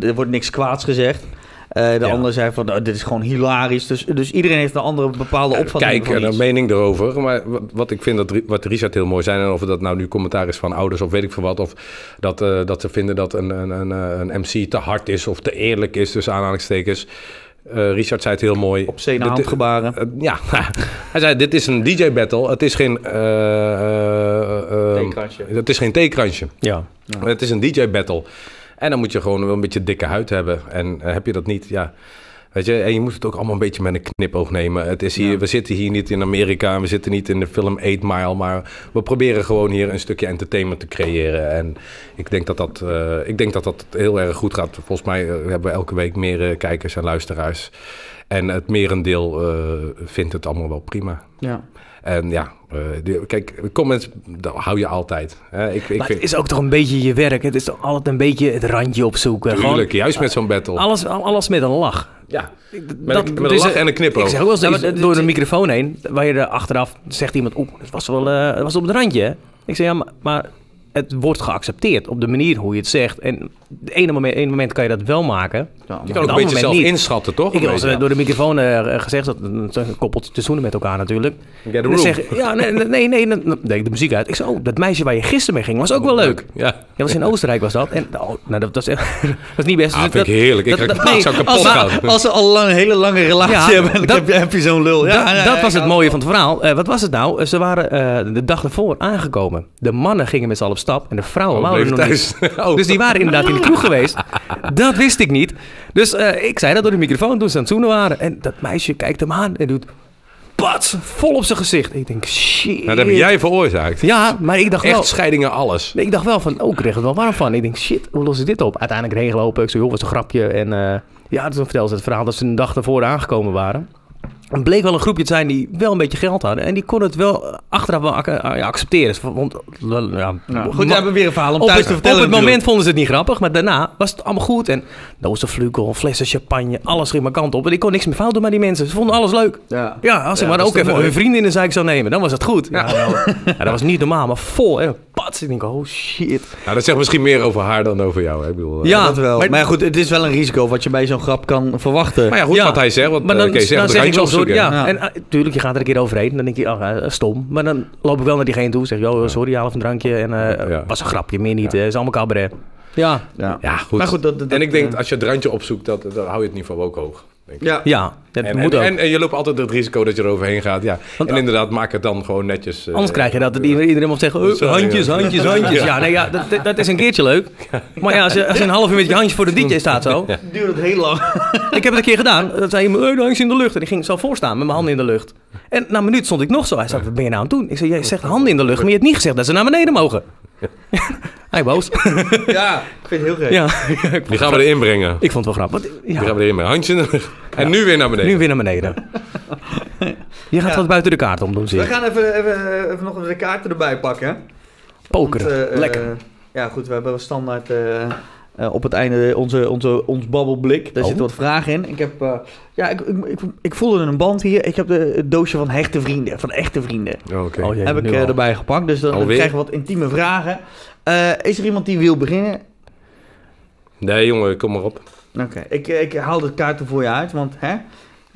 er wordt niks kwaads gezegd. Eh, de Ja. andere zei van, nou, dit is gewoon hilarisch. Dus, dus iedereen heeft een andere bepaalde opvatting Kijk, van en een iets. mening erover. Maar wat, wat ik vind dat wat Richard heel mooi zei, en of dat nou nu commentaar is van ouders of weet ik veel wat, of dat, eh, dat ze vinden dat een, een, een, eh, een MC te hard is of te eerlijk is, tussen aanhalingstekens. Eh, Richard zei het heel mooi. Op zee handgebaren. eh, ja, <laughs> hij zei: Dit is een DJ-battle. Het is geen. eh, eh, eh, Theekransje. Het is geen theekransje. Ja. Het is een DJ-battle. En dan moet je gewoon wel een beetje dikke huid hebben. En eh, heb je dat niet, ja. Weet je, en je moet het ook allemaal een beetje met een knipoog nemen. Het is hier, Ja. We zitten hier niet in Amerika en we zitten niet in de film 8 Mile. Maar we proberen gewoon hier een stukje entertainment te creëren. En ik denk dat dat, eh, ik denk dat, dat heel erg goed gaat. Volgens mij eh, hebben we elke week meer kijkers en luisteraars. En het merendeel eh, vindt het allemaal wel prima. Ja. En ja, eh, die- kijk, comments dat hou je altijd. Hè? Ik, ik Maar vind, het is ook toch een beetje je werk. Het is toch altijd een beetje het randje opzoeken. Gewoon Tuurlijk, juist met zo'n battle. alles, alles met een lach. Ja, met, Dat- een, met een dus, lach eh, en een knipoog. Ik zeg ook wel eens door de microfoon heen, waar je er achteraf zegt iemand, oeh, het was wel, eh, het was op het randje. hè?" Ik zeg ja, maar, maar het wordt geaccepteerd op de manier hoe je het zegt. En de ene moment, ene moment kan je dat wel maken. Ja, je kan op ook een beetje andere zelf niet. inschatten, toch? Ik Een eh, door de microfoon eh, gezegd dat het een koppeltje te zoenen met elkaar natuurlijk. Get a En dan room. zeg, ja, nee, nee, nee, nee, deed ik de muziek uit. Ik zei, oh, dat meisje waar je gisteren mee ging was ook wel leuk. Ja, Ja, was in Oostenrijk was dat. En oh, nou, dat, was echt, <laughs> dat is niet best. ah, Dus vind ik heerlijk. Ik, dat- dat, dat- nee, zou kapot Als, gaan. als ze al lang, een hele lange relatie Ja, hebben, dan dat- heb je, heb je zo'n lul. Ja, dat, dat was het mooie van het verhaal. Eh, wat was het nou? Ze waren eh, de dag ervoor aangekomen. De mannen gingen met z'n allen op stap en de vrouwen Oh, waren nog bleef niet. thuis. <laughs> Oh. Dus die waren inderdaad in de kroeg geweest. Dat wist ik niet. Dus eh, ik zei dat door de microfoon toen ze aan het zoenen waren. En dat meisje kijkt hem aan en doet... Pats, vol op zijn gezicht. Ik denk, shit. Nou, dat heb jij veroorzaakt. Ja, maar ik dacht wel... Echt scheidingen, alles. Nee, ik dacht wel van, oh, ik kreeg er wel warm van. Ik denk, shit, hoe los ik dit op? Uiteindelijk erheen gelopen. Ik zei, joh, wat een grapje. En eh, ja, toen vertelde ze het verhaal dat ze een dag ervoor aangekomen waren. Het bleek wel een groepje te zijn die wel een beetje geld hadden. En die kon het wel achteraf wel ac- ja, accepteren. Want, ja, Nou, goed, we hebben weer een verhaal om op thuis het, te vertellen. op het moment vonden ze het niet grappig, maar daarna was het allemaal goed. En dozenvlugel, flessen champagne, alles ging mijn kant op. En ik kon niks meer fout doen met die mensen. Ze vonden alles leuk. Ja. Ja, als ik Ja, maar ook even mooi? hun vrienden in de zijk zou nemen, dan was het goed. Ja, ja, <laughs> dat was niet normaal, maar vol. En pats, ik denk, oh shit. Nou, dat zegt misschien meer over haar dan over jou. Hè? Ik bedoel, eh, Ja, dat wel. Maar, goed, het is wel een risico wat je bij zo'n grap kan verwachten. Maar ja, goed Ja. wat hij zegt. Want, Maar eh, dan, oké, zeg dan het zeg ik randje wel zo, opzoeken. ja. Ja. En uh, tuurlijk, je gaat er een keer overheen. Dan denk je, oh, eh, stom. Maar dan loop ik wel naar diegene toe. Zeg, joh, sorry, haal even een drankje. En eh Ja. was een grapje, meer niet. eh, is allemaal cabaret. Ja, ja. Ja, goed. Maar goed, dat- dat- en ik denk, eh, als je het randje opzoekt, dat, dan hou je het niveau ook hoog. Denk ik. Ja. ja dat En, moet en, ook. en, en je loopt altijd het risico dat je eroverheen gaat. Ja. Want en inderdaad, maak het dan gewoon netjes. eh, Anders krijg je dat iedereen, iedereen moet zeggen, oh, handjes, ja. handjes, handjes. <laughs> Ja, nee, ja dat, dat- dat is een keertje leuk. <laughs> Maar ja, als je, als je een half uur met je handjes voor de DJ staat zo. duurt het heel lang. <laughs> Ik heb het een keer gedaan. Dan zei iemand, oh, de handjes in de lucht. En ik ging zo voorstaan met mijn handen in de lucht. En na een minuut stond ik nog zo. Hij zei, wat ben je nou aan het doen? Ik zei, jij zegt handen in de lucht, maar je hebt niet gezegd dat ze naar beneden mogen. Hij boos. ja, ik vind het heel gek. Ja, Die gaan we erin brengen. ik vond het wel grappig. Want, Die Ja, gaan we erin brengen. Handje in de lucht. En nu weer naar beneden. Nu weer naar beneden. <laughs> Je gaat Ja. wat buiten de kaart om doen, zie We gaan even, even, even nog de kaarten erbij pakken. Pokeren, Want, eh, lekker. eh, ja, goed, we hebben standaard eh, Eh, op het einde onze, onze, ons babbelblik. Daar Oh. zitten wat vragen in. Ik heb, eh, ja, ik, ik, ik, ik voelde een band hier. Ik heb de, het doosje van hechte vrienden, van echte vrienden. Oh, Oké. Oh, jee, heb ik eh, erbij gepakt. Dus dan, dan krijgen we wat intieme vragen. Eh, is er iemand die wil beginnen? Nee, jongen, kom maar op. Oké, ik, ik haal de kaarten voor je uit, want hè,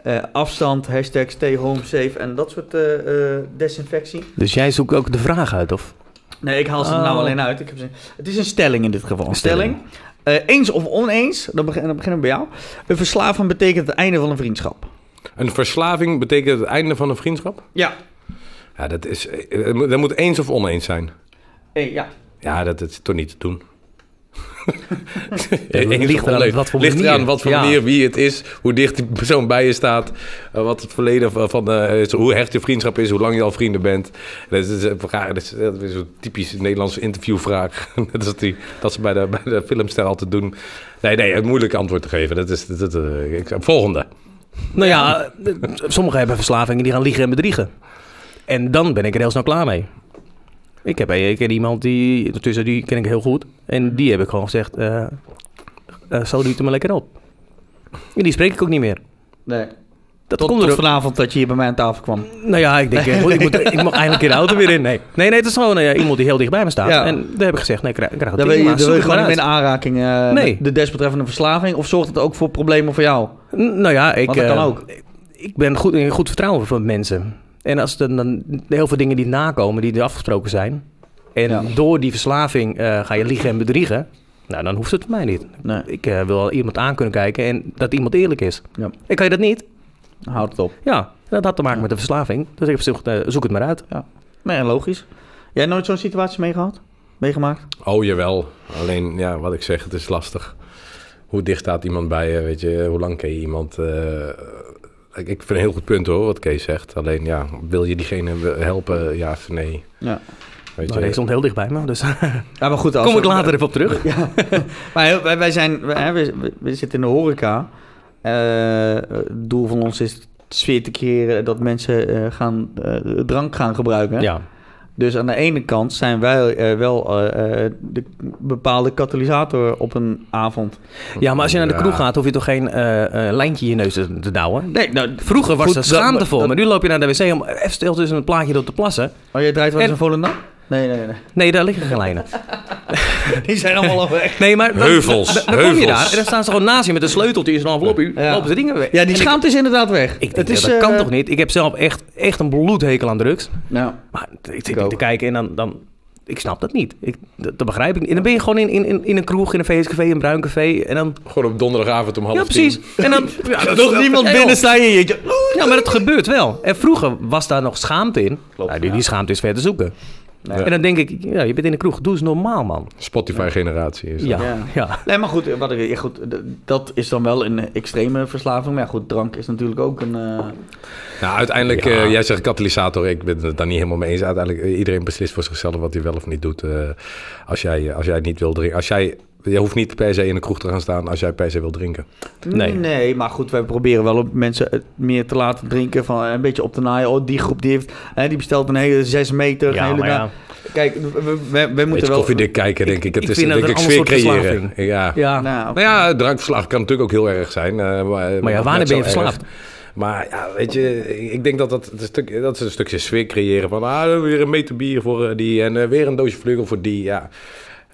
eh, afstand, hashtag stay home safe en dat soort eh, eh, desinfectie. Dus jij zoekt ook de vraag uit, of? Nee, ik haal ze er Oh. nou alleen uit. Ik heb ze, het is een stelling in dit geval. Een stelling. Eh, eens of oneens, dan, begin, dan beginnen we bij jou. Een verslaving betekent het einde van een vriendschap. Een verslaving betekent het einde van een vriendschap? Ja. Ja, dat is... Dat moet, eens of oneens zijn. Eh, ja. Ja, dat is toch niet te doen. <laughs> het ligt eraan wat voor ligt manier. eraan wat voor Ja. manier, wie het is, hoe dicht die persoon bij je staat, eh, wat het verleden van, van eh, is, hoe hecht je vriendschap is, hoe lang je al vrienden bent. Dat is, een vraag, dat is, dat is zo'n typisch Nederlandse interviewvraag. <laughs> dat, is die, dat ze bij de, bij de filmster altijd doen. Nee, nee, een moeilijk antwoord te geven. Dat is, dat, dat, eh, ik, volgende. Nou ja, eh, sommigen hebben verslavingen die gaan liegen en bedriegen. En dan ben ik er heel snel klaar mee. Ik, heb, ik ken iemand die, tussen die ken ik heel goed. En die heb ik gewoon gezegd, eh eh zo doet er maar lekker op. En die spreek ik ook niet meer. Nee. Dat Tot, komt tot er vanavond dat je hier bij mij aan tafel kwam. Nou ja, ik denk, eh, ik, moet, ik mag eindelijk in de auto weer in. Nee, nee, nee het is gewoon eh, iemand die heel dicht bij me staat. Ja. En daar heb ik gezegd, nee, ik krijg, ik krijg het Daar wil je, daar het gewoon niet in aanraking eh, Nee. met de desbetreffende verslaving. Of zorgt het ook voor problemen voor jou? N- Nou ja, ik, Want dat kan eh, ook. ik ben goed in goed vertrouwen van mensen. En als er dan heel veel dingen die nakomen, die er afgesproken zijn. En Ja. door die verslaving eh, ga je liegen en bedriegen. Nou, dan hoeft het voor mij niet. Nee, Ik eh, wil iemand aan kunnen kijken en dat iemand eerlijk is. Ja. En kan je dat niet? houd het op. Ja, dat had te maken met de verslaving. Dus ik heb gezegd, eh, zoek het maar uit. Nee, logisch. Jij nooit zo'n situatie meegehad? Meegemaakt? Oh, jawel. Alleen, ja, wat ik zeg, het is lastig. Hoe dicht staat iemand bij je? Weet je, hoe lang ken je iemand? Ik, ik vind een heel goed punt hoor, wat Kees zegt. Alleen, ja, wil je diegene helpen, ja of nee? Ja. Weet Nou, hij stond heel dicht bij me, dus <laughs> Ja, maar goed. Als kom ik later even op terug. Ja. <laughs> maar wij, wij zijn, wij, we, zitten in de horeca. Eh, het doel van ons is sfeer te creëren dat mensen eh, gaan, eh, drank gaan gebruiken. Ja. Dus aan de ene kant zijn wij eh, wel eh, eh, de bepaalde katalysator op een avond. ja, maar als je naar de kroeg gaat, hoef je toch geen eh, eh, lijntje in je neus te, te douwen? Nee, nou, Vroeger was Goed, dat- schaamtevol, dat- maar nu loop je naar de wc om even stil tussen een plaatje door te plassen. Oh, jij draait wel eens En- een Volendam? Nee, nee, nee. Nee, daar liggen geen lijnen. <laughs> Die zijn allemaal al weg. Nee, maar dan, Heuvels, dan, dan kom je heuvels. daar en dan staan ze gewoon naast je met een sleuteltje in zo'n envelopje. Ja. Lopen ze dingen weg. Ja, die schaamte is inderdaad weg. Ik denk, het is, ja, dat kan eh, toch niet? Ik heb zelf echt, echt een bloedhekel aan drugs. Nou, Maar ik zit ook. te kijken en dan, dan... Ik snap dat niet. Ik, dat, dat begrijp ik niet. En dan ben je gewoon in, in, in, in een kroeg, in een feestcafé, een bruin café. En dan... Gewoon op donderdagavond om half Ja, tien. precies. En dan... <laughs> Ja, dat- nog niemand Ja, joh. binnen sta je hier. Ja, maar dat gebeurt wel. En vroeger was daar nog schaamte in. Klopt, Nou, die, die ja. schaamte is ver te zoeken. Nee. En dan denk ik, ja, je bent in de kroeg. Doe eens normaal, man. Spotify-generatie is dat. Ja, Ja. ja. <laughs> Nee, maar goed, wat ik, ja, goed, dat is dan wel een extreme verslaving. Maar ja, goed, drank is natuurlijk ook een... eh, Nou, uiteindelijk, Ja. eh, jij zegt katalysator. Ik ben het daar niet helemaal mee eens. Uiteindelijk, eh, iedereen beslist voor zichzelf wat hij wel of niet doet. eh, als, jij, als jij niet wil drinken. Als jij, je hoeft niet per se in de kroeg te gaan staan als jij per se wil drinken. Nee. Nee, maar goed, wij proberen wel op mensen het meer te laten drinken. Van een beetje op te naaien. Oh, die groep die heeft, hè, die bestelt een hele zes meter. een Ja, hele maar ja. Kijk, we, we, we moeten wel... koffiedik kijken, denk ik. Het ik is vind denk dat ik sfeer creëren. Ja. Ja. Nou, Nou ja, drankverslaafd kan natuurlijk ook heel erg zijn. eh, maar, Maar ja, wanneer ben je verslaafd? Maar ja, weet je, ik denk dat dat, een stuk, dat is een stukje sfeer creëren van ah, weer een meter bier voor eh, die en eh, weer een doosje vleugel voor die. Ja,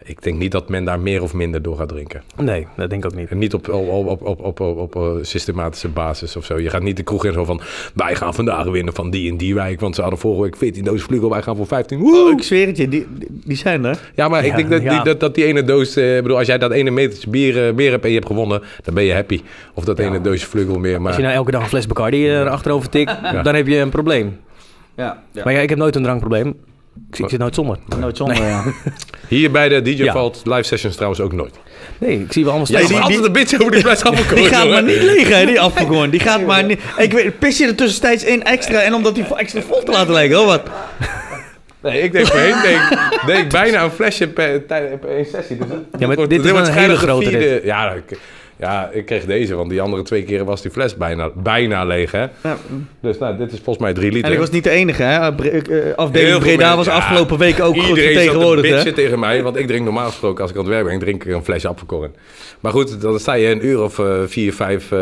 ik denk niet dat men daar meer of minder door gaat drinken. Nee, dat denk ik ook niet. En niet op, op, op, op, op, op, op, eh, systematische basis of zo. Je gaat niet de kroeg in zo van wij gaan vandaag winnen van die en die wijk, want ze hadden vorige week 14 dozen vleugel, wij gaan voor 15. Woe! oh, ik zweer het je, die, die zijn er. Ja, maar ik denk dat, ja. die, dat, dat die ene doos... eh, ik bedoel, als jij dat ene metertje bier eh, meer hebt en je hebt gewonnen... dan ben je happy. Of dat ene doosje vleugel meer. Als Maar je nou elke dag een fles Bacardi eh, erachterover tikt, dan heb je een probleem. Ja, ja. Maar ja, ik heb nooit een drankprobleem. Ik, ik zit nooit zonder. nooit zonder, ja. <laughs> hier bij de DJ. Valt live sessions trouwens ook nooit. Nee, ik zie wel allemaal Jij die- altijd een beetje over die fles afgekomen. <laughs> Die gaat maar niet liggen, die afgegoorn. Die gaat maar niet... Ik weet, pis je er tussentijds in extra en omdat die extra vol te laten liggen, hoor wat? <laughs> Nee, ik denk voorheen denk, denk bijna een flesje per, per één sessie. Dus Ja, maar wordt- dit is wel een hele grote vierde- Ja, Ja, ik kreeg deze, want die andere twee keren was die fles bijna, bijna leeg, hè. Ja. Dus nou, dit is volgens mij drie liter. En ik was niet de enige, hè? Eh, Heel afdeling Breda was ja, afgelopen week ook goed Iedereen vertegenwoordigd, bitchen tegen mij, want ik drink normaal gesproken als ik aan het werk ben, drink ik een flesje apfelkorn. Maar goed, dan sta je een uur of eh, vier, vijf, eh,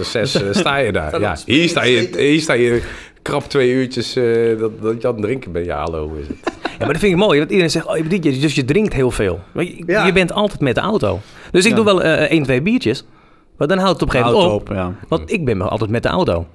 zes sta je daar. <laughs> Ja, hier sta je, hier sta je krap twee uurtjes eh, dat, dat je aan het drinken bent. Ja, hallo is het. Ja, maar dat vind ik mooi, want iedereen zegt, oh, je bent DJ, dus je drinkt heel veel. Je, Ja. je bent altijd met de auto. Dus ik Ja. doe wel eh één, twee biertjes, maar dan houdt het op een gegeven moment op. ja. Want ik ben altijd met de auto.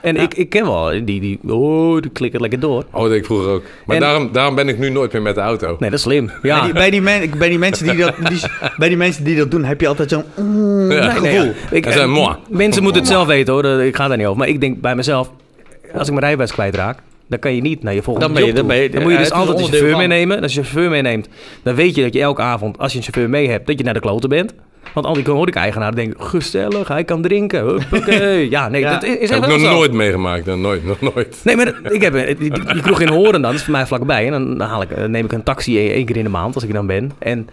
En ik, ik ken wel die, die, oh, die klikken lekker door. Oh, dat deed ik vroeger ook. Maar En- daarom, daarom ben ik nu nooit meer met de auto. Nee, dat is slim. Bij, Ja, die, bij, die men- bij die mensen die dat, die, bij die mensen die dat doen, heb je altijd zo'n mm, Ja. gevoel. Nee, ja. Ik. Mensen moeten het zelf weten hoor, ik ga daar niet over. Maar ik denk bij mezelf, als ik mijn rijbewijs kwijtraak, dan kan je niet naar je volgende Dan ben je- job dan toe. ben je- Dan moet je dus altijd een chauffeur meenemen. Als je een chauffeur meeneemt, dan weet je dat je elke avond, als je een chauffeur mee hebt, dat je naar de kloten bent. Want al die horeca-eigenaren denken, gezellig, hij kan drinken. Huppakee. <laughs> Ja, nee, Ja. dat is, echt heb ik nog zo. nooit meegemaakt. Nog nooit, nog nooit. Nee, maar ik heb een- die, die kroeg in Horen dan, dat is voor mij vlakbij. En dan, haal ik, dan neem ik een taxi één keer in de maand, als ik dan ben. En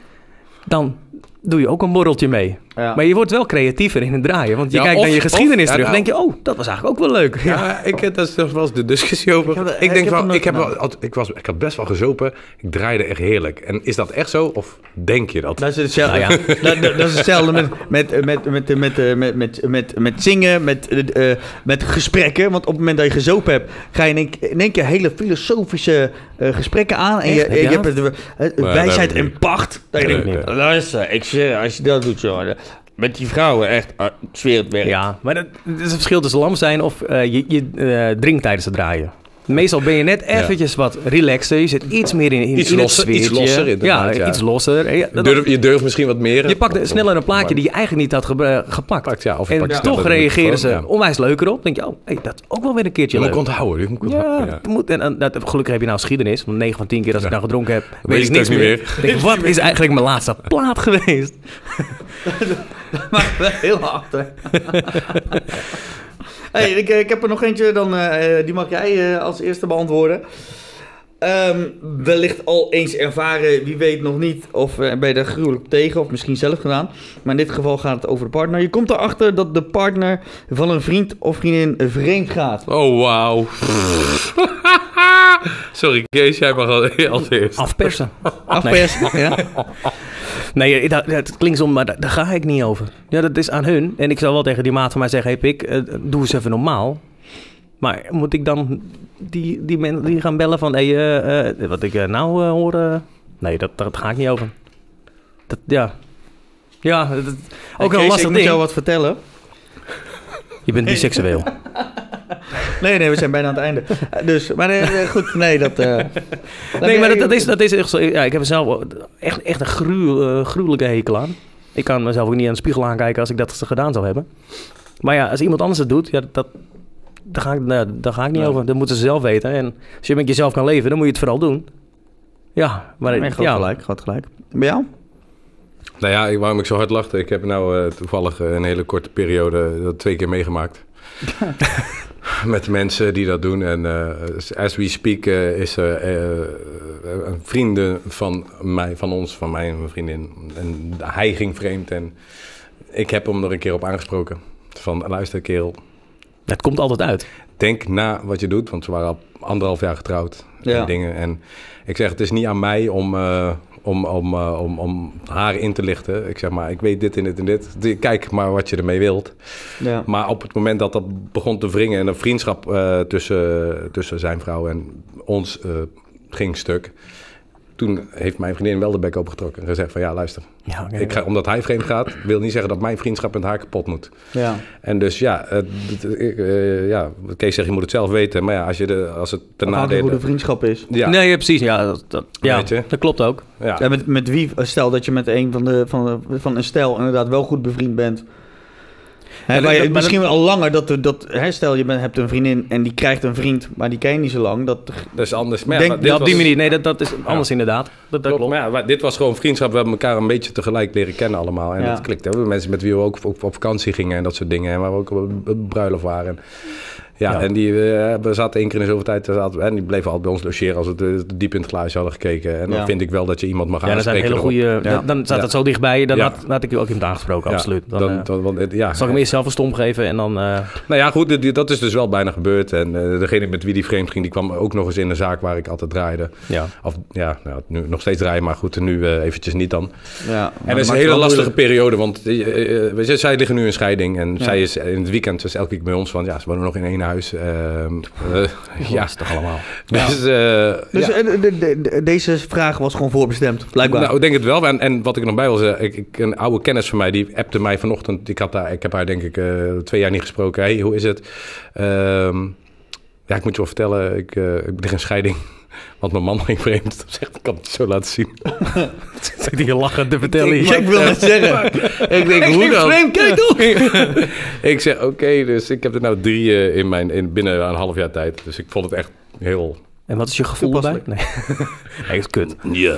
dan doe je ook een borreltje mee. Ja. Maar je wordt wel creatiever in het draaien. Want je Ja, kijkt of- naar je of- geschiedenis ja, terug. nou- Dan denk je, oh, dat was eigenlijk ook wel leuk. Ja. Ja, ik, heb- dat is wel eens de discussie over. Ik heb dat- Ik, ik denk wel, ik, heb wel, ik, was, ik had best wel gezopen. Ik draaide echt heerlijk. En is dat echt zo? Of denk je dat? Dat is hetzelfde, Nou ja. dat, dat- dat is hetzelfde met, met, met, met, met, met, met, met, zingen, met, eh, eh, met gesprekken. Want op het moment dat je gezopen hebt, ga je in één, in één keer hele filosofische eh, gesprekken aan. En je, Echt? Je je hebt eh, eh, dat wijsheid en pacht. Dat je Nee, denkt, nee. luister, ik zeg, als je dat doet zo, met die vrouwen echt, ah, ik zweer het werk. Ja, maar dat, het is een verschil tussen lam zijn of eh, je, je eh, drinkt tijdens het draaien. Meestal ben je net eventjes wat relaxer. Je zit iets meer in, in, Iets in het losser- iets losser inderdaad, ja, ja. iets losser. Ja, Je dat- durft, je durft misschien wat meer. je pakt sneller een plaatje die je eigenlijk niet had ge- gepakt. Pakt, ja, of je en pakt toch reageren ze ja. onwijs leuker op. denk je, oh, hey, dat is ook wel weer een keertje Je moet leuk. ik onthouden. Je moet ik Ja, onthouden, ja. dat moet, en, dat, gelukkig heb je nou geschiedenis. Want 9 van 10 keer als ik nou gedronken heb, weet, weet ik ik niks meer. denk, wat is eigenlijk mijn laatste <laughs> plaat geweest? <laughs> Maar wel heel hard, hè. <laughs> hey, ik, ik heb er nog eentje, dan, eh, die mag jij eh, als eerste beantwoorden. Ehm, wellicht al eens ervaren, wie weet nog niet, of eh, ben je er gruwelijk tegen, of misschien zelf gedaan. Maar in dit geval gaat het over de partner. Je komt erachter dat de partner van een vriend of vriendin vreemd gaat. Oh, wauw. <laughs> <laughs> Sorry, Kees, jij mag al- <laughs> als eerst. Afpersen. <laughs> Afpersen, ja. Nee, dat, dat klinkt zo, maar daar, daar ga ik niet over. Ja, dat is aan hun. En ik zal wel tegen die maat van mij zeggen... Hey Pik, eh, doe eens even normaal. Maar moet ik dan die, die mensen die gaan bellen van... Hey, eh, eh, wat ik nou hoor... eh, nee, dat, dat ga ik niet over. Dat, ja. Ja, dat, ook een lastig ik moet ding. jou wat vertellen. Je bent biseksueel. Nee, nee, we zijn bijna aan het einde. Eh, Dus, maar eh, goed, nee, dat... eh, Nee, maar dat, dat, is, dat is echt zo. Ja, ik heb er zelf echt, echt een gruw, eh, gruwelijke hekel aan. Ik kan mezelf ook niet aan de spiegel aankijken als ik dat gedaan zou hebben. Maar ja, als iemand anders het doet, ja, dat, daar, ga ik, nou, daar ga ik niet Nee. over. Dat moeten ze zelf weten. En als je met jezelf kan leven, dan moet je het vooral doen. Ja, maar Nee, groot ja, gelijk, groot gelijk. Bij jou? Nou ja, ik, waarom ik zo hard lachte. Ik heb nou eh, toevallig eh, een hele korte periode dat twee keer meegemaakt. <laughs> Met mensen die dat doen. En eh, as we speak eh, is eh, een vrienden van mij, van ons, van mij en mijn vriendin. En hij ging vreemd en ik heb hem er een keer op aangesproken. Van luister kerel, het komt altijd uit. denk na wat je doet. Want ze waren al anderhalf jaar getrouwd. Ja. En dingen. En ik zeg, het is niet aan mij om, eh, om, om, eh, om, om haar in te lichten. Ik zeg maar, ik weet dit en dit en dit. Kijk maar wat je ermee wilt. Ja. Maar op het moment dat dat begon te wringen... en een vriendschap eh, tussen, tussen zijn vrouw en ons eh, ging stuk... toen heeft mijn vriendin wel de bek opgetrokken en gezegd van... ja, luister, Ja, ik ga, omdat hij vreemd gaat... wil niet zeggen dat mijn vriendschap met haar kapot moet. Ja. En dus ja, eh, ik, eh, ja, Kees zegt je moet het zelf weten. Maar ja, als, je de, als het ten Afhankelijk hoe nadele... de vriendschap is. Ja, Nee, ja, precies. Ja, dat, dat, ja, Weet je? dat klopt ook. ja. Ja, met, met wie, stel dat je met een van, de, van, de, van een stel inderdaad wel goed bevriend bent. Dat- maar misschien al langer dat, dat hè, stel je bent, hebt een vriendin en die krijgt een vriend, maar die ken je niet zo lang. Dat, dat is anders. Maar ja, Denk- dit op die was- manier. Nee, dat, dat is anders inderdaad. Dat, dat Klopt, klopt. maar ja, maar dit was gewoon vriendschap. We hebben elkaar een beetje tegelijk leren kennen allemaal. En Ja. dat klikte. We hebben mensen met wie we ook op, op vakantie gingen en dat soort dingen. En waar we ook op, op bruiloft waren. Ja, Ja. en die, eh, we zaten één keer in de zoveel tijd, zaten, en die bleven altijd bij ons logeren als we diep in het glaasje hadden gekeken. En dan Ja. vind ik wel dat je iemand mag Ja, dat zijn aanspreken. hele goede. Ja. Dan staat het zo dichtbij. Dan had, had ik je ook iemand aangesproken, absoluut. Dan, Dan, eh, dan- ja. zal ik hem eerst zelf een stom geven en dan. eh, Nou ja, goed, dat is dus wel bijna gebeurd. En degene met wie die vreemd ging, die kwam ook nog eens in een zaak waar ik altijd draaide. ja. Of ja, nou, nu nog steeds draaien, maar goed, nu eventjes niet dan. Ja, En dat is een hele lastige periode, want weet je, zij liggen nu in scheiding. En zij is in het weekend dus elke keer bij ons van, ja, ze wonen nog in één ehm, <laughs> eh, Ja, is toch allemaal. <laughs> dus, eh, Dus ja. de- de- de- deze vraag was gewoon voorbestemd, blijkbaar. Nou, ik denk het wel. En, en wat ik er nog bij wil zeggen, ik, ik, een oude kennis van mij, die appte mij vanochtend. Ik, had daar, ik heb haar denk ik eh, twee jaar niet gesproken. Hey, hoe is het? Ehm, ja, ik moet je wel vertellen, ik, ik lig in scheiding. Want mijn man ging vreemd. Dat zegt, ik kan het zo laten zien. <laughs> Zit hier lachen te vertellen. ik, ik wil het zeggen. ik denk, hoe dan? vreemd, kijk toch! <laughs> ik zeg, oké, dus ik heb er nou drie eh, in mijn, in, binnen een half jaar tijd. Dus ik vond het echt heel... En wat is je gevoel erbij? Nee. <laughs> nee, is kut. Ja.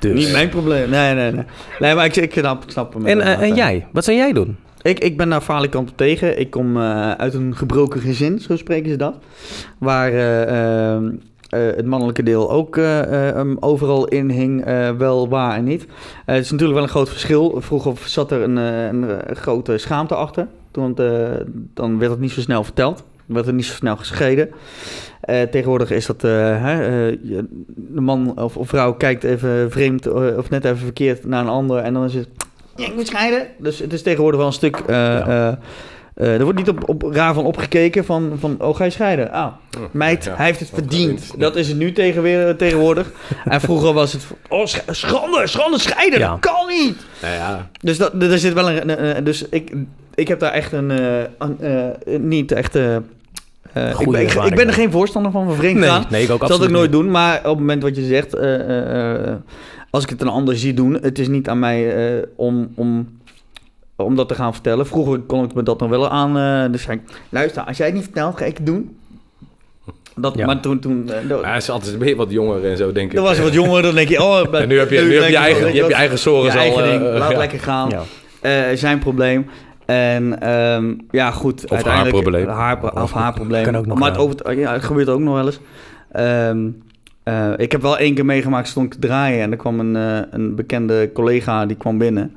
Dus. Niet mijn probleem. Nee, nee, nee. Nee, maar ik, ik snap, ik snap hem. En, eh, en jij? Wat zou jij doen? Ik, ik ben naar Falikant op tegen. Ik kom eh, uit een gebroken gezin, zo spreken ze dat. Waar eh, eh, eh, het mannelijke deel ook eh, eh, overal in hing, eh, wel waar en niet. Eh, het is natuurlijk wel een groot verschil. Vroeger zat er een, eh, een, eh, grote schaamte achter. Want eh, dan werd het niet zo snel verteld. werd er niet zo snel gescheiden. Eh, tegenwoordig is dat... eh, hè, eh, de man of, of vrouw kijkt even vreemd eh, of net even verkeerd naar een ander... en dan is het... Ja, ik moet scheiden. Dus het is tegenwoordig wel een stuk... eh, Ja. Eh, eh, er wordt niet op, op raar van opgekeken van, van... Oh, ga je scheiden? Ah, meid, Ja. hij heeft het verdiend. Dat is het nu tegen, weer, tegenwoordig. en vroeger was het... Oh, sch- schande, schande, scheiden. Ja. Dat kan niet. Nou ja, Dus dat, er zit wel een... dus ik, ik heb daar echt een... eh, een, eh, niet echt... eh, eh, ik, ben, ik, ben er geen voorstander van, van vreemd Nee, gaan. nee, ik ook Dat zal ik nooit niet. doen, maar op het moment wat je zegt, eh, eh, eh, als ik het een ander zie doen, het is niet aan mij eh, om, om, om dat te gaan vertellen. Vroeger kon ik me dat nog wel aan. eh, dus zei ik, luister, als jij het niet vertelt, ga ik het doen. Dat, Ja. Maar toen, toen eh, dat- maar hij is altijd weer wat jonger en zo, denk ik. dan was wat jonger, dan denk je, oh... <laughs> En nu heb je, <laughs> nu heb je, eigen, je, hebt je eigen zorgen je al. ding, eh, laat <laughs> ja. lekker gaan. Ja. Eh, zijn probleem. En ehm, ja, goed. haar uiteindelijk, probleem. Haar, pro- of haar probleem. Kan ook nog, maar het, over het, ja, het gebeurt ook nog wel eens. Ehm, eh, ik heb wel één keer meegemaakt, stond ik te draaien. En er kwam een, eh, een bekende collega, die kwam binnen.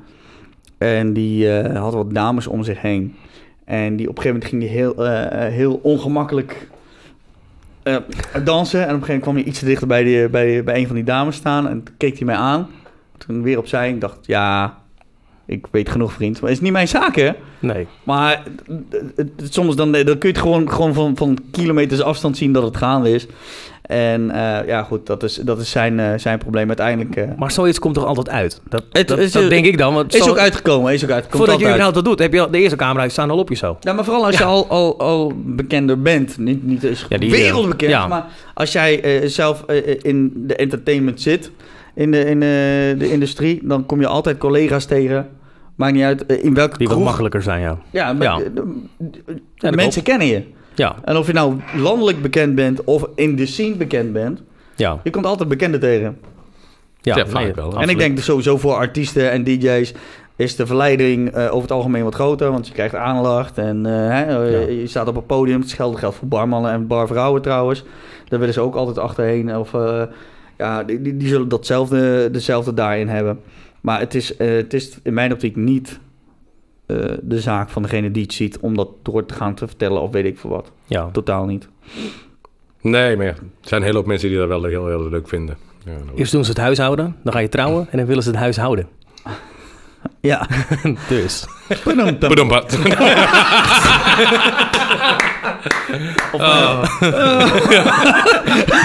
En die eh, had wat dames om zich heen. En die op een gegeven moment ging heel, eh, heel ongemakkelijk eh, dansen. En op een gegeven moment kwam hij iets te dichter bij, die, bij, bij een van die dames staan. En keek hij mij aan. Toen weer opzij. Ik dacht, ja, ik weet genoeg vriend. Maar het is niet mijn zaak, hè? Nee. Maar soms dan, dan kun je het gewoon, gewoon van, van kilometers afstand zien dat het gaande is. En eh, ja, goed, dat is, dat is zijn, eh, zijn probleem uiteindelijk. eh Maar zoiets komt toch altijd uit? Dat, Het dat, is- dat denk ik dan. Want is zo- ook uitgekomen, is ook uitgekomen. Voordat je altijd dat doet, heb je al, de eerste camera staan al op je zo. Ja, maar vooral als je al, al, al bekender bent. Niet, niet eens Ja, die, wereldbekend, ja. maar als jij zelf in de entertainment zit, in de, in de, de industrie, dan kom je altijd collega's tegen. Maakt niet uit in welke Die wat kroeg. makkelijker zijn, ja. Ja, maar Ja. de- de- de- dat mensen kennen je. Ja, En of je nou landelijk bekend bent of in de scene bekend bent, ja. je komt altijd bekenden tegen. Ja, Ja, vaak wel. En ik denk dus sowieso voor artiesten en DJ's is de verleiding eh, over het algemeen wat groter, want je krijgt aandacht en eh, hè, eh, Ja. je staat op een podium. Hetzelfde geldt voor barmannen en barvrouwen trouwens. Daar willen ze ook altijd achterheen. Of eh, ja, die, die, die zullen datzelfde, dezelfde daarin hebben. Maar het is, eh, het is in mijn optiek niet eh, de zaak van degene die het ziet om dat door te gaan te vertellen of weet ik veel wat. Ja. Totaal niet. Nee, maar ja, er zijn een hele hoop mensen die dat wel heel, heel leuk vinden. Ja, Eerst doen ze het huishouden, dan ga je trouwen en dan willen ze het huis houden. <laughs> Ja. <laughs> Dus. Bedompat.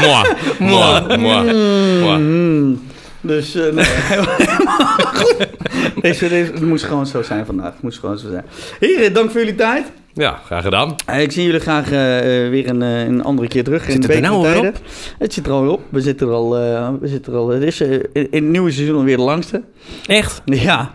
Moi. Moi. Moi. Moi. Dus eh, nee, helemaal <laughs> goed. Deze, deze, het moest gewoon zo zijn vandaag. Het moest gewoon zo zijn. Heren, dank voor jullie tijd. Ja, graag gedaan. Eh, ik zie jullie graag eh, eh, weer een, eh, een andere keer terug. Zit in het er nou alweer tijden. Het zit er alweer op. We zitten er al. eh, we zitten er al het is eh, in, in het nieuwe seizoen alweer de langste. Echt? Ja.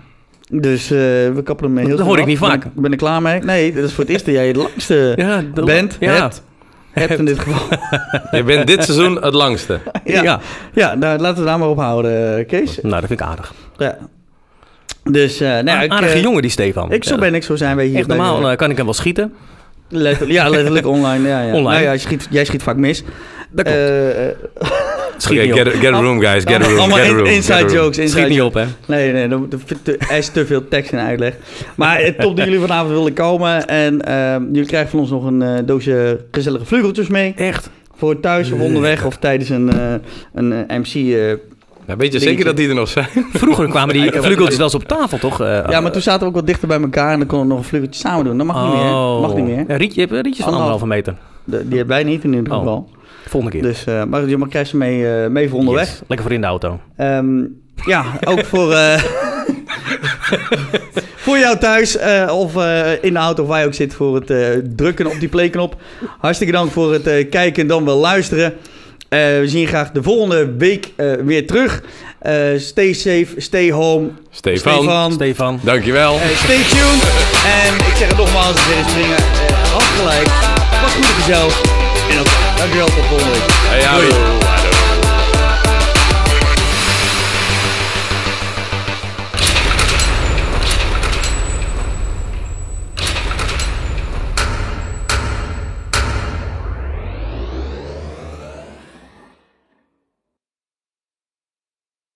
Dus eh, we kappen hem heel Dat hoor ik af. niet vaak. Ben, ben ik klaar mee? Nee, dat is voor het eerst dat jij de langste Ja, de- bent. Ja. Hebt, hebt in dit geval. <laughs> Je bent dit seizoen het langste. ja, Ja. ja. nou, laten we daar maar op houden, eh, Kees. Nou, dat vind ik aardig. Ja. Dus, eh nou, ja, ik, Aardige eh, jongen, die Stefan. Ik zo Ja. ben ik, zo zijn wij hier. Echt normaal kan ik hem wel schieten. Letterlijk, ja, letterlijk <laughs> online. Ja, ja. Online. Nou ja, jij schiet, jij schiet vaak mis. Dat klopt. Eh, eh, <laughs> Schiet niet get, op. a- get a room, guys. Get a room. allemaal Get a room. inside get a room. jokes. Inside Schiet niet op, hè? Nee, nee, er, is te veel tekst en uitleg. Maar eh, top dat jullie vanavond willen komen. En ehm, jullie krijgen van ons nog een doosje gezellige vlugeltjes mee. Echt. Voor thuis of onderweg of tijdens een, eh, een MC. eh. Ja, weet je zeker dat die er nog zijn? <laughs> Vroeger kwamen die vlugeltjes wel eens op tafel, toch? Ja, maar toen zaten we ook wat dichter bij elkaar en dan konden we nog een vlugeltje samen doen. Dat mag niet meer. oh. Mag niet meer. Ja, riet, je hebt rietjes van anderhalve meter. De- die hebben wij niet in ieder Oh. Volgende keer. Dus, eh, maar je mag krijgen ze mee, eh, mee voor onderweg. Yes. Lekker voor in de auto. Ehm, ja, ook voor, eh, <laughs> voor jou thuis eh, of eh, in de auto of waar je ook zit voor het eh, drukken op die playknop. Hartstikke dank voor het eh, kijken en dan wel luisteren. Eh, we zien je graag de volgende week eh, weer terug. Eh, stay safe, stay home. Stefan. Stefan. Stefan. Dankjewel. Stay tuned. En ik zeg het nogmaals, het is springen. Uh, afgelijk. Pas goed op jezelf. En ook, dankjewel tot volgende week. Hey.